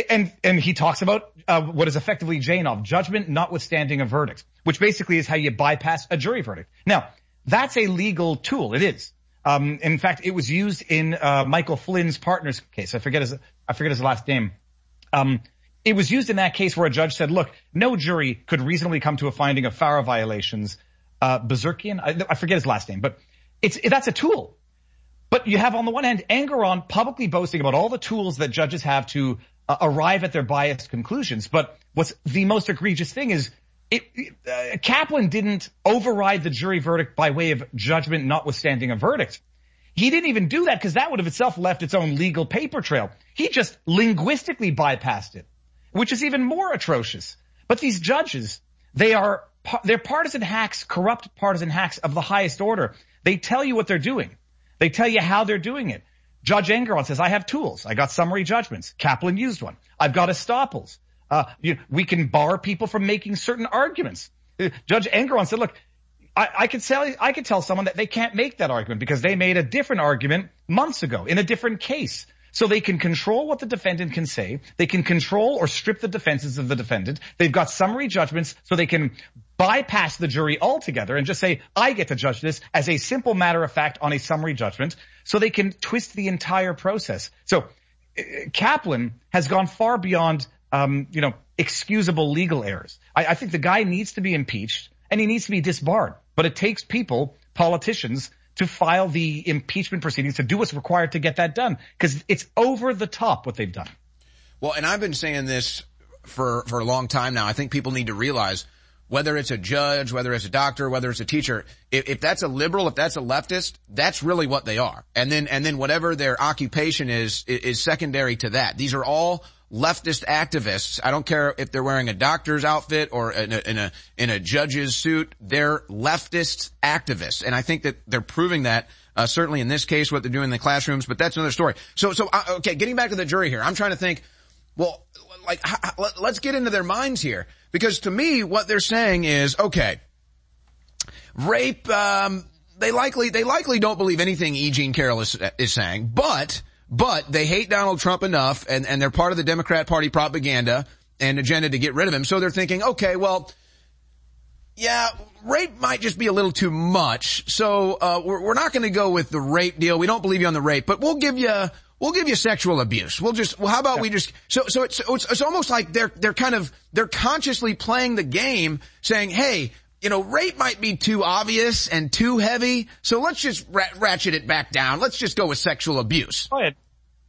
and and he talks about uh, what is effectively JNOV, judgment notwithstanding a verdict, which basically is how you bypass a jury verdict. Now, that's a legal tool. It is. Um, in fact, it was used in uh, Michael Flynn's partner's case. I forget his I forget his last name. Um, it was used in that case where a judge said, "Look, no jury could reasonably come to a finding of FARA violations." Uh, Bezirkian, I, I forget his last name, but it's that's a tool. But you have on the one hand Engoron publicly boasting about all the tools that judges have to uh, arrive at their biased conclusions. But what's the most egregious thing is it, uh, Kaplan didn't override the jury verdict by way of judgment notwithstanding a verdict. He didn't even do that because that would have itself left its own legal paper trail. He just linguistically bypassed it, which is even more atrocious. But these judges, they are, they're partisan hacks, corrupt partisan hacks of the highest order. They tell you what they're doing. They tell you how they're doing it. Judge Engoron says, I have tools. I got summary judgments. Kaplan used one. I've got estoppels. Uh, you, we can bar people from making certain arguments. Uh, Judge Engoron said, look, I, I could tell, I could tell someone that they can't make that argument because they made a different argument months ago in a different case. So they can control what the defendant can say. They can control or strip the defenses of the defendant. They've got summary judgments so they can bypass the jury altogether and just say, I get to judge this as a simple matter of fact on a summary judgment so they can twist the entire process. So uh, Kaplan has gone far beyond, um, you know, excusable legal errors. I, I think the guy needs to be impeached and he needs to be disbarred, but it takes people, politicians, to file the impeachment proceedings to do what's required to get that done because it's over the top what they've done. Well, and I've been saying this for, for a long time now. I think people need to realize whether it's a judge, whether it's a doctor, whether it's a teacher, if, if, that's a liberal, if that's a leftist, that's really what they are. And then, and then whatever their occupation is, is secondary to that. These are all leftist activists. I don't care if they're wearing a doctor's outfit or in a, in a, in a judge's suit. They're leftist activists. And I think that they're proving that, uh, certainly in this case, what they're doing in the classrooms, but that's another story. So, so, uh, okay, getting back to the jury here, I'm trying to think, well, like, let's get into their minds here. Because to me, what they're saying is, okay, rape, um, they likely, they likely don't believe anything E. Jean Carroll is, is saying, but, but they hate Donald Trump enough and, and they're part of the Democrat party propaganda and agenda to get rid of him. So they're thinking, okay, well, yeah, rape might just be a little too much. So, uh, we're, we're not going to go with the rape deal. We don't believe you on the rape, but we'll give you, We'll give you sexual abuse. We'll just, well, how about we just, so, so it's, it's, it's almost like they're, they're kind of, they're consciously playing the game saying, hey, you know, rape might be too obvious and too heavy, so let's just ratchet it back down. Let's just go with sexual abuse. Go ahead.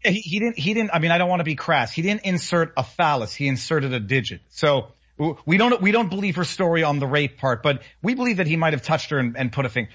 He, he didn't, he didn't, I mean, I don't want to be crass. He didn't insert a phallus. He inserted a digit. So we don't, we don't believe her story on the rape part, but we believe that he might have touched her and, and put a thing.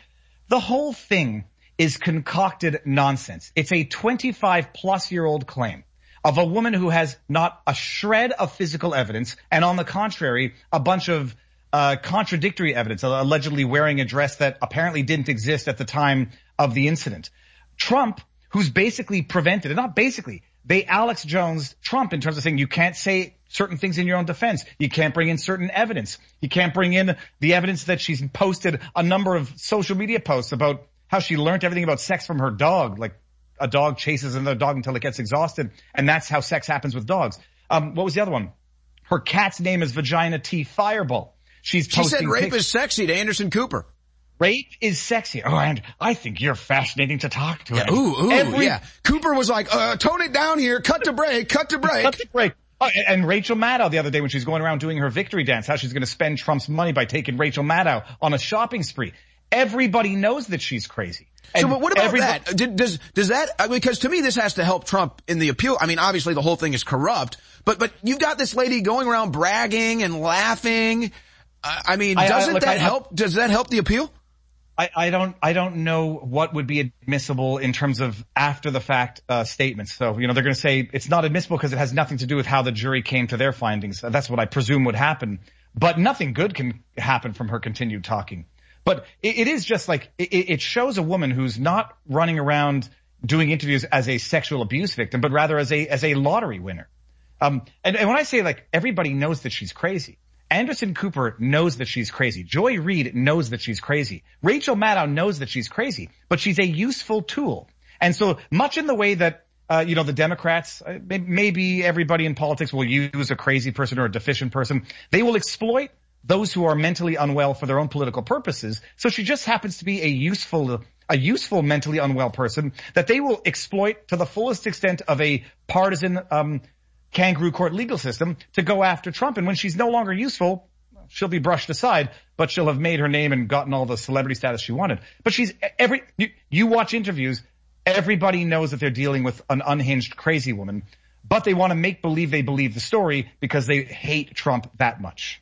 The whole thing is concocted nonsense. It's a 25 plus year old claim of a woman who has not a shred of physical evidence and on the contrary, a bunch of uh, contradictory evidence, allegedly wearing a dress that apparently didn't exist at the time of the incident. Trump, who's basically prevented, and not basically, they Alex Jones Trump in terms of saying you can't say certain things in your own defense. You can't bring in certain evidence. You can't bring in the evidence that she's posted a number of social media posts about how she learned everything about sex from her dog. Like a dog chases another dog until it gets exhausted. And that's how sex happens with dogs. Um, what was the other one? Her cat's name is Vagina T Fireball. She's she said rape is sexy to Anderson Cooper. Rape is sexy. Oh, and I think you're fascinating to talk to. Yeah, ooh, ooh, Every, yeah. Cooper was like, uh, tone it down here, cut to break, cut to break. cut to break. Oh, and Rachel Maddow the other day when she's going around doing her victory dance, how she's going to spend Trump's money by taking Rachel Maddow on a shopping spree. Everybody knows that she's crazy. And so, but what about that? Does does that because to me this has to help Trump in the appeal? I mean, obviously the whole thing is corrupt, but but you've got this lady going around bragging and laughing. I mean, doesn't I, look, that I, help? Does that help the appeal? I, I don't I don't know what would be admissible in terms of after the fact uh, statements. So you know they're going to say it's not admissible because it has nothing to do with how the jury came to their findings. That's what I presume would happen. But nothing good can happen from her continued talking. But it, it is just like, it, it shows a woman who's not running around doing interviews as a sexual abuse victim, but rather as a, as a lottery winner. Um, and, and when I say like everybody knows that she's crazy, Anderson Cooper knows that she's crazy. Joy Reid knows that she's crazy. Rachel Maddow knows that she's crazy, but she's a useful tool. And so much in the way that uh, you know, the Democrats, uh, maybe everybody in politics will use a crazy person or a deficient person. They will exploit those who are mentally unwell for their own political purposes. So she just happens to be a useful, a useful mentally unwell person that they will exploit to the fullest extent of a partisan, um, kangaroo court legal system to go after Trump. And when she's no longer useful, she'll be brushed aside, but she'll have made her name and gotten all the celebrity status she wanted. But she's every, you, you watch interviews, everybody knows that they're dealing with an unhinged crazy woman, but they want to make believe they believe the story because they hate Trump that much.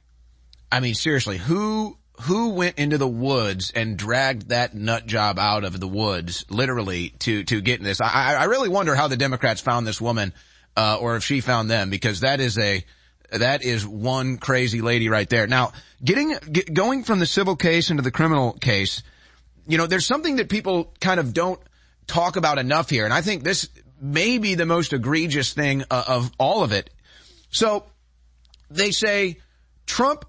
I mean, seriously, who who went into the woods and dragged that nut job out of the woods, literally, to to get in this? I, I really wonder how the Democrats found this woman, uh, or if she found them, because that is a that is one crazy lady right there. Now, getting get, going from the civil case into the criminal case, you know, there's something that people kind of don't talk about enough here, and I think this may be the most egregious thing uh, of all of it. So, they say Trump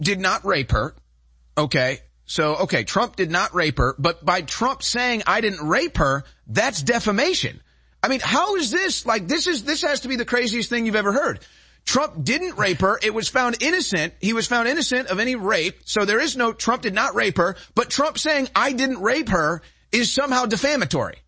did not rape her. Okay. So, okay, Trump did not rape her, but by Trump saying I didn't rape her, that's defamation. I mean, how is this? Like, this is, this has to be the craziest thing you've ever heard. Trump didn't rape her. It was found innocent. He was found innocent of any rape. So there is no, Trump did not rape her, but Trump saying I didn't rape her is somehow defamatory.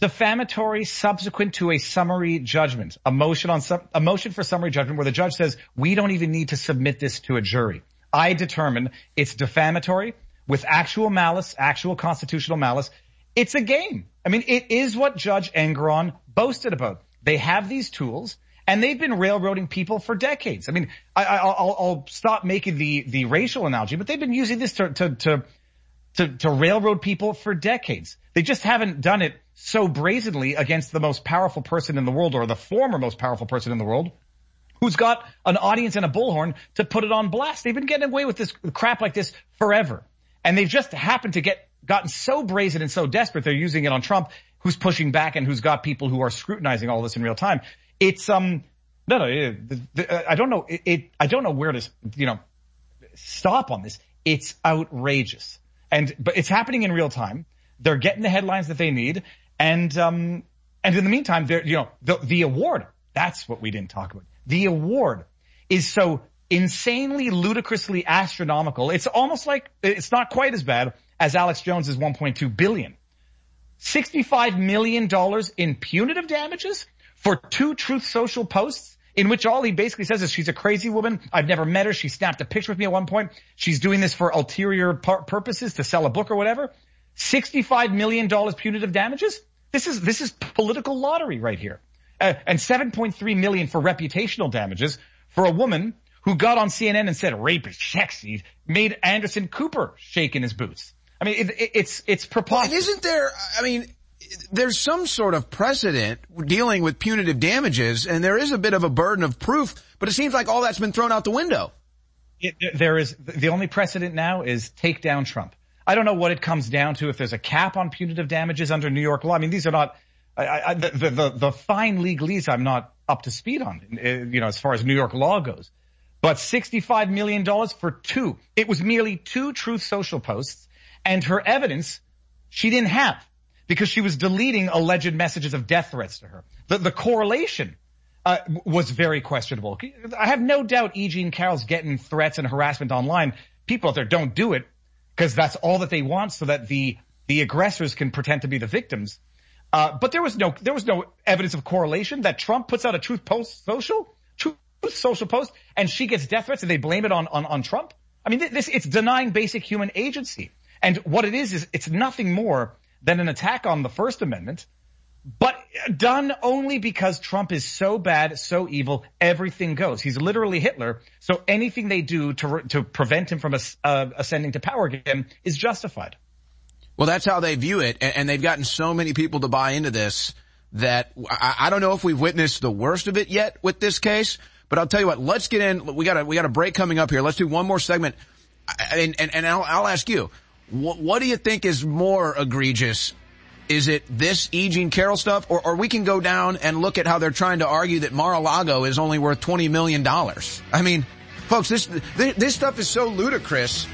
Defamatory subsequent to a summary judgment, a motion on some, a motion for summary judgment where the judge says we don't even need to submit this to a jury. I determine it's defamatory with actual malice, actual constitutional malice. It's a game. I mean, it is what Judge Engoron boasted about. They have these tools and they've been railroading people for decades. I mean, I, will stop making the, the racial analogy, but they've been using this to, to, to, to, to railroad people for decades. They just haven't done it so brazenly against the most powerful person in the world or the former most powerful person in the world who's got an audience and a bullhorn to put it on blast. They've been getting away with this crap like this forever. And they've just happened to get gotten so brazen and so desperate they're using it on Trump who's pushing back and who's got people who are scrutinizing all this in real time. It's um no no the, I don't know it, it I don't know where to you know stop on this. It's outrageous. And but it's happening in real time. They're getting the headlines that they need and, um, and in the meantime, there, you know, the, the award, that's what we didn't talk about. The award is so insanely, ludicrously astronomical. It's almost like, it's not quite as bad as Alex Jones's 1.2 billion. $65 million in punitive damages for two Truth Social posts in which all he basically says is she's a crazy woman. I've never met her. She snapped a picture with me at one point. She's doing this for ulterior purposes to sell a book or whatever. $65 million punitive damages? This is, this is political lottery right here. Uh, and 7.3 million for reputational damages for a woman who got on CNN and said rape is sexy, made Anderson Cooper shake in his boots. I mean, it, it, it's, it's preposterous. Well, isn't there, I mean, there's some sort of precedent dealing with punitive damages and there is a bit of a burden of proof, but it seems like all that's been thrown out the window. It, there is, the only precedent now is take down Trump. I don't know what it comes down to if there's a cap on punitive damages under New York law. I mean, these are not I, I, the, the, the fine legalese I'm not up to speed on, uh, you know, as far as New York law goes. But $65 million for two. It was merely two Truth Social posts and her evidence she didn't have because she was deleting alleged messages of death threats to her. The, the correlation uh, was very questionable. I have no doubt E. Jean Carroll's getting threats and harassment online. People out there don't do it because that's all that they want so that the, the aggressors can pretend to be the victims. Uh, but there was no, there was no evidence of correlation that Trump puts out a truth post social, social post and she gets death threats and they blame it on, on, on Trump. I mean, this, it's denying basic human agency. And what it is, is it's nothing more than an attack on the First Amendment but done only because Trump is so bad, so evil, everything goes. He's literally Hitler. So anything they do to, to prevent him from uh, ascending to power again is justified. Well, that's how they view it. And, they've gotten so many people to buy into this that I, I don't know if we've witnessed the worst of it yet with this case, but I'll tell you what, let's get in. We got a, we got a break coming up here. Let's do one more segment. And, and, and I'll, I'll ask you, what, what do you think is more egregious is it this E. Jean Carroll stuff, or, or we can go down and look at how they're trying to argue that Mar-a-Lago is only worth $20 million. I mean, folks, this, this stuff is so ludicrous.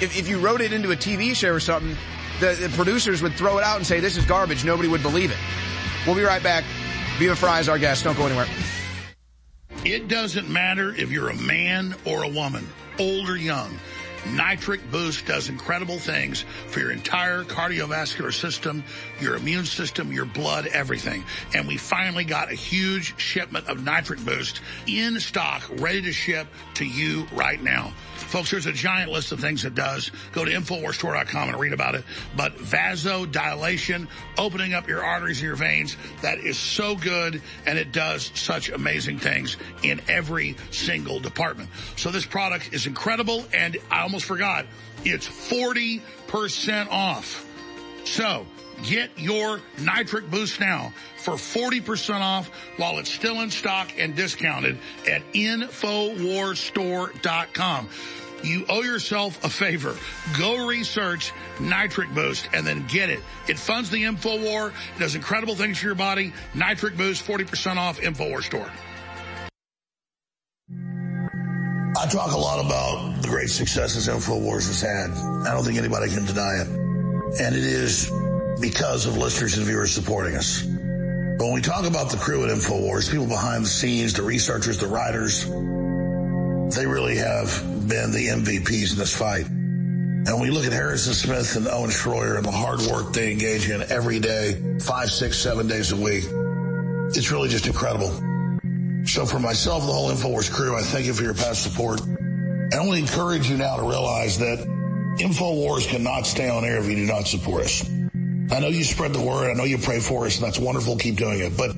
If, if you wrote it into a TV show or something, the, the producers would throw it out and say, this is garbage. Nobody would believe it. We'll be right back. Viva Frei is our guest. Don't go anywhere. It doesn't matter if you're a man or a woman, old or young. Nitric Boost does incredible things for your entire cardiovascular system, your immune system, your blood, everything. And we finally got a huge shipment of Nitric Boost in stock, ready to ship to you right now. Folks, there's a giant list of things it does. Go to InfoWarsStore.com and read about it. But vasodilation, opening up your arteries and your veins, that is so good and it does such amazing things in every single department. So this product is incredible and I almost forgot, it's 40% off. So get your nitric boost now for 40% off while it's still in stock and discounted at InfoWarsStore.com. You owe yourself a favor. Go research Nitric Boost and then get it. It funds the InfoWar. It does incredible things for your body. Nitric Boost, 40% off, InfoWar store. I talk a lot about the great successes InfoWars has had. I don't think anybody can deny it. And it is because of listeners and viewers supporting us. When we talk about the crew at InfoWars, people behind the scenes, the researchers, the writers, they really have been the MVPs in this fight. And when we look at Harrison Smith and Owen Shroyer and the hard work they engage in every day, five, six, seven days a week, it's really just incredible. So for myself the whole InfoWars crew, I thank you for your past support. I to encourage you now to realize that InfoWars cannot stay on air if you do not support us. I know you spread the word. I know you pray for us and that's wonderful. Keep doing it. But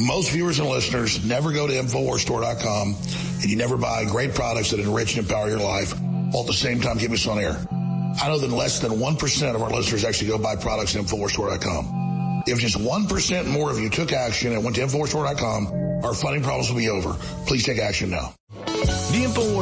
most viewers and listeners never go to InfoWarsStore.com and you never buy great products that enrich and empower your life while at the same time keep us on air. I know that less than 1% of our listeners actually go buy products at InfoWarsStore.com. If just 1% more of you took action and went to InfoWarsStore.com, our funding problems will be over. Please take action now. The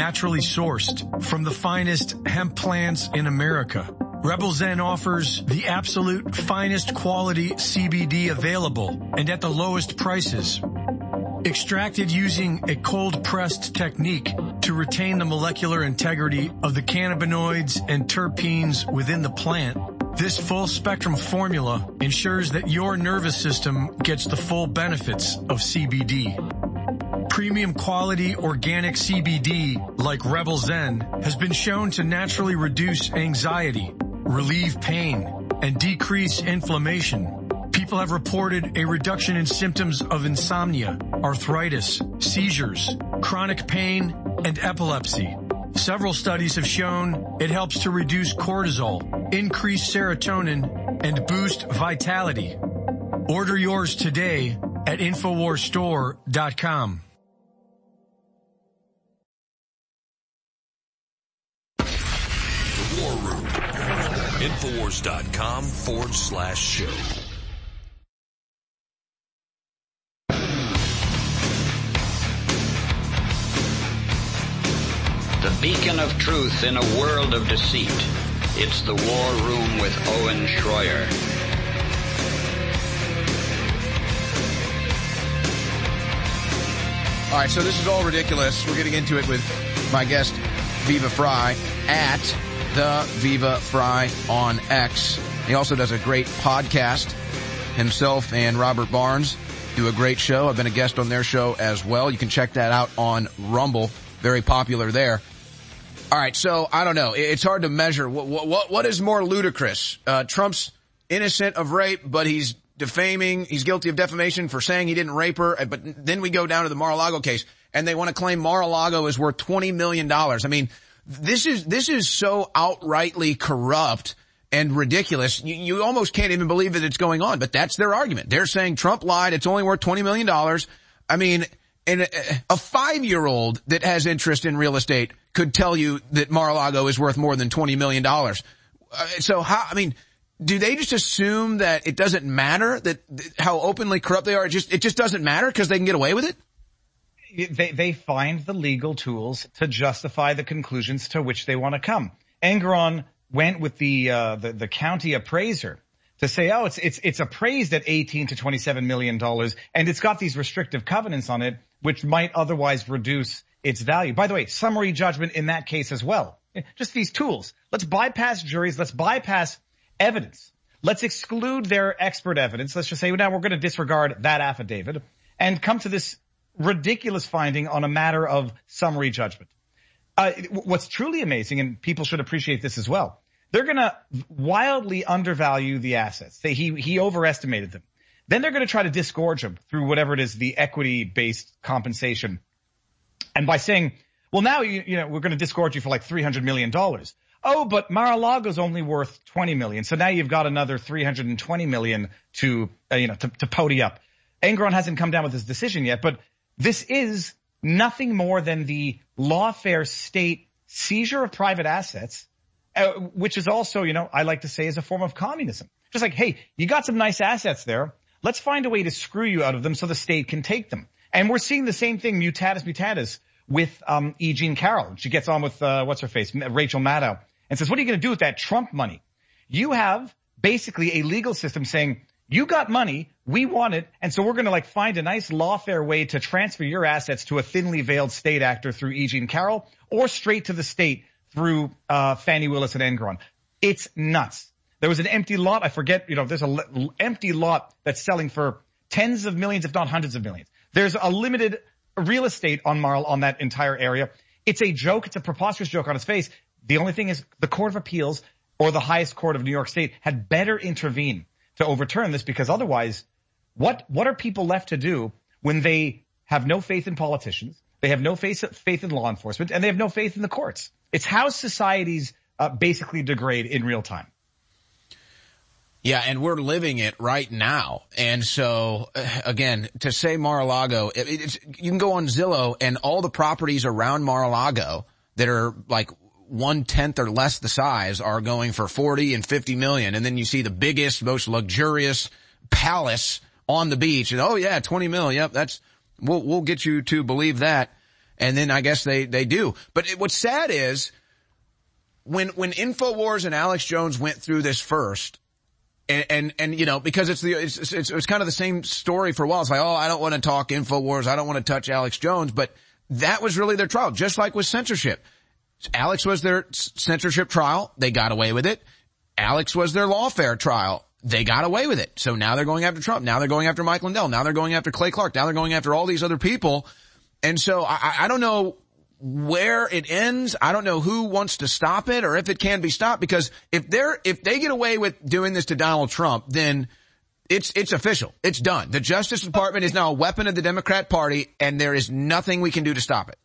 Naturally sourced from the finest hemp plants in America. Rebel Zen offers the absolute finest quality CBD available and at the lowest prices. Extracted using a cold pressed technique to retain the molecular integrity of the cannabinoids and terpenes within the plant. This full spectrum formula ensures that your nervous system gets the full benefits of CBD. Premium quality organic CBD like Rebel Zen has been shown to naturally reduce anxiety, relieve pain, and decrease inflammation. People have reported a reduction in symptoms of insomnia, arthritis, seizures, chronic pain, and epilepsy. Several studies have shown it helps to reduce cortisol, increase serotonin, and boost vitality. Order yours today at InfoWarsStore.com. Infowars.com forward slash show. The beacon of truth in a world of deceit. It's the War Room with Owen Shroyer. All right, so this is all ridiculous. We're getting into it with my guest, Viva Frei, at the Viva Frei on X. He also does a great podcast. Himself and Robert Barnes do a great show. I've been a guest on their show as well. You can check that out on Rumble. Very popular there. All right, so I don't know. It's hard to measure what what what is more ludicrous. Uh, Trump's innocent of rape, but he's defaming, he's guilty of defamation for saying he didn't rape her. But then we go down to the Mar-a-Lago case and they want to claim Mar-a-Lago is worth $20 million. I mean, this is, this is so outrightly corrupt and ridiculous. You, you almost can't even believe that it's going on, but that's their argument. They're saying Trump lied. It's only worth $20 million. I mean, and a, five-year-old that has interest in real estate could tell you that Mar-a-Lago is worth more than $20 million. Uh, so how, I mean, do they just assume that it doesn't matter that how openly corrupt they are? It just, it just doesn't matter because they can get away with it? They, they find the legal tools to justify the conclusions to which they want to come. Engoron went with the, uh, the, the county appraiser to say, oh, it's, it's, it's appraised at 18 to 27 million dollars and it's got these restrictive covenants on it, which might otherwise reduce its value. By the way, summary judgment in that case as well. Just these tools. Let's bypass juries. Let's bypass evidence. Let's exclude their expert evidence. Let's just say, well, now we're going to disregard that affidavit and come to this ridiculous finding on a matter of summary judgment. Uh, what's truly amazing, and people should appreciate this as well, they're going to wildly undervalue the assets. They, he, he overestimated them. Then they're going to try to disgorge them through whatever it is, the equity based compensation. And by saying, well, now you, you know, we're going to disgorge you for like $300 million. Oh, but Mar-a-Lago's only worth 20 million. So now you've got another 320 million to, uh, you know, to, to up. Engoron hasn't come down with his decision yet, but this is nothing more than the lawfare state seizure of private assets, uh, which is also, you know, I like to say is a form of communism. Just like, hey, you got some nice assets there. Let's find a way to screw you out of them so the state can take them. And we're seeing the same thing mutatis mutatis with um, E. Jean Carroll. She gets on with uh, what's her face, Rachel Maddow, and says, "What are you going to do with that Trump money? You have basically a legal system saying you got money, we want it, and so we're going to like find a nice lawfare way to transfer your assets to a thinly veiled state actor through E. Jean Carroll, or straight to the state through uh, Fani Willis and Engoron. It's nuts. There was an empty lot. I forget, you know, there's an l- empty lot that's selling for tens of millions, if not hundreds of millions. There's a limited real estate on Marl on that entire area. It's a joke. It's a preposterous joke on its face. The only thing is the Court of Appeals or the highest court of New York State had better intervene to overturn this because otherwise, what, what are people left to do when they have no faith in politicians? They have no faith, faith in law enforcement and they have no faith in the courts. It's how societies uh, basically degrade in real time. Yeah, and we're living it right now. And so, again, to say Mar-a-Lago, it, you can go on Zillow and all the properties around Mar-a-Lago that are like one tenth or less the size are going for 40 and 50 million. And then you see the biggest, most luxurious palace on the beach and oh yeah, 20 mil. Yep. That's, we'll, we'll get you to believe that. And then I guess they, they do. But it, what's sad is when, when InfoWars and Alex Jones went through this first, and, and, and, you know, because it's the, it's, it's, it's kind of the same story for a while. It's like, oh, I don't want to talk InfoWars. I don't want to touch Alex Jones, but that was really their trial, just like with censorship. Alex was their censorship trial. They got away with it. Alex was their lawfare trial. They got away with it. So now they're going after Trump. Now they're going after Mike Lindell. Now they're going after Clay Clark. Now they're going after all these other people. And so I, I don't know where it ends. I don't know who wants to stop it or if it can be stopped because if they're, if they get away with doing this to Donald Trump, then it's, it's official. It's done. The Justice Department is now a weapon of the Democrat party and there is nothing we can do to stop it.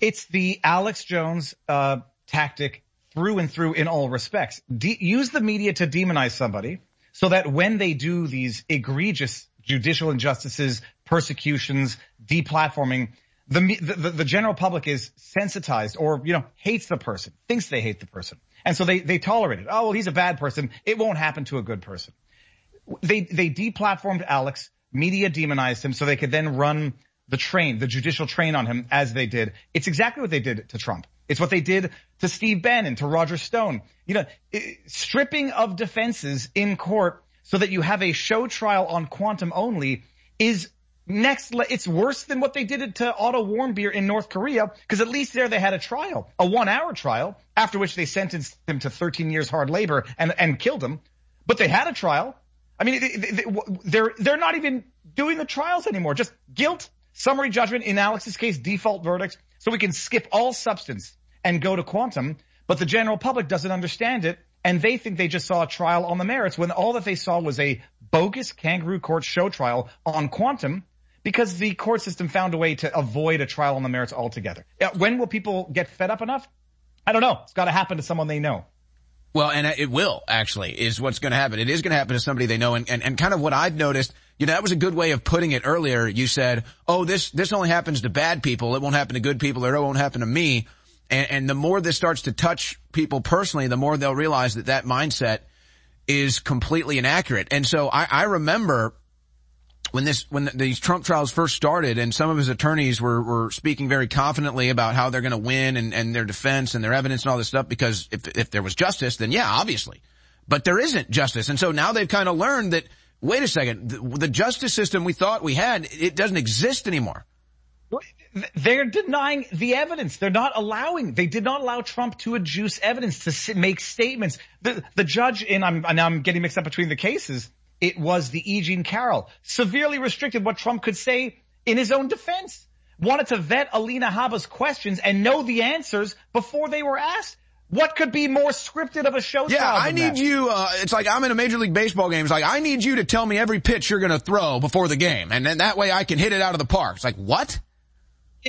It's the Alex Jones, uh, tactic through and through in all respects. De- use the media to demonize somebody so that when they do these egregious judicial injustices, persecutions, deplatforming, the, the, the general public is sensitized or, you know, hates the person, thinks they hate the person. And so they, they tolerate it. Oh, well, he's a bad person. It won't happen to a good person. They, they deplatformed Alex. Media demonized him so they could then run the train, the judicial train on him as they did. It's exactly what they did to Trump. It's what they did to Steve Bannon, to Roger Stone. You know, stripping of defenses in court so that you have a show trial on quantum only is next, Le- it's worse than what they did to Otto Warmbier in North Korea, because at least there they had a trial, a one hour trial, after which they sentenced him to 13 years hard labor and, and killed him. But they had a trial. I mean, they, they're, they're not even doing the trials anymore. Just guilt, summary judgment, in Alex's case, default verdicts. So we can skip all substance and go to quantum, but the general public doesn't understand it. and they think they just saw a trial on the merits when all that they saw was a bogus kangaroo court show trial on quantum because the court system found a way to avoid a trial on the merits altogether. When will people get fed up enough? I don't know. It's got to happen to someone they know. Well, and it will actually is what's going to happen. It is going to happen to somebody they know. And, and, and kind of what I've noticed, you know, that was a good way of putting it earlier. You said, oh, this, this only happens to bad people. It won't happen to good people or it won't happen to me. And, and the more this starts to touch people personally, the more they'll realize that that mindset is completely inaccurate. And so I, I remember when this, when these Trump trials first started and some of his attorneys were, were speaking very confidently about how they're going to win and, and their defense and their evidence and all this stuff because if, if there was justice, then yeah, obviously. But there isn't justice. And so now they've kind of learned that, wait a second, the, justice system we thought we had, it doesn't exist anymore. They're denying the evidence. They're not allowing, they did not allow Trump to adduce evidence to make statements. The, the judge, and I'm, getting mixed up between the cases, it was the E. Jean Carroll, severely restricted what Trump could say in his own defense. Wanted to vet Alina Habba's questions and know the answers before they were asked. What could be more scripted of a show? Yeah, I need that? you. Uh, it's like I'm in a major league baseball game. It's like I need you to tell me every pitch you're going to throw before the game, and then that way I can hit it out of the park. It's like what?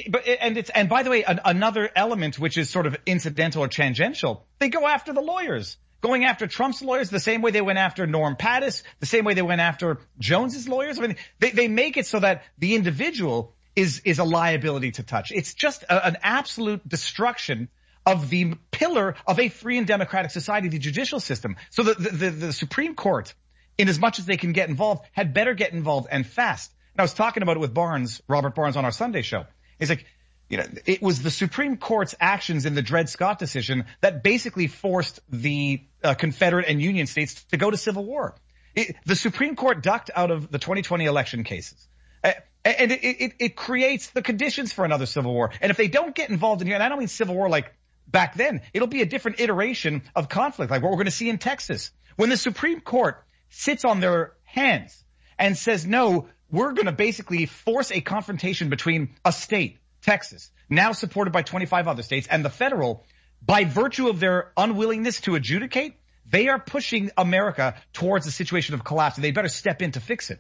But and it's and by the way, an, another element which is sort of incidental or tangential. They go after the lawyers going after Trump's lawyers the same way they went after Norm Pattis, the same way they went after Jones's lawyers. I mean, they, they make it so that the individual is, is a liability to touch. It's just a, an absolute destruction of the pillar of a free and democratic society, the judicial system. So the, the, the, the Supreme Court, in as much as they can get involved, had better get involved and fast. And I was talking about it with Barnes, Robert Barnes on our Sunday show. He's like, you know, it was the Supreme Court's actions in the Dred Scott decision that basically forced the uh, Confederate and Union states to go to civil war. It, the Supreme Court ducked out of the 2020 election cases. Uh, and it, it, it, creates the conditions for another civil war. And if they don't get involved in here, and I don't mean civil war like back then, it'll be a different iteration of conflict, like what we're going to see in Texas. When the Supreme Court sits on their hands and says, no, we're going to basically force a confrontation between a state, Texas, now supported by 25 other states, and the federal by virtue of their unwillingness to adjudicate, they are pushing America towards a situation of collapse. And they better step in to fix it.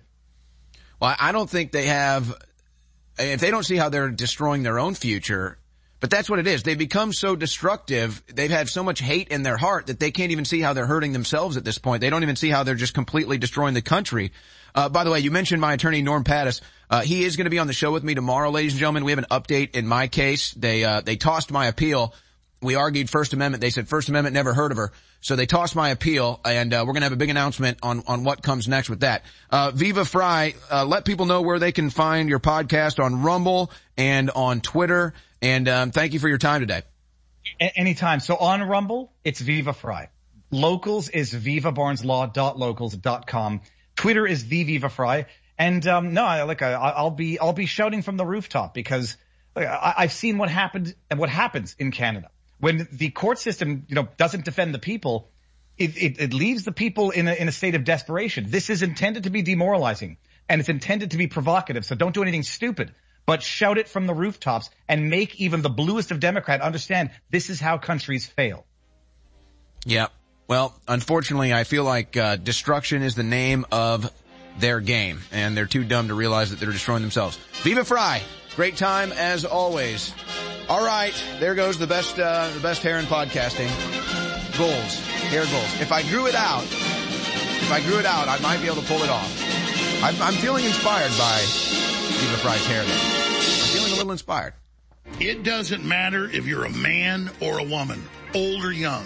Well, I don't think they have, if they don't see how they're destroying their own future, but that's what it is. They become so destructive. They've had so much hate in their heart that they can't even see how they're hurting themselves at this point. They don't even see how they're just completely destroying the country. Uh, by the way, you mentioned my attorney Norm Pattis. Uh, he is going to be on the show with me tomorrow, ladies and gentlemen. We have an update in my case. They uh, they tossed my appeal we argued First Amendment. They said First Amendment never heard of her. So they tossed my appeal and, uh, we're going to have a big announcement on, on what comes next with that. Uh, Viva Frei, uh, let people know where they can find your podcast on Rumble and on Twitter. And, um, thank you for your time today. A- anytime. So on Rumble, it's Viva Frei. Locals is vivabarneslaw.locals.com. Twitter is the Viva Frei. And, um, no, I, like, I, will be, I'll be shouting from the rooftop because I, I've seen what happened and what happens in Canada when the court system, you know, doesn't defend the people, it, it, it leaves the people in a, in a state of desperation. This is intended to be demoralizing and it's intended to be provocative. So don't do anything stupid, but shout it from the rooftops and make even the bluest of Democrat understand this is how countries fail. Yeah. Well, unfortunately, I feel like uh, destruction is the name of their game, and they're too dumb to realize that they're destroying themselves. Viva Frei, Great time as always. All right, there goes the best, uh, the best hair in podcasting. Goals, hair goals. If I grew it out, if I grew it out, I might be able to pull it off. I'm, I'm feeling inspired by Viva Frei's hair. Though. I'm feeling a little inspired. It doesn't matter if you're a man or a woman, old or young.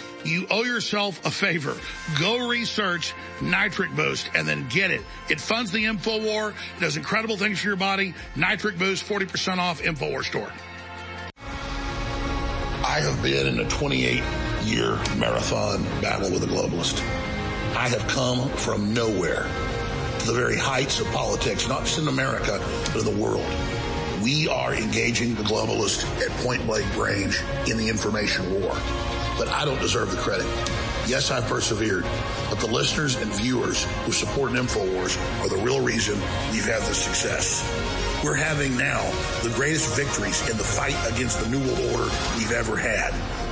you owe yourself a favor. Go research Nitric Boost and then get it. It funds the InfoWar, does incredible things for your body. Nitric Boost, 40% off InfoWar store. I have been in a 28 year marathon battle with a globalist. I have come from nowhere to the very heights of politics, not just in America, but in the world. We are engaging the globalist at point blank range in the information war. But I don't deserve the credit. Yes, I've persevered, but the listeners and viewers who support InfoWars are the real reason we've had this success. We're having now the greatest victories in the fight against the New World Order we've ever had.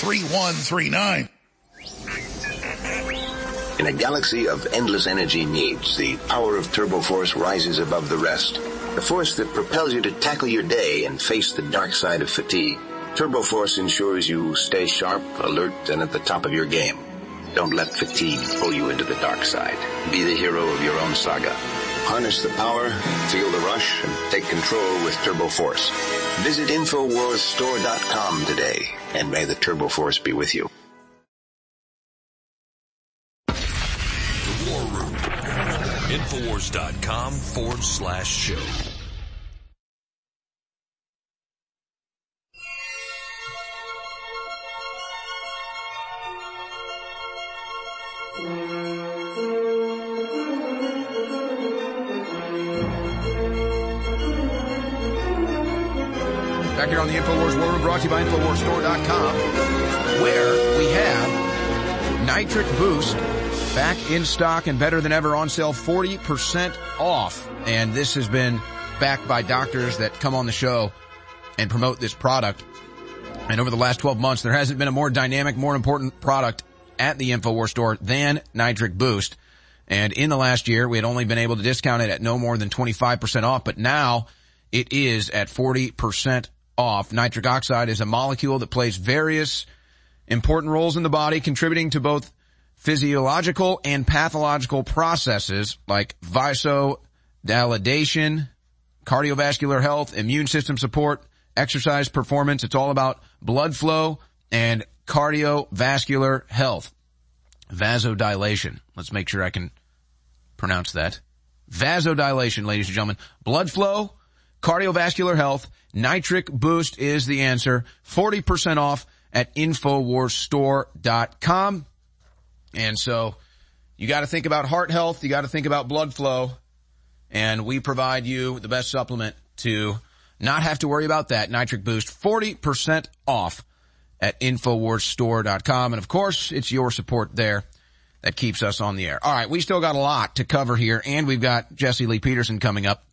888-253-3139. In a galaxy of endless energy needs, the power of Turbo Force rises above the rest. The force that propels you to tackle your day and face the dark side of fatigue. Turbo Force ensures you stay sharp, alert, and at the top of your game. Don't let fatigue pull you into the dark side. Be the hero of your own saga. Harness the power, feel the rush, and take control with Turbo Force. Visit InfoWarsStore.com today, and may the Turbo Force be with you. The War Room. Infowars.com forward slash show. Back here on the InfoWars War Room, brought to you by InfoWarsStore.com, where we have Nitric Boost back in stock and better than ever on sale, 40% off. And this has been backed by doctors that come on the show and promote this product. And over the last 12 months, there hasn't been a more dynamic, more important product at the InfoWars store than Nitric Boost. And in the last year, we had only been able to discount it at no more than 25% off, but now it is at 40% off. Nitric oxide is a molecule that plays various important roles in the body, contributing to both physiological and pathological processes like vasodilation, cardiovascular health, immune system support, exercise performance. It's all about blood flow and cardiovascular health. Vasodilation. Let's make sure I can pronounce that. Vasodilation, ladies and gentlemen. Blood flow, cardiovascular health, nitric boost is the answer. 40% off at InfoWarsStore.com. And so you got to think about heart health. You got to think about blood flow. And we provide you the best supplement to not have to worry about that. Nitric boost 40% off at InfoWarsStore.com. And of course, it's your support there that keeps us on the air. All right, we still got a lot to cover here, and we've got Jesse Lee Peterson coming up.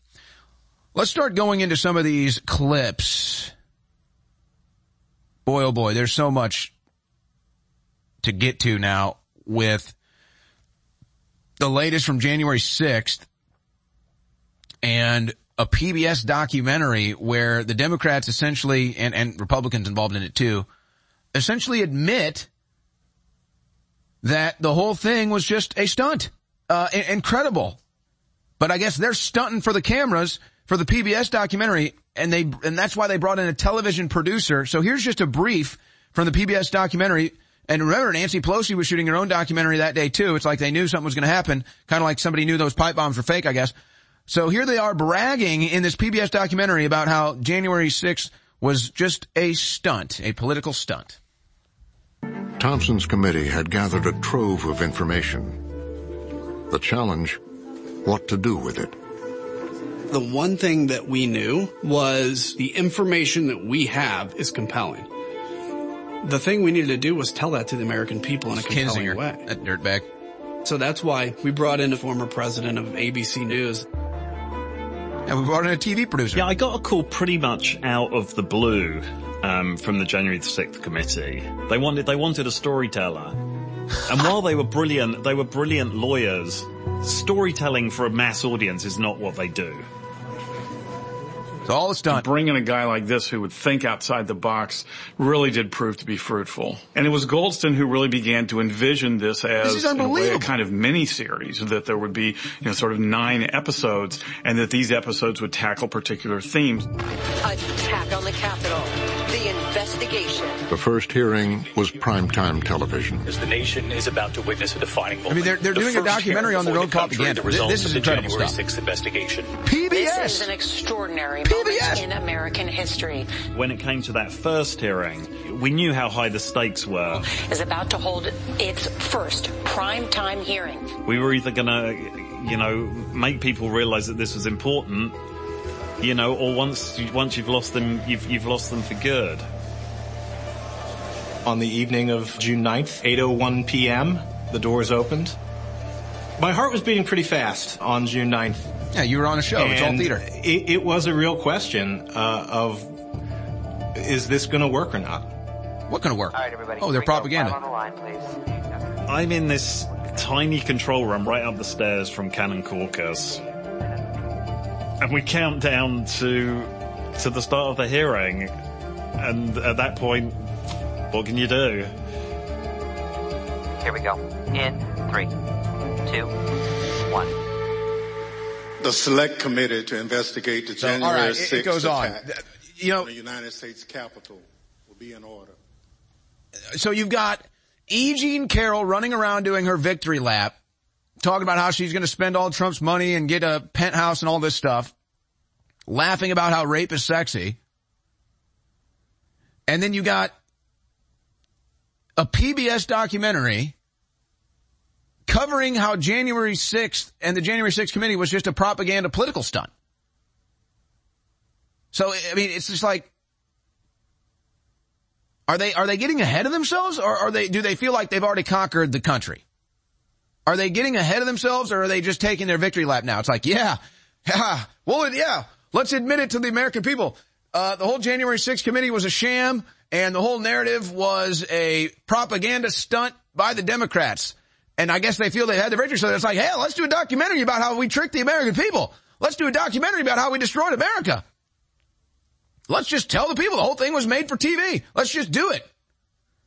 Let's start going into some of these clips. Boy, oh boy, there's so much to get to now with the latest from January 6th and a PBS documentary where the Democrats essentially, and, and Republicans involved in it too, essentially admit that the whole thing was just a stunt. Uh, incredible. But I guess they're stunting for the cameras for the PBS documentary and they, and that's why they brought in a television producer. So here's just a brief from the PBS documentary. And remember, Nancy Pelosi was shooting her own documentary that day too. It's like they knew something was going to happen. Kind of like somebody knew those pipe bombs were fake, I guess. So here they are bragging in this PBS documentary about how January 6th was just a stunt, a political stunt. Thompson's committee had gathered a trove of information. The challenge, what to do with it. The one thing that we knew was the information that we have is compelling. The thing we needed to do was tell that to the American people in a compelling Kinzinger, way. That dirtbag. So that's why we brought in a former president of ABC News. And we brought in a TV producer. Yeah, I got a call pretty much out of the blue um, from the January the 6th committee. They wanted they wanted a storyteller. And while they were brilliant, they were brilliant lawyers. Storytelling for a mass audience is not what they do. It's all a stunt. Bringing a guy like this who would think outside the box really did prove to be fruitful. And it was Goldston who really began to envision this as This in a, way, a kind of mini series that there would be, you know, sort of nine episodes and that these episodes would tackle particular themes. Attack on the Capitol. The investigation. The first hearing was primetime television. As the nation is about to witness a defining moment. I mean, they're- they're The doing a documentary on their before own the country, propaganda. The This is of the incredible January stuff. 6th investigation. PBS! This is an extraordinary moment in American history. When it came to that first hearing, we knew how high the stakes were. Is about to hold its first prime time hearing. We were either gonna, you know, make people realize that this was important, you know, or once, once you've lost them, you've, you've lost them for good. On the evening of June 9th, 8.01 p.m., the doors opened. My heart was beating pretty fast on June 9th. Yeah, you were on a show. It's all theater. It, it was a real question uh, of, is this going to work or not? What going to work? All right, everybody. Oh, they're propaganda. on the line, please. I'm in this tiny control room right up the stairs from Cannon Caucus. And we count down to, to the start of the hearing. And at that point, what can you do? Here we go. In three, two, one. The select committee to investigate the So, January all right, 6th it- it goes on. attack You know- on the United States Capitol will be in order. So you've got E. Jean Carroll running around doing her victory lap, talking about how she's going to spend all Trump's money and get a penthouse and all this stuff, laughing about how rape is sexy. And then you got a PBS documentary covering how January 6th and the January 6th committee was just a propaganda political stunt. So, I mean, it's just like, are they, are they getting ahead of themselves or are they, do they feel like they've already conquered the country? Are they getting ahead of themselves or are they just taking their victory lap now? It's like, yeah, yeah, well, yeah, let's admit it to the American people. Uh, the whole January 6th committee was a sham and the whole narrative was a propaganda stunt by the Democrats. And I guess they feel they had the victory. So it's like, hey, let's do a documentary about how we tricked the American people. Let's do a documentary about how we destroyed America. Let's just tell the people the whole thing was made for TV. Let's just do it.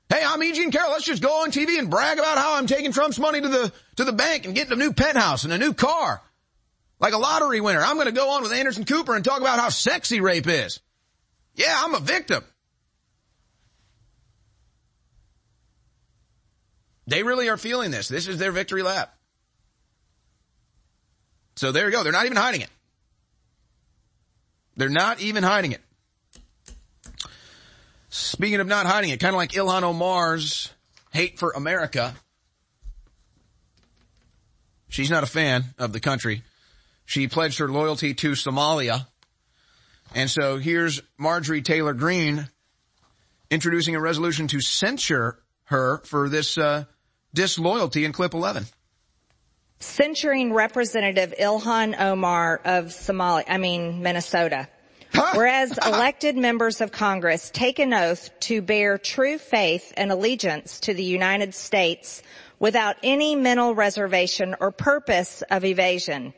Hey, I'm E. Jean Carroll. Let's just go on TV and brag about how I'm taking Trump's money to the, to the bank and getting a new penthouse and a new car. Like a lottery winner. I'm going to go on with Anderson Cooper and talk about how sexy rape is. Yeah, I'm a victim. They really are feeling this. This is their victory lap. So there you go. They're not even hiding it. They're not even hiding it. Speaking of not hiding it, kind of like Ilhan Omar's hate for America. She's not a fan of the country. She pledged her loyalty to Somalia. And so here's Marjorie Taylor Greene introducing a resolution to censure her for this, uh, disloyalty in clip 11. Censuring Representative Ilhan Omar of Somalia, I mean Minnesota. Whereas elected members of Congress take an oath to bear true faith and allegiance to the United States without any mental reservation or purpose of evasion.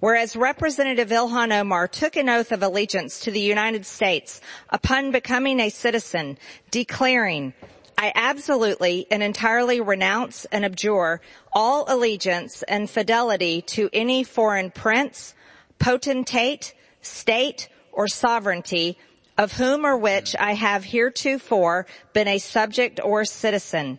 Whereas Representative Ilhan Omar took an oath of allegiance to the United States upon becoming a citizen, declaring, I absolutely and entirely renounce and abjure all allegiance and fidelity to any foreign prince, potentate, state, or sovereignty of whom or which I have heretofore been a subject or citizen.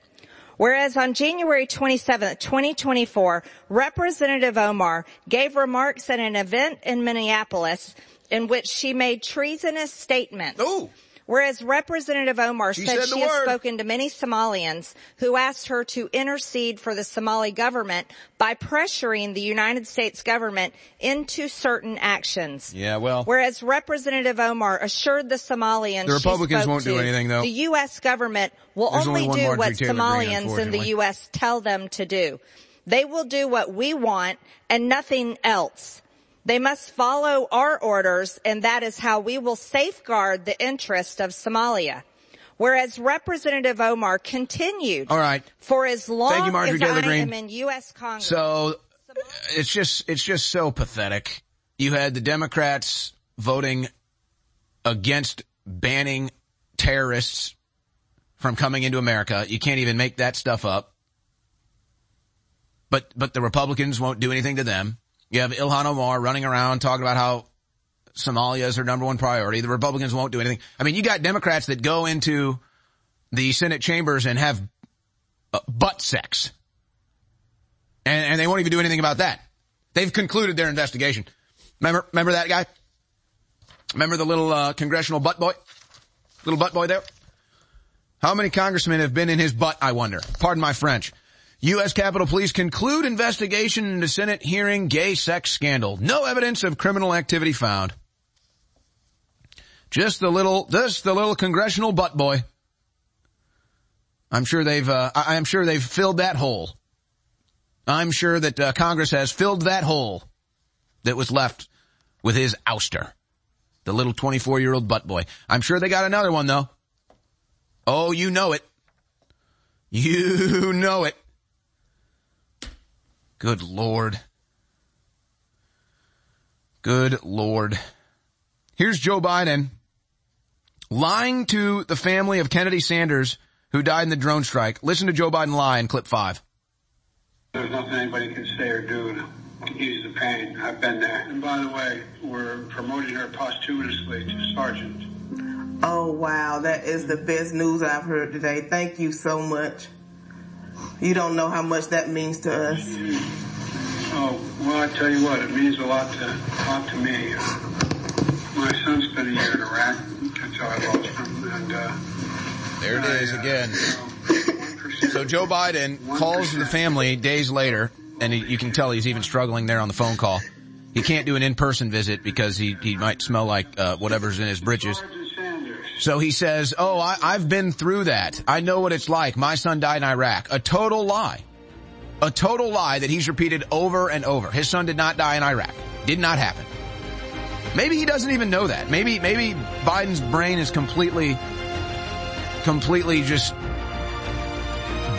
Whereas on January 27, 2024, Representative Omar gave remarks at an event in Minneapolis in which she made treasonous statements. Ooh. Whereas Representative Omar She said said she has word. spoken to many Somalians who asked her to intercede for the Somali government by pressuring the United States government into certain actions. Yeah, well. Whereas Representative Omar assured the Somalians The she Republicans won't do anything, though. The U.S. government will There's only, only do what Taylor Somalians in the. U.S. tell them to do. They will do what we want and nothing else. They must follow our orders and that is how we will safeguard the interest of Somalia. Whereas Representative Omar continued All right. for as long Thank you, Marjorie as Taylor I Greene. am in U.S. Congress. So it's just it's just so pathetic. You had the Democrats voting against banning terrorists from coming into America. You can't even make that stuff up. But but the Republicans won't do anything to them. You have Ilhan Omar running around talking about how Somalia is their number one priority. The Republicans won't do anything. I mean, you got Democrats that go into the Senate chambers and have uh, butt sex and, and they won't even do anything about that. They've concluded their investigation. Remember, remember that guy? Remember the little uh, congressional butt boy, little butt boy there? How many congressmen have been in his butt? I wonder. Pardon my French. U.S. Capitol Police conclude investigation into Senate hearing gay sex scandal. No evidence of criminal activity found. Just the little, just the little congressional butt boy. I'm sure they've, uh, I- I'm sure they've filled that hole. I'm sure that uh, Congress has filled that hole that was left with his ouster. The little 24 year old butt boy. I'm sure they got another one though. Oh, you know it. You know it. Good Lord. Good Lord. Here's Joe Biden lying to the family of Kennedy Sanders who died in the drone strike. Listen to Joe Biden lie in clip five. There's nothing anybody can say or do to ease the pain. I've been there. And by the way, we're promoting her posthumously to sergeant. Oh, wow. That is the best news I've heard today. Thank you so much. You don't know how much that means to us. Oh, well, I tell you what, it means a lot to, a lot to me. My son spent a year in Iraq. until I lost him. And, uh, There it is again. So Joe Biden calls the family days later, and he, you can tell he's even struggling there on the phone call. He can't do an in-person visit because he, he might smell like uh, whatever's in his britches. So he says, oh, I, I've been through that. I know what it's like. My son died in Iraq. A total lie. A total lie that he's repeated over and over. His son did not die in Iraq. Did not happen. Maybe he doesn't even know that. Maybe, maybe Biden's brain is completely, completely just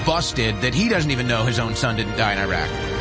busted that he doesn't even know his own son didn't die in Iraq.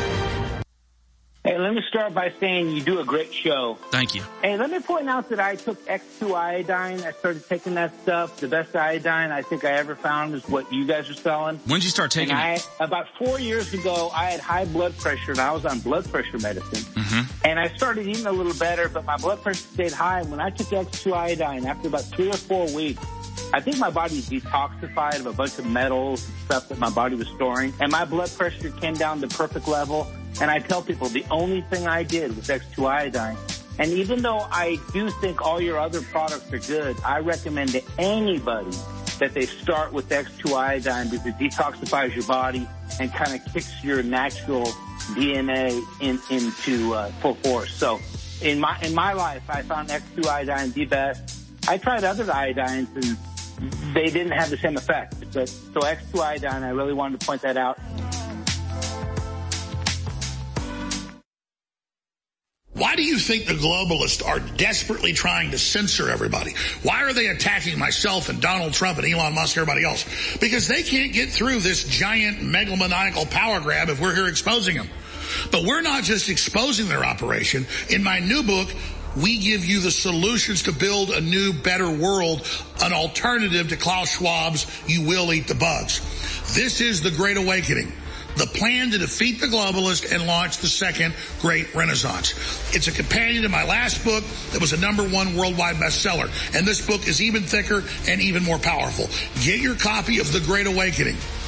Hey, let me start by saying you do a great show. Thank you. Hey, let me point out that I took X2 iodine. I started taking that stuff. The best iodine I think I ever found is what you guys are selling. When did you start taking it? I, about four years ago, I had high blood pressure and I was on blood pressure medicine. Mm-hmm. And I started eating a little better, but my blood pressure stayed high. And when I took X2 iodine, after about three or four weeks, I think my body detoxified of a bunch of metals and stuff that my body was storing. And my blood pressure came down to perfect level. And I tell people the only thing I did was X2 iodine. And even though I do think all your other products are good, I recommend to anybody that they start with X2 iodine because it detoxifies your body and kind of kicks your natural DNA in, into uh, full force. So in my in my life, I found X2 iodine the best. I tried other iodines and they didn't have the same effect. But so X2 iodine, I really wanted to point that out. Why do you think the globalists are desperately trying to censor everybody? Why are they attacking myself and Donald Trump and Elon Musk and everybody else? Because they can't get through this giant megalomaniacal power grab if we're here exposing them. But we're not just exposing their operation. In my new book, we give you the solutions to build a new, better world, an alternative to Klaus Schwab's You Will Eat the Bugs. This is the Great Awakening the plan to defeat the globalist and launch the second great renaissance. It's a companion to my last book that was a number one worldwide bestseller. And this book is even thicker and even more powerful. Get your copy of The Great Awakening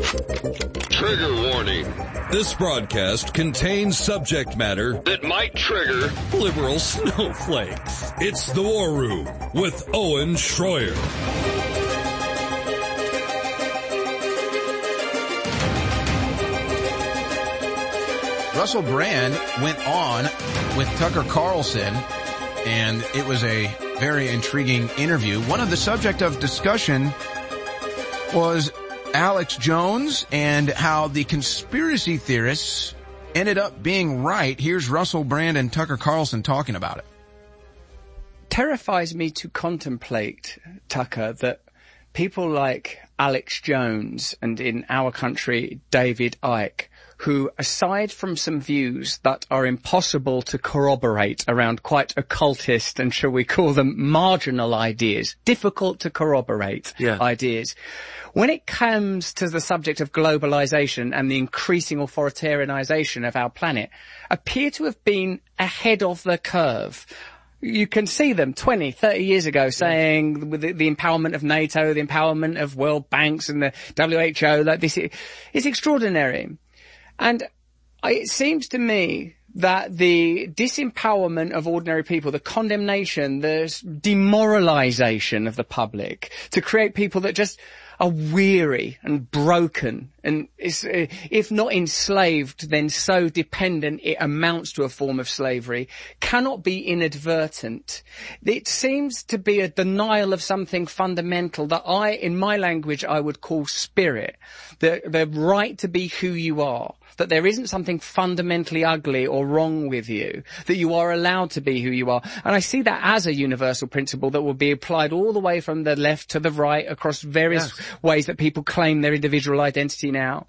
Trigger warning. This broadcast contains subject matter that might trigger liberal snowflakes. It's the War Room with Owen Shroyer. Russell Brand went on with Tucker Carlson, and it was a very intriguing interview. One of the subject of discussion was Alex Jones and how the conspiracy theorists ended up being right. Here's Russell Brand and Tucker Carlson talking about it. Terrifies me to contemplate, Tucker, that people like Alex Jones and in our country, David Icke, who aside from some views that are impossible to corroborate around quite occultist and shall we call them marginal ideas, difficult to corroborate Yeah. ideas, when it comes to the subject of globalization and the increasing authoritarianization of our planet, appear to have been ahead of the curve. You can see them 20, 30 years ago saying with the, the empowerment of NATO, the empowerment of world banks and the WHO, like this is extraordinary. And it seems to me that the disempowerment of ordinary people, the condemnation, the demoralization of the public to create people that just are weary and broken and is, uh, if not enslaved, then so dependent it amounts to a form of slavery, cannot be inadvertent. It seems to be a denial of something fundamental that I, in my language, I would call spirit. The, the right to be who you are that there isn't something fundamentally ugly or wrong with you, that you are allowed to be who you are. And I see that as a universal principle that will be applied all the way from the left to the right across various ways that people claim their individual identity now.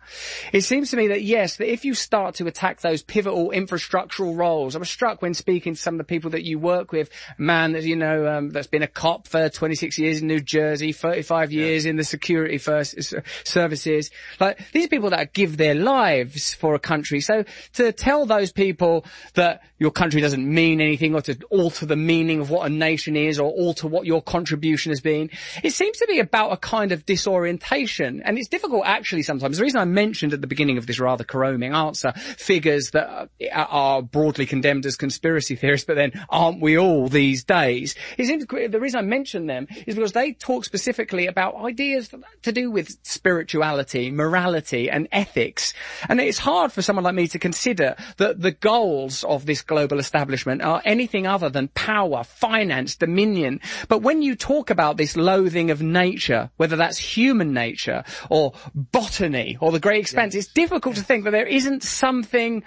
It seems to me that yes, that if you start to attack those pivotal infrastructural roles, I was struck when speaking to some of the people that you work with, a man that, you know, um, that's been a cop for 26 years in New Jersey, 35 years in the security first, services. Like, these people that give their lives for a country. So to tell those people that your country doesn't mean anything or to alter the meaning of what a nation is or alter what your contribution has been, it seems to be about a kind of disorientation. And it's difficult actually sometimes. The reason I mentioned at the beginning of this rather caroming answer figures that are broadly condemned as conspiracy theorists, but then aren't we all these days? It seems, the reason I mention them is because they talk specifically about ideas to do with spirituality, morality and ethics. And it's hard for someone like me to consider that the goals of this global establishment are anything other than power, finance, dominion. But when you talk about this loathing of nature, whether that's human nature or botany or the great expanse, it's difficult to think that there isn't something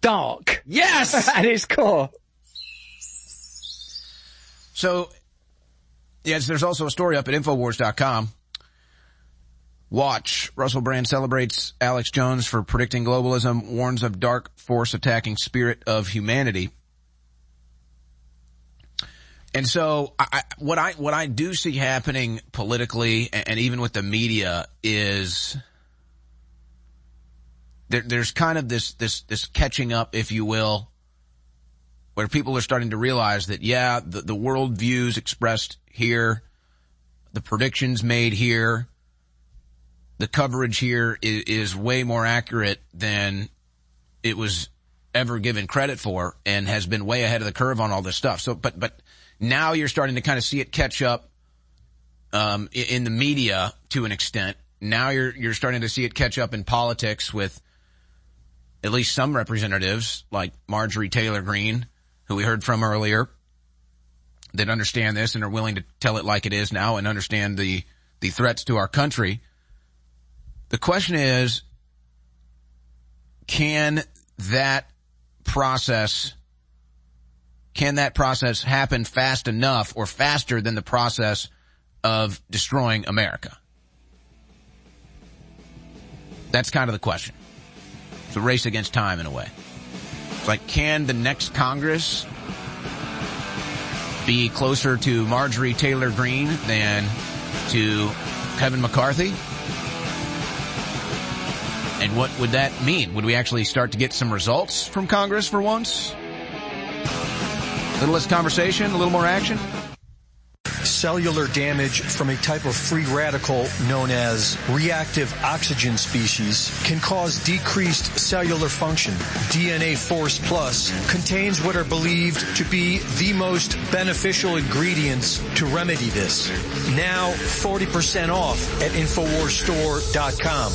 dark. Yes! at its core. So, yes, there's also a story up at Infowars.com. Watch. Russell Brand celebrates Alex Jones for predicting globalism, warns of dark force attacking spirit of humanity. And so, I, what I what I do see happening politically, and, and even with the media, is there, there's kind of this this this catching up, if you will, where people are starting to realize that yeah, the, the world views expressed here, the predictions made here, the coverage here is, is way more accurate than it was ever given credit for and has been way ahead of the curve on all this stuff. So, but, but now you're starting to kind of see it catch up, um, in the media to an extent. Now you're, you're starting to see it catch up in politics with at least some representatives like Marjorie Taylor Greene, who we heard from earlier, that understand this and are willing to tell it like it is now and understand the, the threats to our country. The question is, can that process, can that process happen fast enough or faster than the process of destroying America? That's kind of the question. It's a race against time in a way. It's like, can the next Congress be closer to Marjorie Taylor Greene than to Kevin McCarthy? And what would that mean? Would we actually start to get some results from Congress for once? A little less conversation, a little more action? Cellular damage from a type of free radical known as reactive oxygen species can cause decreased cellular function. DNA Force Plus contains what are believed to be the most beneficial ingredients to remedy this. Now 40% off at InfoWarsStore.com.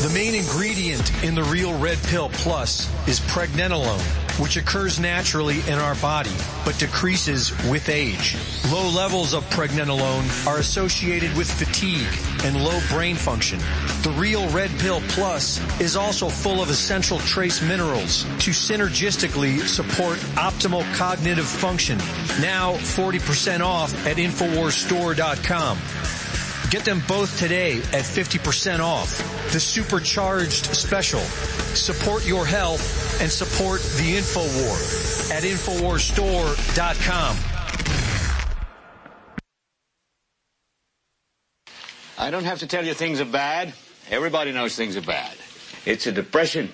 The main ingredient in the Real Red Pill Plus is pregnenolone, which occurs naturally in our body, but decreases with age. Low levels of pregnenolone are associated with fatigue and low brain function. The Real Red Pill Plus is also full of essential trace minerals to synergistically support optimal cognitive function. Now 40% off at InfoWarsStore.com. Get them both today at 50% off. The supercharged special. Support your health and support the InfoWar at InfoWarsStore.com. I don't have to tell you things are bad. Everybody knows things are bad. It's a depression.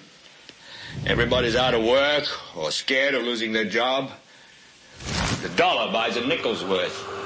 Everybody's out of work or scared of losing their job. The dollar buys a nickel's worth.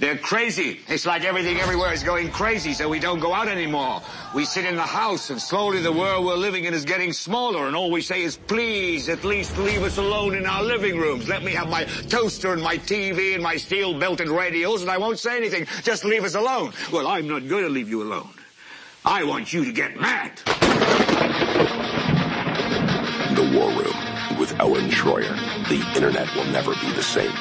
They're crazy. It's like everything everywhere is going crazy, so we don't go out anymore. We sit in the house, and slowly the world we're living in is getting smaller, and all we say is, please, at least leave us alone in our living rooms. Let me have my toaster and my TV and my steel-belted radios, and I won't say anything. Just leave us alone. Well, I'm not going to leave you alone. I want you to get mad. The War Room with Owen Shroyer. The internet will never be the same.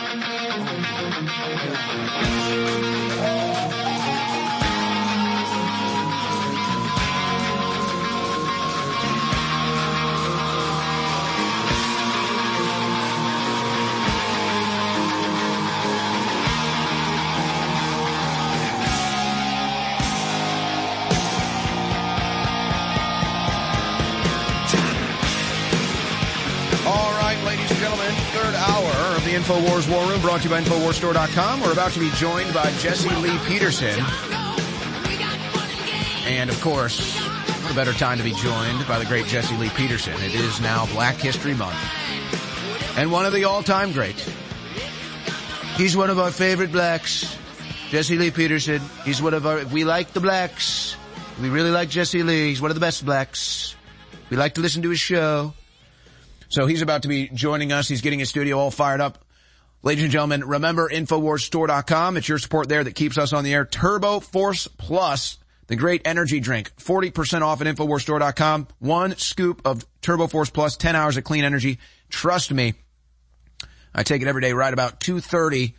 InfoWars War Room brought to you by InfoWarsStore.com. We're about to be joined by Jesse Lee Peterson. And of course, what a better time to be joined by the great Jesse Lee Peterson. It is now Black History Month. And one of the all-time greats. He's one of our favorite blacks. Jesse Lee Peterson. He's one of our, we like the blacks. We really like Jesse Lee. He's one of the best blacks. We like to listen to his show. So he's about to be joining us. He's getting his studio all fired up. Ladies and gentlemen, remember InfoWarsStore.com. It's your support there that keeps us on the air. Turbo Force Plus, the great energy drink. 40% off at InfoWarsStore.com. One scoop of Turbo Force Plus, 10 hours of clean energy. Trust me, I take it every day right about 2.30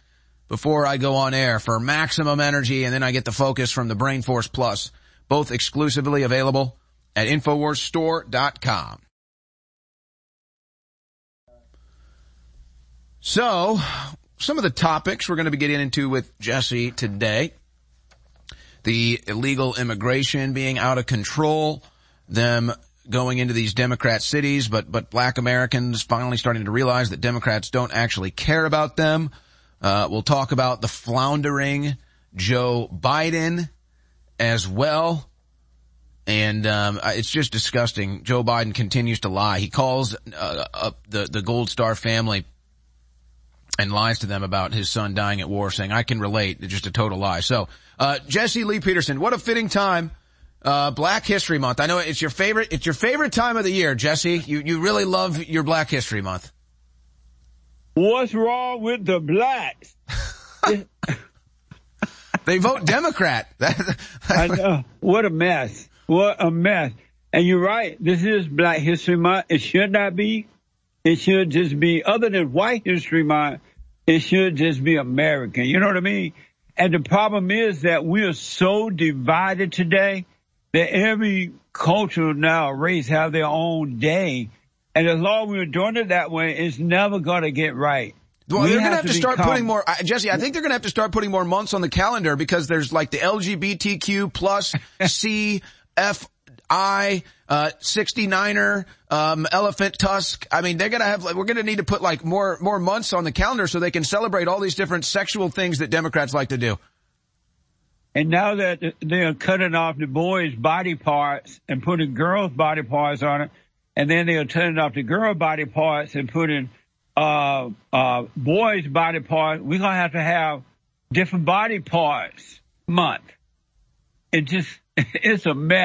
before I go on air for maximum energy and then I get the focus from the Brain Force Plus. Both exclusively available at InfoWarsStore.com. So, some of the topics we're going to be getting into with Jesse today. The illegal immigration being out of control, them going into these Democrat cities, but, but black Americans finally starting to realize that Democrats don't actually care about them. Uh, we'll talk about the floundering Joe Biden as well. And um, it's just disgusting. Joe Biden continues to lie. He calls uh, up the the Gold Star family and lies to them about his son dying at war, saying, "I can relate." It's just a total lie. So, uh, Jesse Lee Peterson, what a fitting time. Uh, Black History Month. I know it's your favorite. It's your favorite time of the year, Jesse. You you really love your Black History Month. What's wrong with the blacks? they vote Democrat. I know. What a mess. What a mess. And you're right. This is Black History Month. It should not be. It should just be, other than White History Month, it should just be American. You know what I mean? And the problem is that we are so divided today that every culture now, race have their own day. And as long as we're doing it that way, it's never going to get right. Well, we they're going to have to start putting more, uh, Jesse, I think they're going to have to start putting more months on the calendar because there's like the LGBTQ plus C, F, I, uh, 69er, um, elephant tusk. I mean, they're going to have, we're going to need to put like more, more months on the calendar so they can celebrate all these different sexual things that Democrats like to do. And now that they're cutting off the boys' body parts and putting girls' body parts on it, and then they're turning off the girl body parts and putting uh, uh, boys' body parts, we're gonna have to have different body parts month. It just it's a mess.